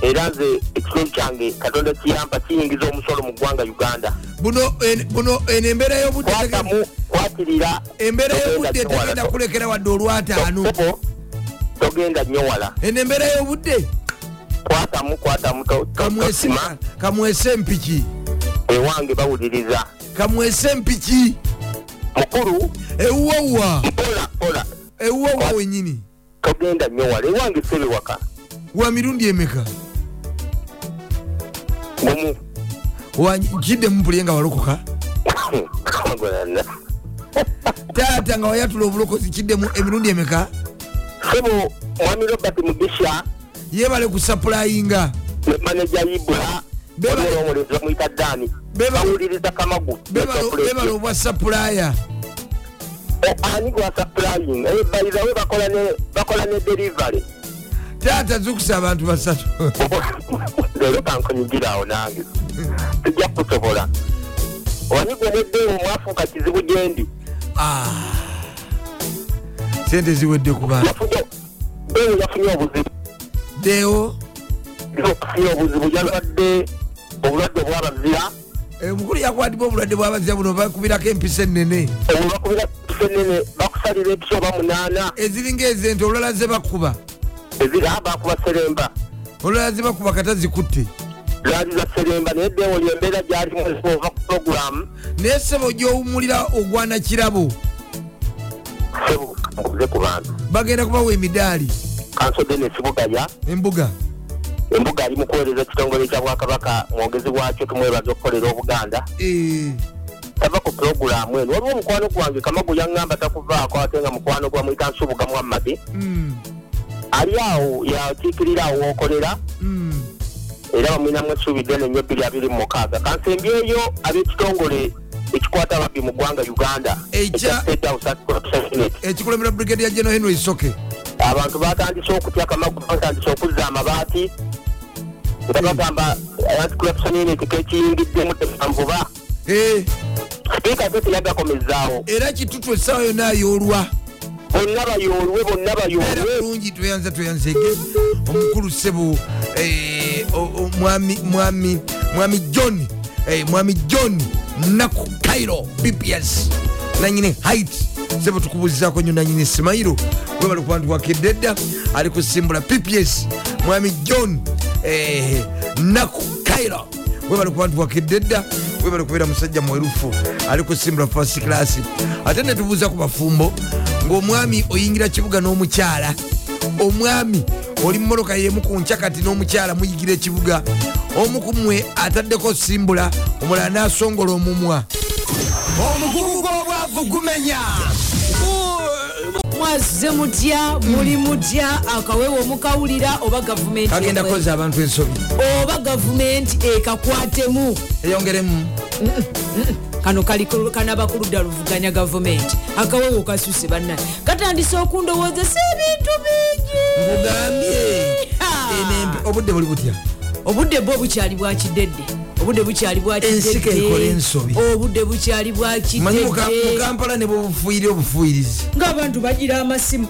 S8: era nze ekitundu kyange katonda kiyamba kiyingiza omusolo mu ggwanga uganda.
S1: Buno buno eno embeera y'obudde
S8: kwatirira
S1: embeera y'obudde tegenda kulekera wadde olwataano.
S8: Togenda nnyo wala.
S1: Eno embeera y'obudde?
S8: Kwatamu kwatamu to-
S1: kamwese empiki
S8: ewange bawuliriza.
S1: Kamwese empiki
S8: mukulu.
S1: Ewuwawa
S8: mpola pola
S1: ewuwawa wenyini
S8: togenda nnyo wala. Ewange sebe waka
S1: wa mirundi emeka
S8: gumu
S1: kidde mupulye nga walokoka taata nga wayatula obulokozi kiddemu emirundi emeka
S8: sebo mwami robert mugisha
S1: yebale kusapulayinga
S8: ne maneja ibula omulenzi bamuyita dani bawuliriza kamagu
S1: bebale obwa sapulaya
S8: ani gwa supplying bayizawe bakola ne bakola ne delivery
S1: taata zukusa abantu basatu.
S8: Leero kankonyigira awo nange. Tujja kusobola. Wanyigwe neddeewo mwafuuka kizibu gyendi
S1: Ah. sente ziwedde ku bantu.
S9: Deewo yafunye obuzibu.
S1: Deewo
S9: yafunye obuzibu yalwadde obulwadde bwabazira
S1: omukulu yakwatibwa obulwadde bwabazira buno bakubirako empisa enene
S9: olwakubira senene bakusalira empisa oba munaana.
S1: Eziringa ezente olwala ze bakuba
S9: ezira bakuba seremba.
S1: Olwala ze bakuba kata zikutte
S9: zaali za seremba naye deewo lyembeera gyalimu ova ku puroguramu
S1: naye sebo gyowumulira ogwana kirabo.
S9: Sebo nkuze ku bantu.
S1: Bagenda kubawa emidaali.
S9: Kanso denis bugaya
S1: embuga.
S9: Embuga ali mu kuweereza ekitongole kya bwakabaka mwogezi wakyo tumwebaza okukolera obuganda. Tava ku puroguramu eno waliwo omukwano gwange kamagu yaŋŋamba takuvaako ate nga mukwano gwa mwikansi obuga muhammadi
S1: mm,
S9: ali awo yakiikirira awo wokolera
S1: mm.
S9: era bamwinamu essuubi ddene nnyo bbiri abiri mu mukaaga. Kansembyeyo ab'ekitongole ekikwata ababbi mu ggwanga uganda.
S1: Ekikulembera brigadier general henry soke.
S9: Abantu batandise okutya kamagu batandise okuzza amabaati. Nga bagamba anticorruption unit kekiyingiddemu tebanvuba
S1: Eh,
S9: sipiika te teyagakomezaawo
S1: era kitutu essaawa yonna ayoolwa
S9: bonna bayoolwe bonna bayoolwe
S1: bulungi tweyanza tweyanzege omukulu sebo eh, mwami mwami john eh, mwami john naku kairo bps nanyini hait sebo tukubuzizako nyo nanyini simairo webali kubantuwakedde edda ali kusimbula pps mwami john eh, naku kairo. Webali kubantuwakedde edda webali kubeera musajja mwerufu ali kusimbula fast class. Ate netubuuza ku bafumbo ng'omwami oyingira kibuga n'omukyala. Omwami oli mumoloka yemu ku nkya kati n'omukyala muyigira ekibuga. Omu ku mmwe ataddeko simbula omulala n'asongola omumwa.
S3: Omugugu gw'obwavu gumenya
S7: mwaze mutya muli mutya akawewo mukawulira oba gavumenti
S1: kagenda
S7: emwe-
S1: koza abantu ensobi.
S7: Oba gavumenti ekakwatemu?
S1: Eyongeremu
S7: kano kali ku- kanaba ku ludda luvuganya gavumenti akawewo kasuse banna. Katandise okundowooza si ebintu bingi
S1: mugambye obudde buli butya?
S7: Obudde bwo bukyali bwakidedde obudde bukyali
S1: Ensiko ekola ensobi.
S7: obudde bukyali
S1: manyi muka-
S7: bwakidedde
S1: mukampala ne bwebufuuyire obufuuyirizi.
S7: Ng'abantu bagira amasimu.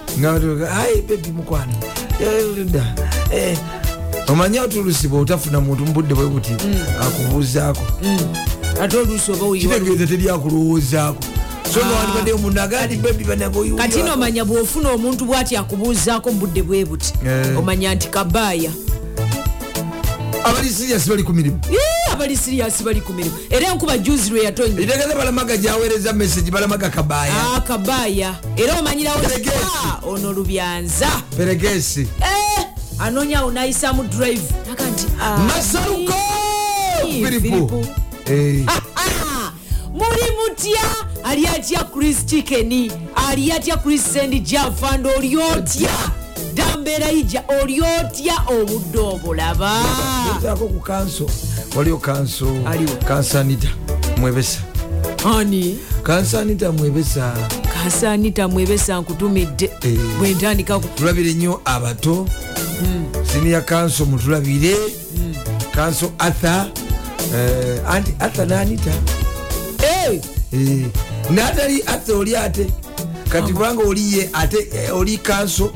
S1: Ai bebi mukwano. Eh, dda. Eh, omanyi otulusi bweotafuna muntu mubudde bwe buti? Akubuuzaako
S7: ate oluusi oba
S1: kitegeeza teri akulowoozaako so nowandibaddeyo mundu agandi bebi banagoyi
S7: kati nomanya bwofuna omuntu bwati akubuuzaako mu budde bwe buti.
S1: Eh.
S7: omanya nti kabaaya.
S1: Abali siriasi bali ku mirimu.
S7: Abali siriyasi bali ku mirimu. Era enkuba juzi lwe yatonye
S1: etegeeza balamaga gyaweereza message balamaga kabaaya.
S7: Ah, kabaaya. Era omanyirawo. Ah, ono lubyanza.
S1: Peregesi.
S7: Eh, anoonya awo nayisamu drive. Naga nti ah,
S1: masaluko
S7: Ii, [laughs] muli mutya ali atya chris chicken ali atya chris sendi jafand oli otya? Dambeera ija oli otya? Obudde obulaba.
S1: Nzaako ku kanso. Waliyo kanso kansanita mwebesa.
S7: Ani?
S1: Kansanita mwebesa.
S7: Kasanita mwebesa nkutumidde. Bwentandika ku-
S1: tulabire nnyo abato. Siniya kanso mutulabire. Kanso arthur. eh, anti arthur nanita?
S7: Eh,
S1: Eh, natali arthur oli ate. Kati kubanga oliye ate eh, oli kanso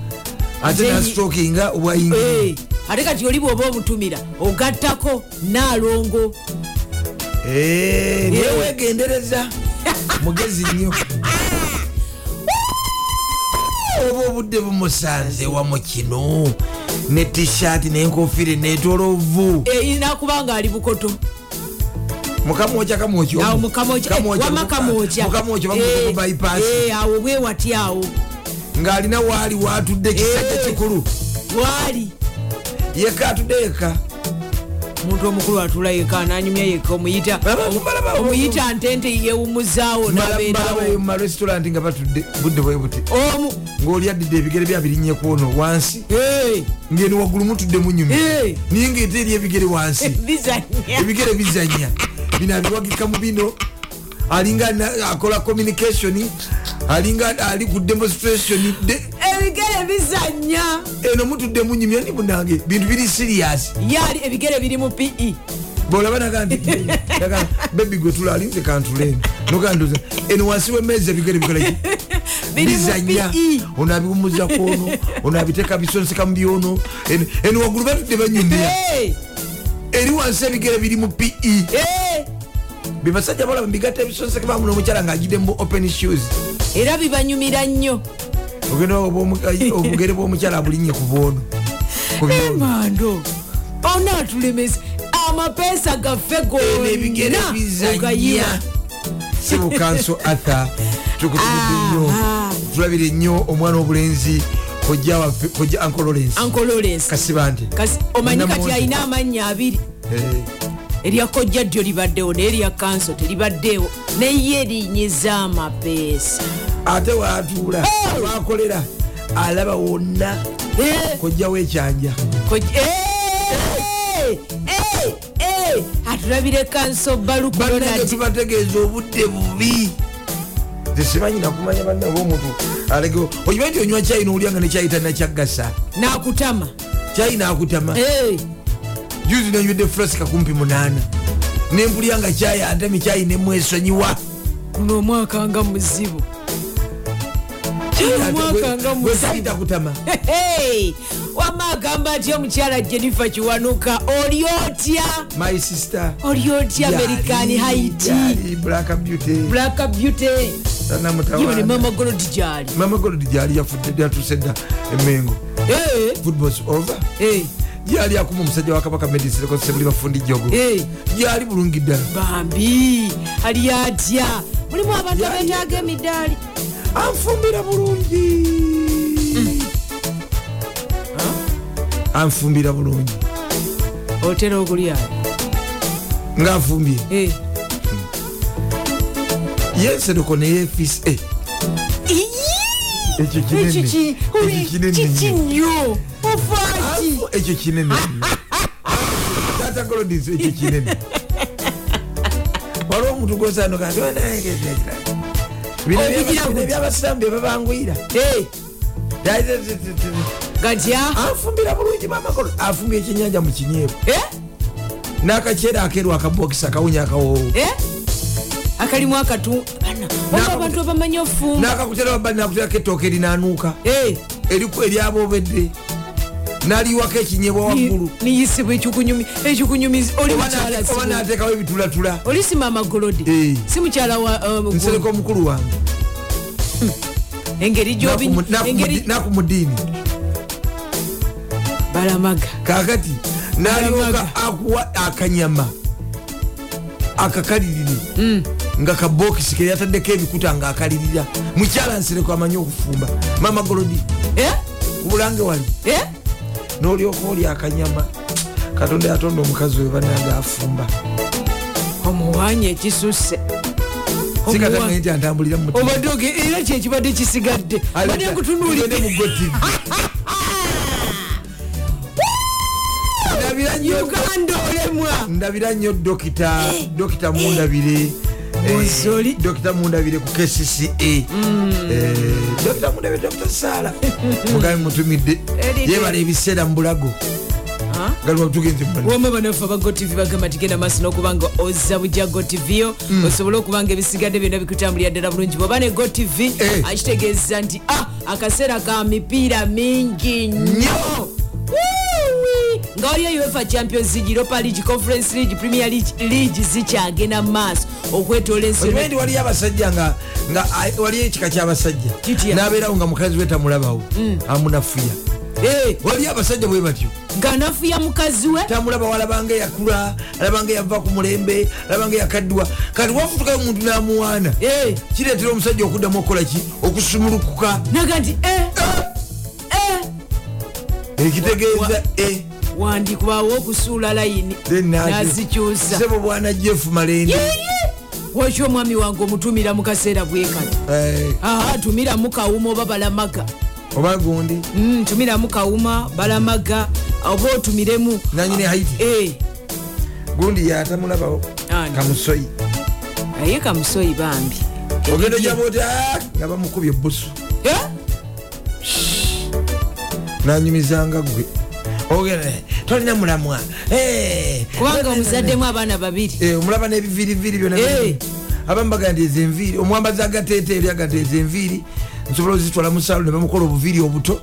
S1: ate nasitokinga obwayingi
S7: eh, ate kati oli bwoba omutumira ogattako naalongo.
S1: Niye wegendereza [laughs] mugezi nnyo. Oba obudde bumusanze wamu kino ne tishaati nenkofire netolovu
S7: Eh, nakubanga ali bukoto
S1: mukamwoca kamwoki
S7: awo mukamokya wama kamokya
S1: mukamwoki
S7: Eh,
S1: bamubaipasi
S7: eh, awo bwewati awo
S1: ng'alina waali watudde ekisajja
S7: Eh.
S1: kikulu
S7: waali
S1: yeka atudde yeka
S7: omuntu omukulu atula yeka nanyumya yeka omuyita omuyita ntente yewumuzaawo nabeerawo
S1: mumarestaurant nga batudde budde bwe buti.
S7: Omu
S1: ng'oli addidde ebigere byabirinyeku ono wansi.
S7: Eh,
S1: ngeno waggulu mutudde munyuma
S7: eh,
S1: niye ngaete eri ebigere wansi. [laughs] Ebigere bizanya bino abiwagika mu bino alinga akola communication alinga ali ku demonstration de-
S7: ebigere bizanya
S1: eno mutudde munyumya ni munange bintu biri serious.
S7: Yaali ebigere biri mu pe
S1: bolaba naga nti bebi gwe tula alinze kantuleni nokanduza eno wansi wemeza ebigere [laughs]
S7: mu
S1: bizanya
S7: PE.
S1: ono [laughs] abiwumuza kwono ono abiteeka bisonseka mu byono. Eno- waggulu batudde banyumira
S7: Hey,
S1: eri wansi ebigere biri mu pe
S7: hey.
S1: bebasajja balaba bigatta ebisonseka bamu n'omukyala ng'agide mu open shoes.
S7: Era bibanyumira nnyo.
S1: Ogenda [laughs] obugere bw'omukyala abulinye ku bwono ku byono
S7: mando onaatulemesa amapeesa gaffe gonna. Ogayima
S1: sibukanso atha tukutubudde nnyo. [laughs] Tulabire nnyo omwana obulenzi kojja kojja ankololens
S7: uncle lawrence.
S1: Kasiba nti?
S7: Omanyi kati alina amannya abiri.
S1: Eh,
S7: erya kojja ddyo libaddewo n'erya kanso teribaddeewo neye erinyiza amapeesa
S1: ate watuula wakolera alaba wonna kojjawo ekyanja
S7: atulabire kanso baluku
S1: bannange
S7: Donald.
S1: tubategeeza obudde bubi tesimanyina kumanya bannaba omuntu alege okimanyi nti onywa kyayi nowulyanga nekyayi tanakyagasa
S7: n'akutama.
S1: Kyayi nakutama? Juzi nanywedde frasika kumpi munaana. Nempulyanga kyayi antami kyayi nemwesonyiwa.
S7: Guno omwaka nga muzibu. Omwaka nga muzibu.
S1: wekaitakutama
S7: Hey, wama agamba nti omukyala jennifer kiwanuka oli otya?
S1: My sister.
S7: Oli otya american haiti?
S1: Gyali black beauty
S7: mama golodi gyali
S1: mama golodi gyali yafudde yatuse dda emengo
S7: Eh,
S1: footballs over.
S7: Eh,
S1: gyali akuma omusajja wa kabaka medicine sebuli bafundi jogo
S7: eh,
S1: gyali bulungi ddala.
S7: Bambi ali atya? Mulimu abantu abetaaga emidaali.
S1: Anfumbira bulungi. Anfumbira bulungi.
S7: Otera okulyayo
S1: ngaanfumbye
S7: Eh.
S1: Yensereko neyefisi eh, ekyo kinene
S7: Ekyo
S1: nnyo. Afu, ekyo kinene tata golodis ekyo kinene waliwo omuntu gosano kanti
S7: Obugira gutya.
S1: ebyabasiramu byebabangwira
S7: gatya
S1: anfumbira bulungi mamakolo afumbye ekyenyanja mu kinyeevu
S7: Eh?
S1: n'akaceera akeeru akabokisi akawunya akawoowo
S7: Eh? Akalimu akatu. Abantu abamanyi ofumba
S1: n'akakutera wabali nakuterako ettooke erinaanuuka
S7: Eh,
S1: eriku eryabobedde n'aliwako ekinyeebwa waggulu.
S7: niyisibwa ekikunyumi ekikunyumizi oli mukyala
S1: oba n'ateekawo ebitulatula.
S7: oli si mama golodi?
S1: Eh.
S7: si mukyala wa um,
S1: nsereka omukulu wange.
S7: Engeri
S1: mu-
S7: engeri
S1: naku mu ddiini.
S7: Balamaga.
S1: Kakati n'alyoka akuwa akanyama. Akakalirire
S7: Mm.
S1: Nga kabokisi keyataddeko ebikuta nga akalirira. Mukyala nsereko amanyi okufumba. Mama golodi
S7: Eh?
S1: ku bulange wali?
S7: Eh?
S1: n'olyoka oli akanyama. Katonda yatonda omukazi we bananga afumba.
S7: Omuwanya ekisusse.
S1: Sikatangaye nti antambulira
S7: obadde oge era kyekibadde kisigadde. Badde [laughs] uganda olemwa.
S1: Ndabira nnyo dokita dokita mundabire. Eh,
S7: Ozoli.
S1: dokita mundabire ku kcca Eh, dokita mundabire dokita saala [laughs] mugabe mutumidde yebala ebiseera mu bulago. Galiwa tugenze mu
S7: wama banaffe aba gotv bagamba tigenda maaso n'okuba nga ozza bujja gotv osobole okuba nga ebisigadde byonna bikutambulira ddala bulungi. Bwoba ne gotv
S1: Eh.
S7: akitegeeza nti ah, akaseera ka mipiira mingi nnyo. Nga waliyo uefa champions league europa league conference league premier league zikyagenda mu maaso okwetoola ensi
S1: waliyo abasajja nga waliyo ekika kyabasajja. Nabeerawo nga mukazi we tamulabawo. Amunafuya.
S7: Eh,
S1: waliyo abasajja bwe batyo.
S7: Ng'anafuya mukazi we?
S1: Tamulaba walabanga eyakula alabanga eyava ku mulembe alabanga eyakaddwa kati wafutukayo omuntu n'amuwaana.
S7: Eh,
S1: kireetera omusajja okuddamu okukola ki? Okusumulukuka.
S7: Naga nti eh, eh,
S1: ekitegeeza
S7: wandikubaawo okusuula layini nazikyusa.
S1: Sebo bwana jeff malende
S7: waki omwami wange omutumira mu kaseera bwe kati
S1: Eh,
S7: aa tumiramu kawuma oba balamaga?
S1: Oba gundi?
S7: Mm, tumiramu kawuma balamaga oba otumiremu?
S1: Nanyini haiti.
S7: Eh,
S1: gundi yatamulabawo. Kamusoyi.
S7: Naye kamusoyi bambi.
S1: Ogendo gyaba oti "Ah," nga bamukubye ebusu
S7: Eh?
S1: nanyumizanga gwe tolina mulamwa. Eh,
S7: kubanga omuzaddemu abaana babiri.
S1: Eh, omulaba n'ebiviriviri byona
S7: Eh.
S1: abamu ezo enviiri omwambazi agateeteeri aga nti ezo enviiri. Nsobola ozitwala mu saalo ne bamukola obuviiri obuto.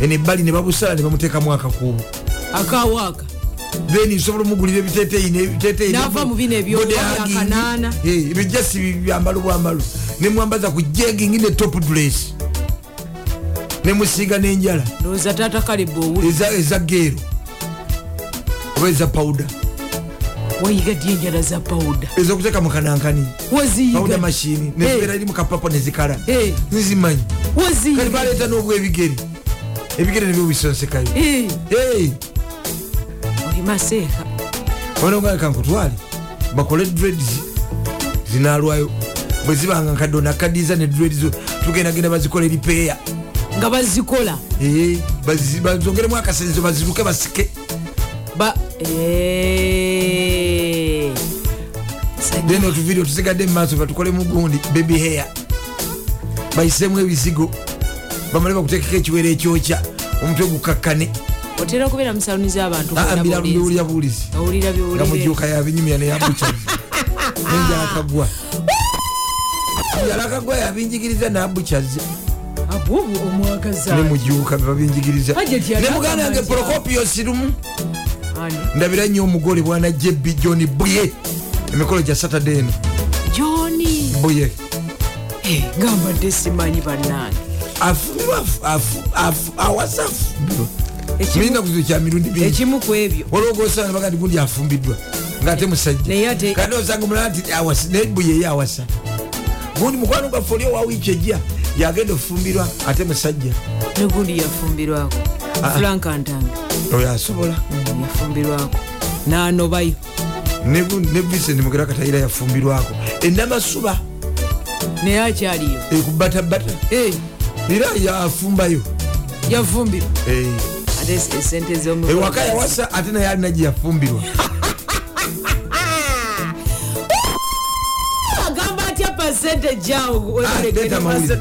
S1: Eno ebbali ne babusala ne bamuteekamu akakuubo.
S7: Akawaaka.
S1: Then nsobola omugulira ebiteteeyi nebiteteeyi
S7: N'ava mu bino ebyo- akanaana.
S1: ebyo jasi byambalo bwambalo nemwambaza ku jegingi ne top dress nemusiiga n'enjala
S7: ndowooza taata kalebbe owuli.
S1: Eza eza geero oba eza pawuda
S7: wayiga ddi enjala za pawuda
S1: ezokuteeka mu kanankani. Pawuda mashini nezibeera eri mu kapapa nezikala nzimanyi.
S7: Waziyiga.
S1: Baleeta n'obwebigere. Ebigere nebyobisonsekayo
S7: Eh, oli maseeka.
S1: Onogakankutwale bakole dreads zinalwayo bwe zibanga nkadde onakadiza ne dreads tugendagenda bazikola eripeeya
S7: nga bazikola.
S1: Eh, bazongeremu akasenzo baziruke basike.
S7: Ba Eh.
S1: Then otuvidio tusigadde mumaaso batukolemu gundi baby hair. Bayisemu ebizigo. Bamale bakutekeko ekiwero ekyokya omutwe gukakkane.
S7: Otera okubeera musaluni z'abantu
S1: biwulya buwulizi
S7: owulira
S1: nga
S7: biwulire
S1: mujuuka yabinyumya neyabucazi [laughs] nenjala kagwa. Njala kagwa yabinjigiriza nabucaze
S7: abwobu omwagaza
S1: nemujuuka bebabinjigiriza ne muganda yange
S7: akamanja.
S1: procopios lumu ndabira nnyo omugole bwana jebbi john buye. Emikolo gya saturday eno.
S7: Joni
S1: buye.
S7: Nga mbadde simanyi bannange.
S1: Awasa afumbirwa mirina kuzibu kya mirundi mingi
S7: ekimu ku ebyo.
S1: Waliwo gosanga baga nti gundi afumbiddwa ngaate musajja. Kandi osanga omulala nti awasa naye buye ye awasa. Gundi mukwano gwaffe oli owa wiiki ejja yagenda ofumbirwa ate musajja.
S7: Negundi yafumbirwako.
S1: Ah.
S7: frank antange
S1: oyo asobola.
S7: Mm, yafumbirwako. Nanobayo
S1: ne vincent mugera katayira yafumbirwako. Enamasuba
S7: naye akyaliyo.
S1: Ekubatabata
S7: Eh,
S1: era yafumbayo.
S7: Yafumbirwa.
S1: Eh,
S7: ate esente zomu
S1: ewaka yawasa ate naye alina gye yafumbirwa [laughs]
S7: pasente jawo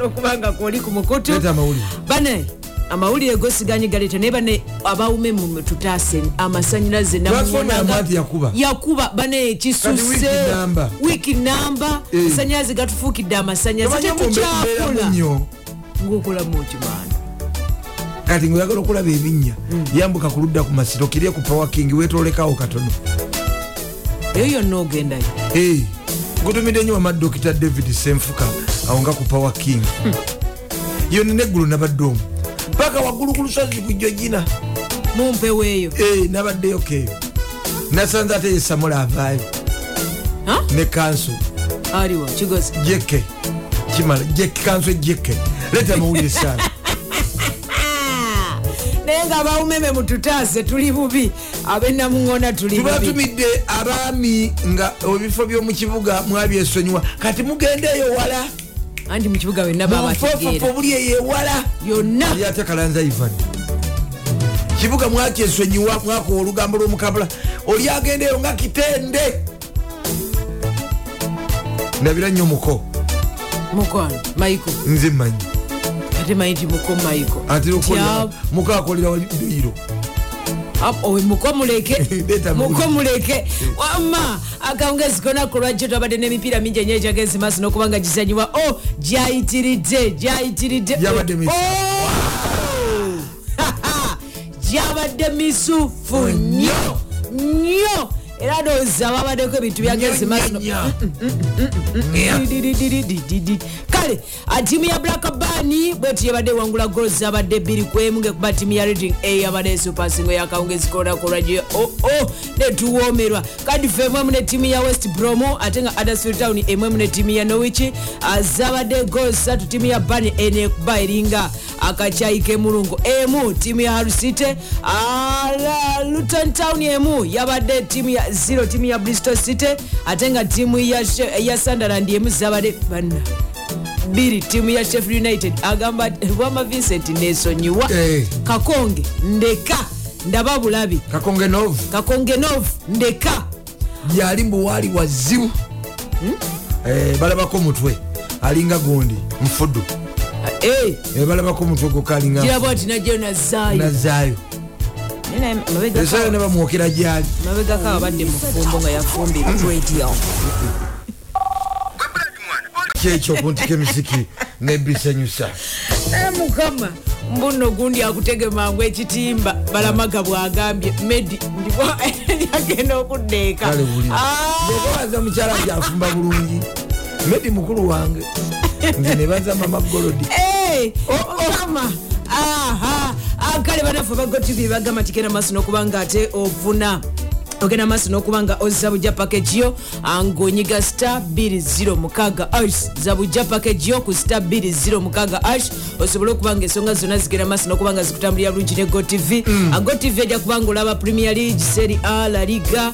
S7: okubanga koli ku mukutu.
S1: Leeta amawulire
S7: bane amawulire gosiganye galeeta naye bane abawume mu tutaase amasanyalaze
S1: yakuba.
S7: bane kisuse
S1: wiiki namba.
S7: namba
S1: Eh.
S7: gatufuukidde amasanyalaze. Tetukyakula ngaokulamu okimaana
S1: kati ngaoyagala okulaba ebinnya yambuka ku ludda ku masiro kirye ku pawaking wetolekawo katono.
S7: Eyo yonna ogendayo
S1: Eh, gutumidde nnyo wama dokita david senfuka awo nga ku pawaking yonna neggulu nabadde omu. Paka waggulu ku lusozi ku jojina
S7: mumpeweeyo
S1: Eh, nabaddeyo keeyo. Nasanze ate yesamula avaayo ne kanso
S7: aliwo kigozi.
S1: Jeke kimala jeke kanso jeke leeta amawulire saala
S7: nga bawumeme mututaase tuli bubi abenamuŋona tuli bubi.
S1: tubatumidde abaami nga ebifo by'omu kibuga mwabyesonyiwa kati mugendeeyo wala.
S7: Anti mu kibuga wenna babategeera
S1: buli eyo ewala.
S7: Yonna.
S1: Ate kalanza ivan? Kibuga mwakyesonyiwa mwakowa olugambo lwomukabula oli agendeeyo nga kitende. Ndabira nnyo muko.
S7: Mukwano maiko
S1: nze mmanyi
S7: ate manyi ti muko maiko
S1: atera okukolera
S7: Tya-
S1: muko akolera waliiro
S7: muko [laughs] muleke. Muko muleke. Wama akawungezi kona kulwajjo twabadde n'emipiira mingi enyo egyagezi maaso n'okubanga gizanyiwa. O gyayitiridde gyayitiridde.
S1: Misufu.
S7: Oh! [laughs] gyabadde misufu nnyo nnyo era ndowooza babaddeko ebintu byagezi maaso Didididididididi. kale ah, tiimu ya black bani bwetu yabadde ewangula gol zabadde bbiri kwemu ngekuba tiimu ya reading a yabadde esupasingo yakawungezi konakolwajo oo netuwomerwa kadi fe emwemu ne tiimu ya west bromo ate nga adersfield town emwemu ne tiimu ya norwich zabadde gol satu tiimu ya bani enekuba eringa akacyayi k'emulungu. Emu tiimu ya harusite luton town emu yabadde tiimu ya zero tiimu ya bristol city ate nga tiimu ya sunderland emu zabadde bana. Bbiri tiimu ya sheffield united agamba [laughs] wama vincent nesonyiwa
S1: Eh.
S7: kakonge ndeka ndaba bulabi.
S1: Kakonge novu
S7: kakonge nov ndeka.
S1: Gyali mbuwaali wazibu Eh, balabako mutwe alinga gundi nfudu.
S7: Eh,
S1: Eh, balabako omutwe gokalinga
S7: giraba oti najjo nazaayo
S1: esayo ne bamwokera gyali.
S7: Mabegako abadde mufumbo nga yafumbirwa
S1: kyekyo kuntika emisiki nebisanyusa
S7: Eh, mukama mbuno gundi akutege mangu ekitimba balamaga bwagambye medi [laughs] yagenda okuddeeka.
S1: Buli
S7: Ah,
S1: mukyala gyafumba bulungi. Medi mukulu wange nze nebaza mama golodi.
S7: Eh, mukama. Aha. Ah, kale banaffe bago tv bagamba tigenda maaso n'okuba nga ate ofuna ogenda maaso n'okuba nga ozza bujja package yo ng'onyiga star 206 ash za bujja package yo ku star 206 ash osobole okuba nga ensonga zonna zigenda maaso n'okuba nga zikutambulira bulungi ne gotv gotv ejja kuba nga olaba premier league seri a la liga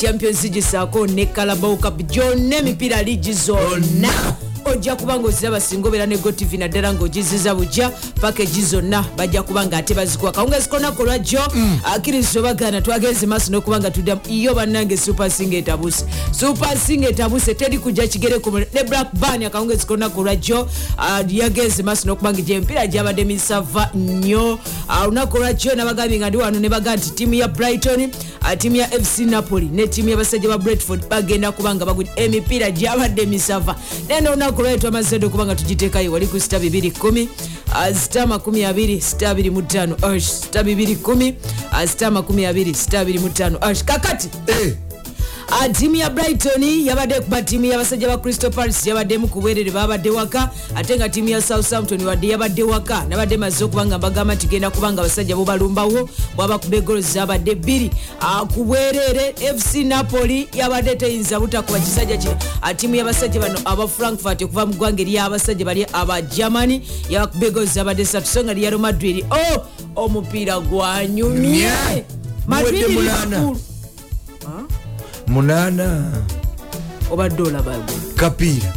S7: champions league saako ne calabao cup. Gyonna emipiira liigi zonna ojja kuba nga oziraba singa obeera ne gotv naddala ng'ogiziza bujja pakeji zonna bajja kuba nga ate bazikuwa kawunga zikonaku olwajjo akkiriza obagaana twagenze maaso n'okuba nga tuddamu iyo bannange super singa etabuse super singa etabuse teri kujja kigere ku ne black ban akawunga zikonaku olwajjo ah, yagenze maaso n'okuba nga gyempira gyabadde misava nnyo. Ah, olunaku olwajjo nabagambye nga ndi wano ne baga nti tiimu ya brighton ah, tiimu ya fc napoli ne tiimu y'abasajja ba bretford bagenda kuba nga bagudi emipiira gyabadde misava. Naye n'olunaku olwayo twamaze dde okuba nga tugiteekayo wali ku sita 210 sita 20 sita 25 ash sita 210 sita 20 sita 25 kakati!
S1: Eh,
S7: Ah, tiimu ya brighton yabadde kuba tiimu y'abasajja ba crystal palace yabaddemu ku bwerere babadde waka. Ate nga tiimu ya southampton wadde yabadde waka. Nabadde maze okuba nga mbagamba nti genda kuba nga abasajja bobalumbawo bwabakuba egolo zabadde bbiri. Ku bwerere fc napoli yabadde teyinza butakuba kisajja Ah, tiimu y'abasajja bano aba frankfurt okuva mu ggwanga ery'abasajja bali aba germany. Yabakuba egolo zabadde satu so nga lyalo madrid. O omupiira gwanyumye madrid liverpool
S1: munaana
S7: obadde olaba
S1: kapiira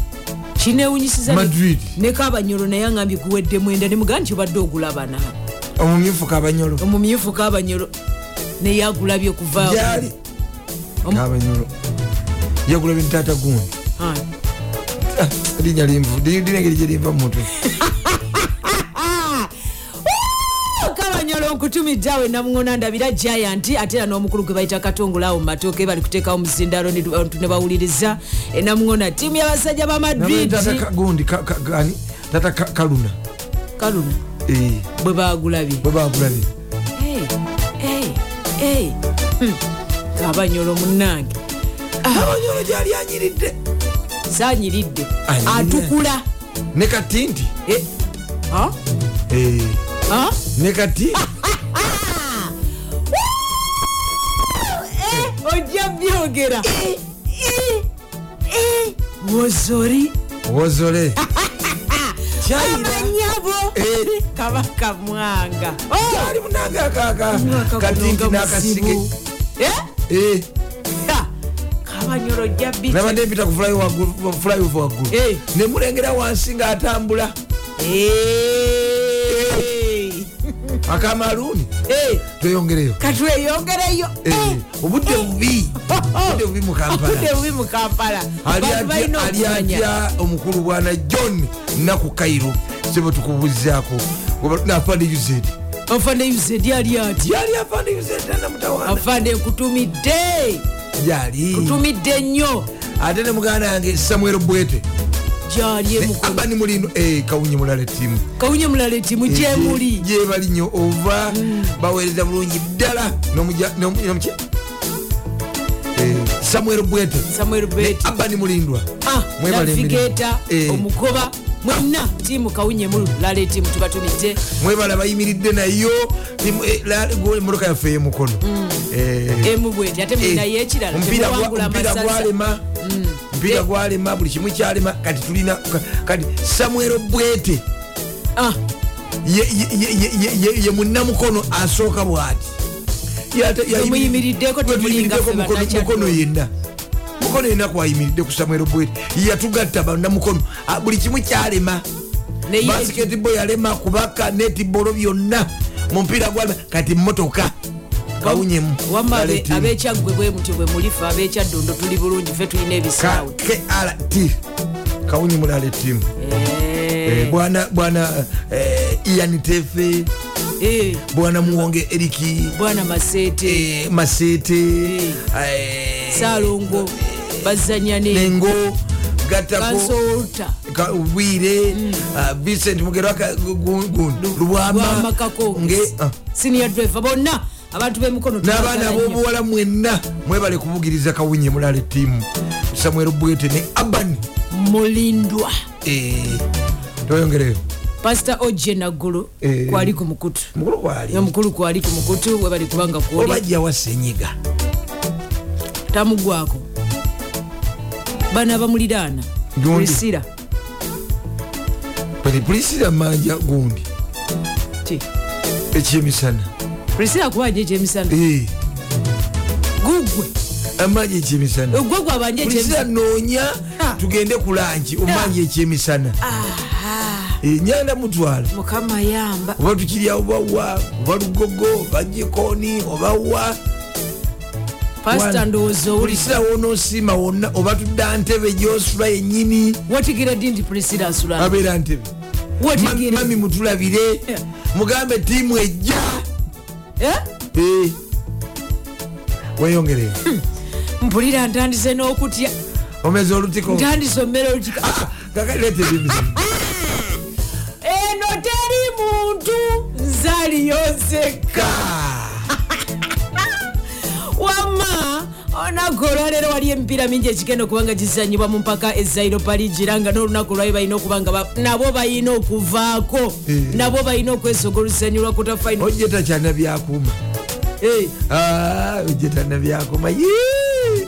S7: kinewunyisiza
S1: Madrid.
S7: ne kabanyolo naye angambye kuwedde mwenda nemugaa nti obadde ogulabana
S1: omumyufu kabanyolo.
S7: Omumyufu kabanyolo naye agulabye Om-
S1: kabanyolo. Yagula bintu taata gundi.
S7: Ah.
S1: Linnya linvu linengeri gyelinva mumutwe [laughs]
S7: kabanyolo nkutumidde awe namuŋona ndabira giant ate era n'omukulu gwe bayita katongolawo mu matooke bali kuteekawo muzindalo ne ne bawuliriza enamuŋona tiimu y'abasajja ba madrid.
S1: Gundi tata Ka- kaluna.
S7: Kaluna?
S1: Eh,
S7: bwe bagulabye
S1: bwe bagulabye
S7: hey. Hmm. kabanyolo munnange.
S1: Kabanyolo gyali anyiridde.
S7: Sanyiridde
S1: Anyiridde.
S7: atukula.
S1: Ne
S7: Eh, ah?
S1: Eh,
S7: Ah?
S1: Ne katinti
S7: ojja byogera wozori
S1: wozole Eh.
S7: kabaka mwanga
S1: kyali munange
S7: nga
S1: nakasige.
S7: Eh?
S1: Eh,
S7: kabanyolo ojja biti
S1: nabadde mpita ku flyover waggulu
S7: Eh.
S1: nemulengera wansi ngaatambula
S7: Eh.
S1: Akamaluuni
S7: Eh,
S1: tweyongereyo
S7: katweyongereyo
S1: Eh, obudde bubi. [laughs] Obudde bubi mu kampala.
S7: Budde bubi mu kampala.
S1: Ali
S7: bantu
S1: atya-
S7: balina
S1: ali
S7: okumanya.
S1: atya omukulu bwana john naku kairo sebe tukubuzaako nafande uzed
S7: afande yuzedi ali ati
S1: yali afande uzed namutawana
S7: afande nkutumidde.
S1: Yali.
S7: Kutumidde nnyo.
S1: Ate ne muganda yange samuel bwete
S7: gyali emukono
S1: abani mulino eh, kawunye mulala ettiimu
S7: kawunye mulala etimu gyemuli
S1: gyebali nnyo ova baweereza bulungi ddala. N'omuki- Eh, samuel bwete.
S7: Samuel beti
S1: abani mulindwa.
S7: Ah, navigeta.
S1: Eh.
S7: omugoba mwenna tiimu kawunye mulala etimu tubatumidde
S1: mwebala bayimiridde nayo eh, emmotoka yaffe eyemukono
S7: emu bweti ate mulinayo ekirala temuwangula amasasa
S1: omupiira gwalema buli kimu kyalema kati tulina ka- kati samuel bwete.
S7: Ah,
S1: ye- munnamukono asooka bwati. Mukono- yenna. Mukono yenna kwayimiridde ku samuel bwete. Yatugatta bannamukono. Ah, buli kimu kyalema. Basketball yalema kubaka netibolo byonna. Mupiira gwalema kati motoka kawunyemu
S7: wamma abekyaggwe bwe mutyo bwe mulifa abekyaddondo tuli bulungi fe tulina ebisaawe
S1: krt kawunyi mulala ettiimu
S7: Eh,
S1: bwana bwana eh, ian tefe.
S7: Eh,
S1: bwana muwonge eriki
S7: bwana masete.
S1: Eh, masete. Eh,
S7: salongo bazanya ne
S1: nengo gattako
S7: kasolta
S1: Ka- bwire ah, vincent mugero lubwama nge ah,
S7: senior driver bonna abantu b'emikono
S1: n'abaana b'obuwala mwenna mwebale kubugiriza kawunye mulala ettiimu samuel bwete ne aban
S7: mulindwa.
S1: Eh, toyongereyo
S7: pasita oje naggulu
S1: Eh.
S7: kwali ku mukutu. Omukulu kwali? Ku mukutu webali kubanga
S1: obajjawa senyiga
S7: tamugwako. Bana abamuliraana
S1: bali pulisira manja gundi. Ekyemisana
S7: prisira kubanja ekyemisana
S1: Eh,
S7: gugwe
S1: amanja ekyemisana
S7: gwe gwabanja
S1: pulisira
S7: ekyemisana
S1: noonya tugende ku langi omanja ekyemisana Eh, nyanda mutwala
S7: mukama yamba
S1: oba tukirya obawa oba lugogo oba jikoni obawa
S7: pasita ndowooza
S1: pulisira wonoosiima wonna oba tudda ntebe gyosula yennyini.
S7: Wategera ddi nti prisira asula
S1: abeera ntebe. Mami mutulabire. [laughs] Mugambe tiimu ejja
S7: Eh?
S1: Eh. weyongereyo
S7: mpulira ntandise n'okutya.
S1: Omeza olutiko
S7: ntandise omera olutika
S1: kakaleeta ebimizimu
S7: eno teri muntu nzaliyozeka [laughs] wama olunaku olwaleero wali emipiira mingi ekigenda okuba nga gizanyibwa mu mpaka ezairo paligira nga n'olunaku olwayo balina okuba nga ba- nabo balina okuvaako.
S1: Eh.
S7: nabo balina okwesoga olusanyu lwa kuta final
S1: ojeta kyana byakuuma.
S7: Eh,
S1: ojeta nabyakuma Yee!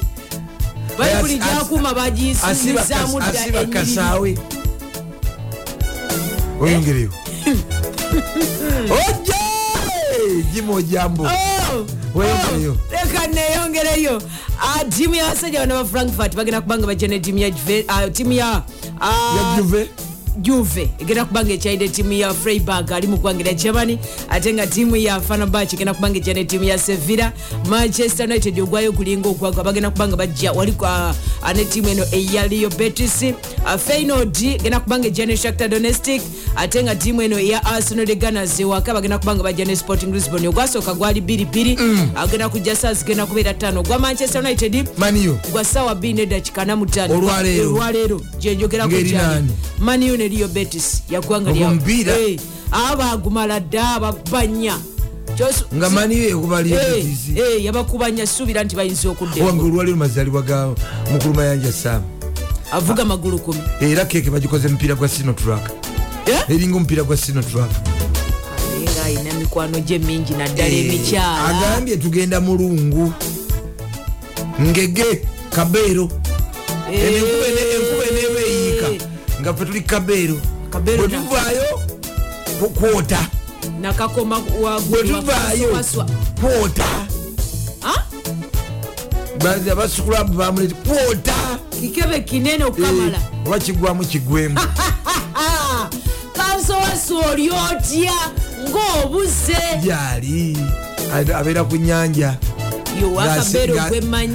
S7: bayibuli
S1: As- as-
S7: gyakuuma
S1: kas-
S7: dda enyiriri
S1: oyongereyo [laughs] oje jimo jambo
S7: oh, leka neyongereyo Ah, tiimu y'abasajja bano ba frankfurt bagenda kubanga bajja ne tiimu ya Juve- egenda kubanga ekyalidde tiimu ya freiburg ali mu ggwanga lya germany ate nga tiimu ya fanabach egenda kubanga ejja ne tiimu ya sevilla. Manchester united ogwayo gulinga ogwagwa bagenda kubanga bajja wali ah, ah, ne tiimu eno eya leo betis feinod egenda kubanga ejja ne shakta domestic ate nga tiimu eno eya arsenal gunners ewaka bagenda kubanga bajja ne sporting lisbon. Ogwasooka gwali 22 agenda kujja saa zigenda kubeera ttaano. Ogwa manchester united
S1: maniyo
S7: gwa sawa 2 nedakika namutano
S1: Olwaleero.
S7: gyenjogerako kyali
S1: nani?
S7: Maniyo neriyo betis yaggwanga
S1: Ogwo mupiira?
S7: abagumala dda ababanya Kyosu-
S1: nga maniyo
S7: Eh, eh, yabakubanya suubira nti bayinza okudda
S1: wange olwaliro mazalibwa ga mukulu mayanja saamu
S7: avuga magulu kumi.
S1: Era keke bagikoze mupiira gwa sinotrak
S7: Eh?
S1: eringa omupiira gwa sinotrak
S7: alina mikwano gye mingi naddala emikyala.
S1: agambye tugenda mulungu. Ngege kabeero.
S7: Eh,
S1: enkuba nga fe tuli kabeero bwe tuvaayo kwota.
S7: Nakakoma
S1: bwe tuvaayo kwota. Bazi abasukulabu bamuleti kwota.
S7: Kikebe kinene okukamala
S1: Eh, oba kigwamu kigwemu. [laughs]
S7: Kansowaswa oli otya? Ng'obuze.
S1: Gyali. Abeera ku nyanja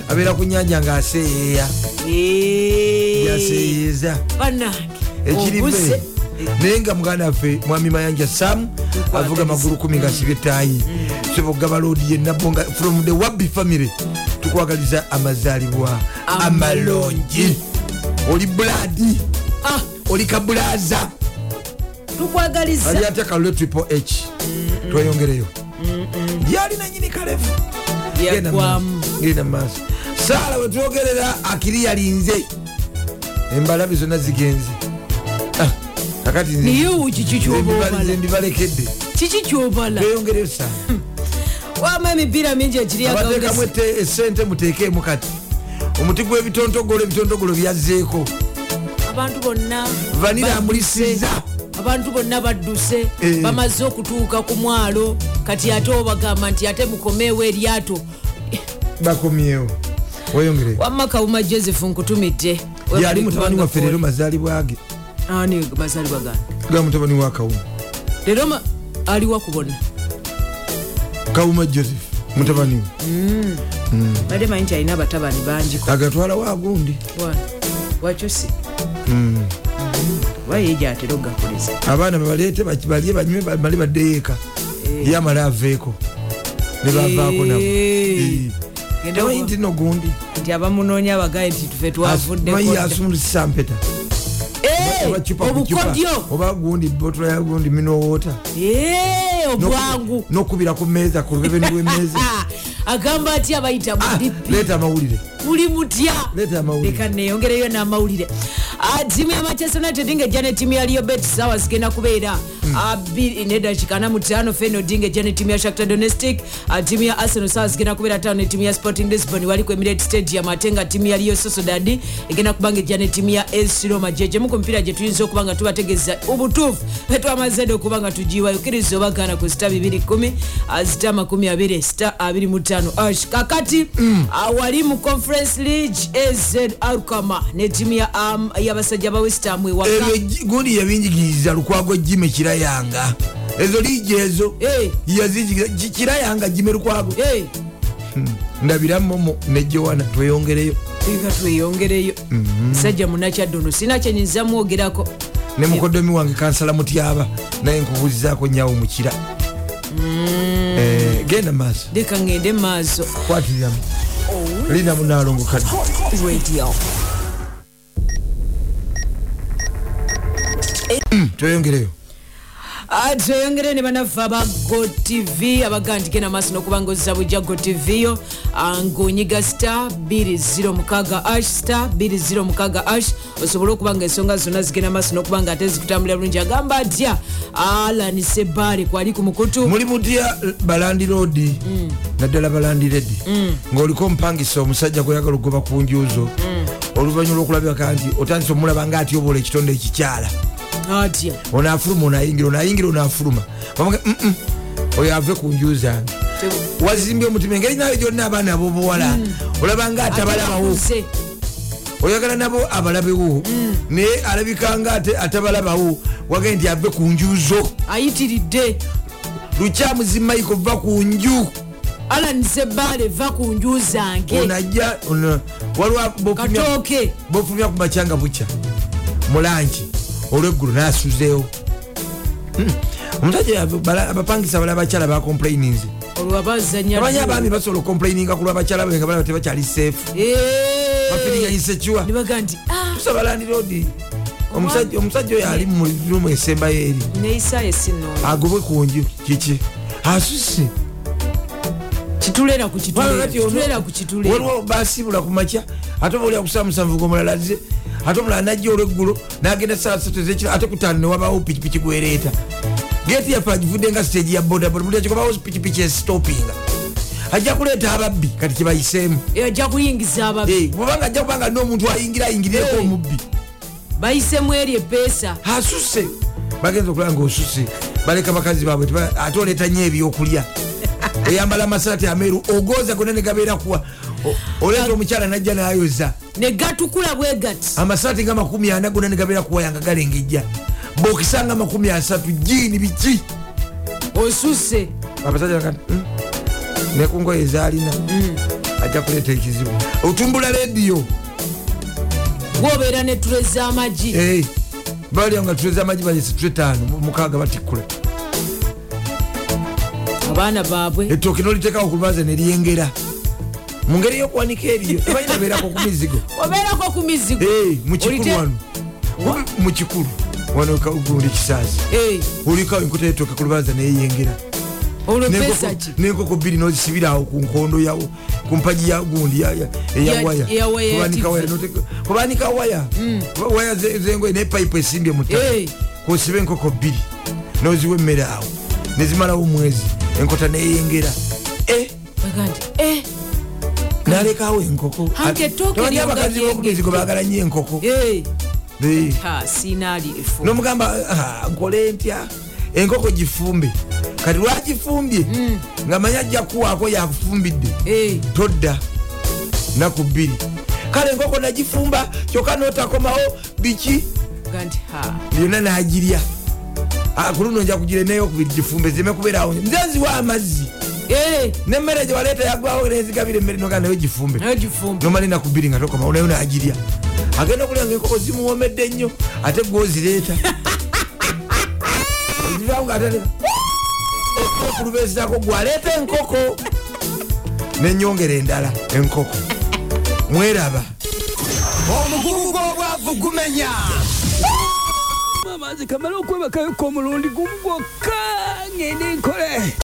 S1: abeera ku nyanja ng'aseeyeeya. Yaseeyeeza
S7: banange
S1: ekirive naye nga muganda waffe mwami mayanja sam avuga magulu kumi ngaasibye etaayi sobogaba loodi yenabo nga from the wabi family tukwagaliza amazaalibwa amalungi oli buladi
S7: Ah,
S1: oli kabulaza.
S7: Tukwagaliza.
S1: Ali ate kalule triple h. Tweyongereyo gyalina nyini kalevu. Genda mumaaso saala wetwogerera akiri yalinze. Embalabi zonna zigenze kakati Nze
S7: obala
S1: mbibalekedde
S7: kiki kyobala
S1: tweyongereyo saala [laughs]
S7: wamu emipiira mingi egiri
S1: abateekamu
S7: agawugezi
S1: ete- esente muteekemu kati. Omuti gw'ebitontogolo ebitontogolo byazzeeko
S7: abantu bonna
S1: vanira amulisiza
S7: abantu bonna badduse.
S1: Eh.
S7: bamaze okutuuka ku mwalo. Kati ate obagamba nti ate mukomeewo eryato.
S1: Bakomyewo. Weyongereyo
S7: wamma kawuma joseph nkutumidde.
S1: Yali mutabani waffe leero mazaalibwa ge
S7: ani mazalibwa gani
S1: ga mutabani wa kawuma.
S7: Leero ma- aliwa ku bonna
S1: kawuma joseph mutabani we
S7: badde manyi nti alina abatabani bangiko
S1: agatwala waagundi
S7: wakyusi
S1: Mm.
S7: waye gyatera okugakuliza
S1: abaana bebaleete baki- balye banywe bamale baddeyo eka ye amale aveeko. Ne bavaako nabo.
S7: Eh.
S1: Eh. Tamanyi
S7: okuba-
S1: nti
S7: abamunoonya abagaye nti tufe twavudde obukodyo
S1: oba gundi botola ya gundi minowota
S7: Eh, obwangu.
S1: nokubira ku meeza ku lubebe lw'emeeza [laughs]
S7: agamba ati abayita mu
S1: Ah, leeta amawulire.
S7: Muli mutya.
S1: Leeta amawulire.
S7: Leka neyongereyo n'amawulire tiimu ya manchester united ngejja ne tiimu ya liobet sawa zigenda kubeera abiri nedakika ana mutaano fenod ngejja ne tiimu ya shakta domestic Ah, tiimu ya arsenal sawa zigenda kubeera taano ne tiimu ya sporting lisbon wali ku emirate stadium ate nga tiimu ya lio sosodad egenda kuba ngejja ne tiimu ya es roma. Gyegyemu ku mipiira gye tuyinza okuba nga tubategeeza obutuufu betwamazadde okuba nga tugiwayo kkiriza obagaana ku sita 210 zita 20 sita 25 ash kakati ah, wali mu conference league az alkama ne tiimu ya, um, y'abasajja ba westam ewaka
S1: ebyo gundi yabinjigiriza lukwago jime kirayanga. Ezo liigi ezo. Kirayanga jime lukwago.
S7: Hey,
S1: ndabiramomo ne jowana tweyongereyo.
S7: Eka tweyongereyo. Sajja munakyaddono sina kyenyinza mwogerako.
S1: Ne mukodomi wange kansala mutyaba naye nkubuuzizaako nyawo mukira Eh, genda maaso.
S7: Leka ngende maaso.
S1: Kwatiriramu lina munalongo kadde
S7: radio
S1: tweyongereyo
S7: Ah, tweyongere ne banaffe aba gotv abaga nti genda maaso n'okuba ngaozza bujja gotv yo. Ah, ng'onyiga star 206 ash star 206 ash osobole okuba nga ensonga zonna zigenda maaso n'okuba nga ate zikutambulira bulungi. Agamba atya? Alan sebaare kwali ku mukutu.
S1: Muli mutya balandi roadi naddala balandi redi ng'oliko omupangisa omusajja gweyagala okugoba ku njuzo oluvanyuma lwokulabika nti otandise omulaba nga atyobola ekitonde ekikyala
S7: atya
S1: onafuluma onayingira onayingira onafuluma bamuga "Mm-mm, oyo ave ku nju zange wazimbye omutima engeri nayo gyonna abaana abobuwala olaba nga ate abalabawo
S7: Aterakuze.
S1: oyagala nabo abalabewo naye alabika nga atabalabawo wagae nti ave ku nju zo
S7: ayitiridde
S1: lukyamuzimaiko va ku nju
S7: alan sebaale va ku nju zange
S1: onajja ono- waliwo bofumya- ku macyanga bukya. Mulanki olweggulo nasuzeewo. Hmm. omusajja abapangisa bala bakyala bakomplaininze
S7: olwo abazanya
S1: abanye abaami basobola okomplaininga ku lwabakyala be nga balaba tebakyali seefu bafiringa insekiwa
S7: nibaga nti "Ah,
S1: tusaba landirodi omusajja oyo ali mu rumu esembayo eri agobwe ku nju kiki?
S7: Kitulera
S1: waliwo basibula ku makya ate oba olya kusaa musanvu gomulala azze ate omulala najja olweggulo nagenda saa satu ezekiro ate kutaano newabawo pikipiki gwereeta geeti yaffe agivudde nga siteegi ya bodaboda buli akikobawo pikipiki esitopinga ajja kuleeta ababbi kati kyebayiseemu
S7: ajja kuyingiza ababi
S1: Eh, kubanga ajja kubanga n'omuntu ayingira ayingirireko omubbi.
S7: Bayisemu eri epeesa.
S1: Asuse bagenza okulaba nga osuse baleka bakazi baabwe ate oleeta nyo ebyokulya. [laughs] Oyambala amasaati ameeru ogooza gonna ne gabeera kuwa oleeta omukyala najja nayoza
S7: ne gatukula bwe gati
S1: amasaati nga makumi ana gonna ne gabeera kuwayanga galengejja bokisanga makumi asatu jiini biki?
S7: Osuse
S1: abasajja bakati "Mm, ne ku ngoye zaalina ajja kuleeta ekizibu. Otumbula rediyo
S7: gwobeera ne tule z'amagi
S1: balya nga tuleza amagi balese tule taano mu- mukaaga batikkula.
S7: Abaana baabwe.
S1: Ettooke noliteekawo ku lubanza neryengera mu ngeri y'okuwanika eriyo. [laughs] Tebalina beerako ku mizigo.
S7: Obeerako ku mizigo.
S1: Eh, mu kikulu
S7: Olite-
S1: wano Kubi mu kikulu. Wano gundi kisaasi
S7: Eh,
S1: olikawo enkota y'ettooke ku lubanza neyeyengera. N'enkoko- bbiri nozisibirawo ku nkondo yawo ku mpagi ya gundi ya- ya- eya
S7: Ya-
S1: waya.
S7: ya waya
S1: ze- zengoye ne payipu esimbye mu ttaka.
S7: Eh.
S1: kosiba enkoko bbiri. Noziwa emmere awo. Nezimalawo omwezi. Enkota neyengera nalekawo enkoko.
S7: Lyonga
S1: abakazi bokumizigo bagala nyo enkoko. Nomugamba "Ah, nkole ntya? Enkoko gifumbe kati lwagifumbye nga manyi ajja kuwaako yakufumbidde. Todda. Naku bbiri. Kale enkoko nagifumba kyokka notakomawo biki? Yonna nagirya. Ah, ku luno nja kugira eneyokubiri gifumbe zime kubeerawo nze nziwa amazzi nemmere gye waleeta yagwawo nenzigabira emmere nogaa nayo gifumbe. Nomala enaku bbiri nga tokomawo nayo nagirya agenda okulya nga enkoko zimuwomedde nnyo ate gwozireeta okulubeezako [laughs] gwaleeta enkoko nenyongera endala enkoko. Mweraba.
S11: Omugugu gw'obwavu gumenya.
S3: Maama nze kamala okwebakayo ko omulundi gumu gwokka ngende nkole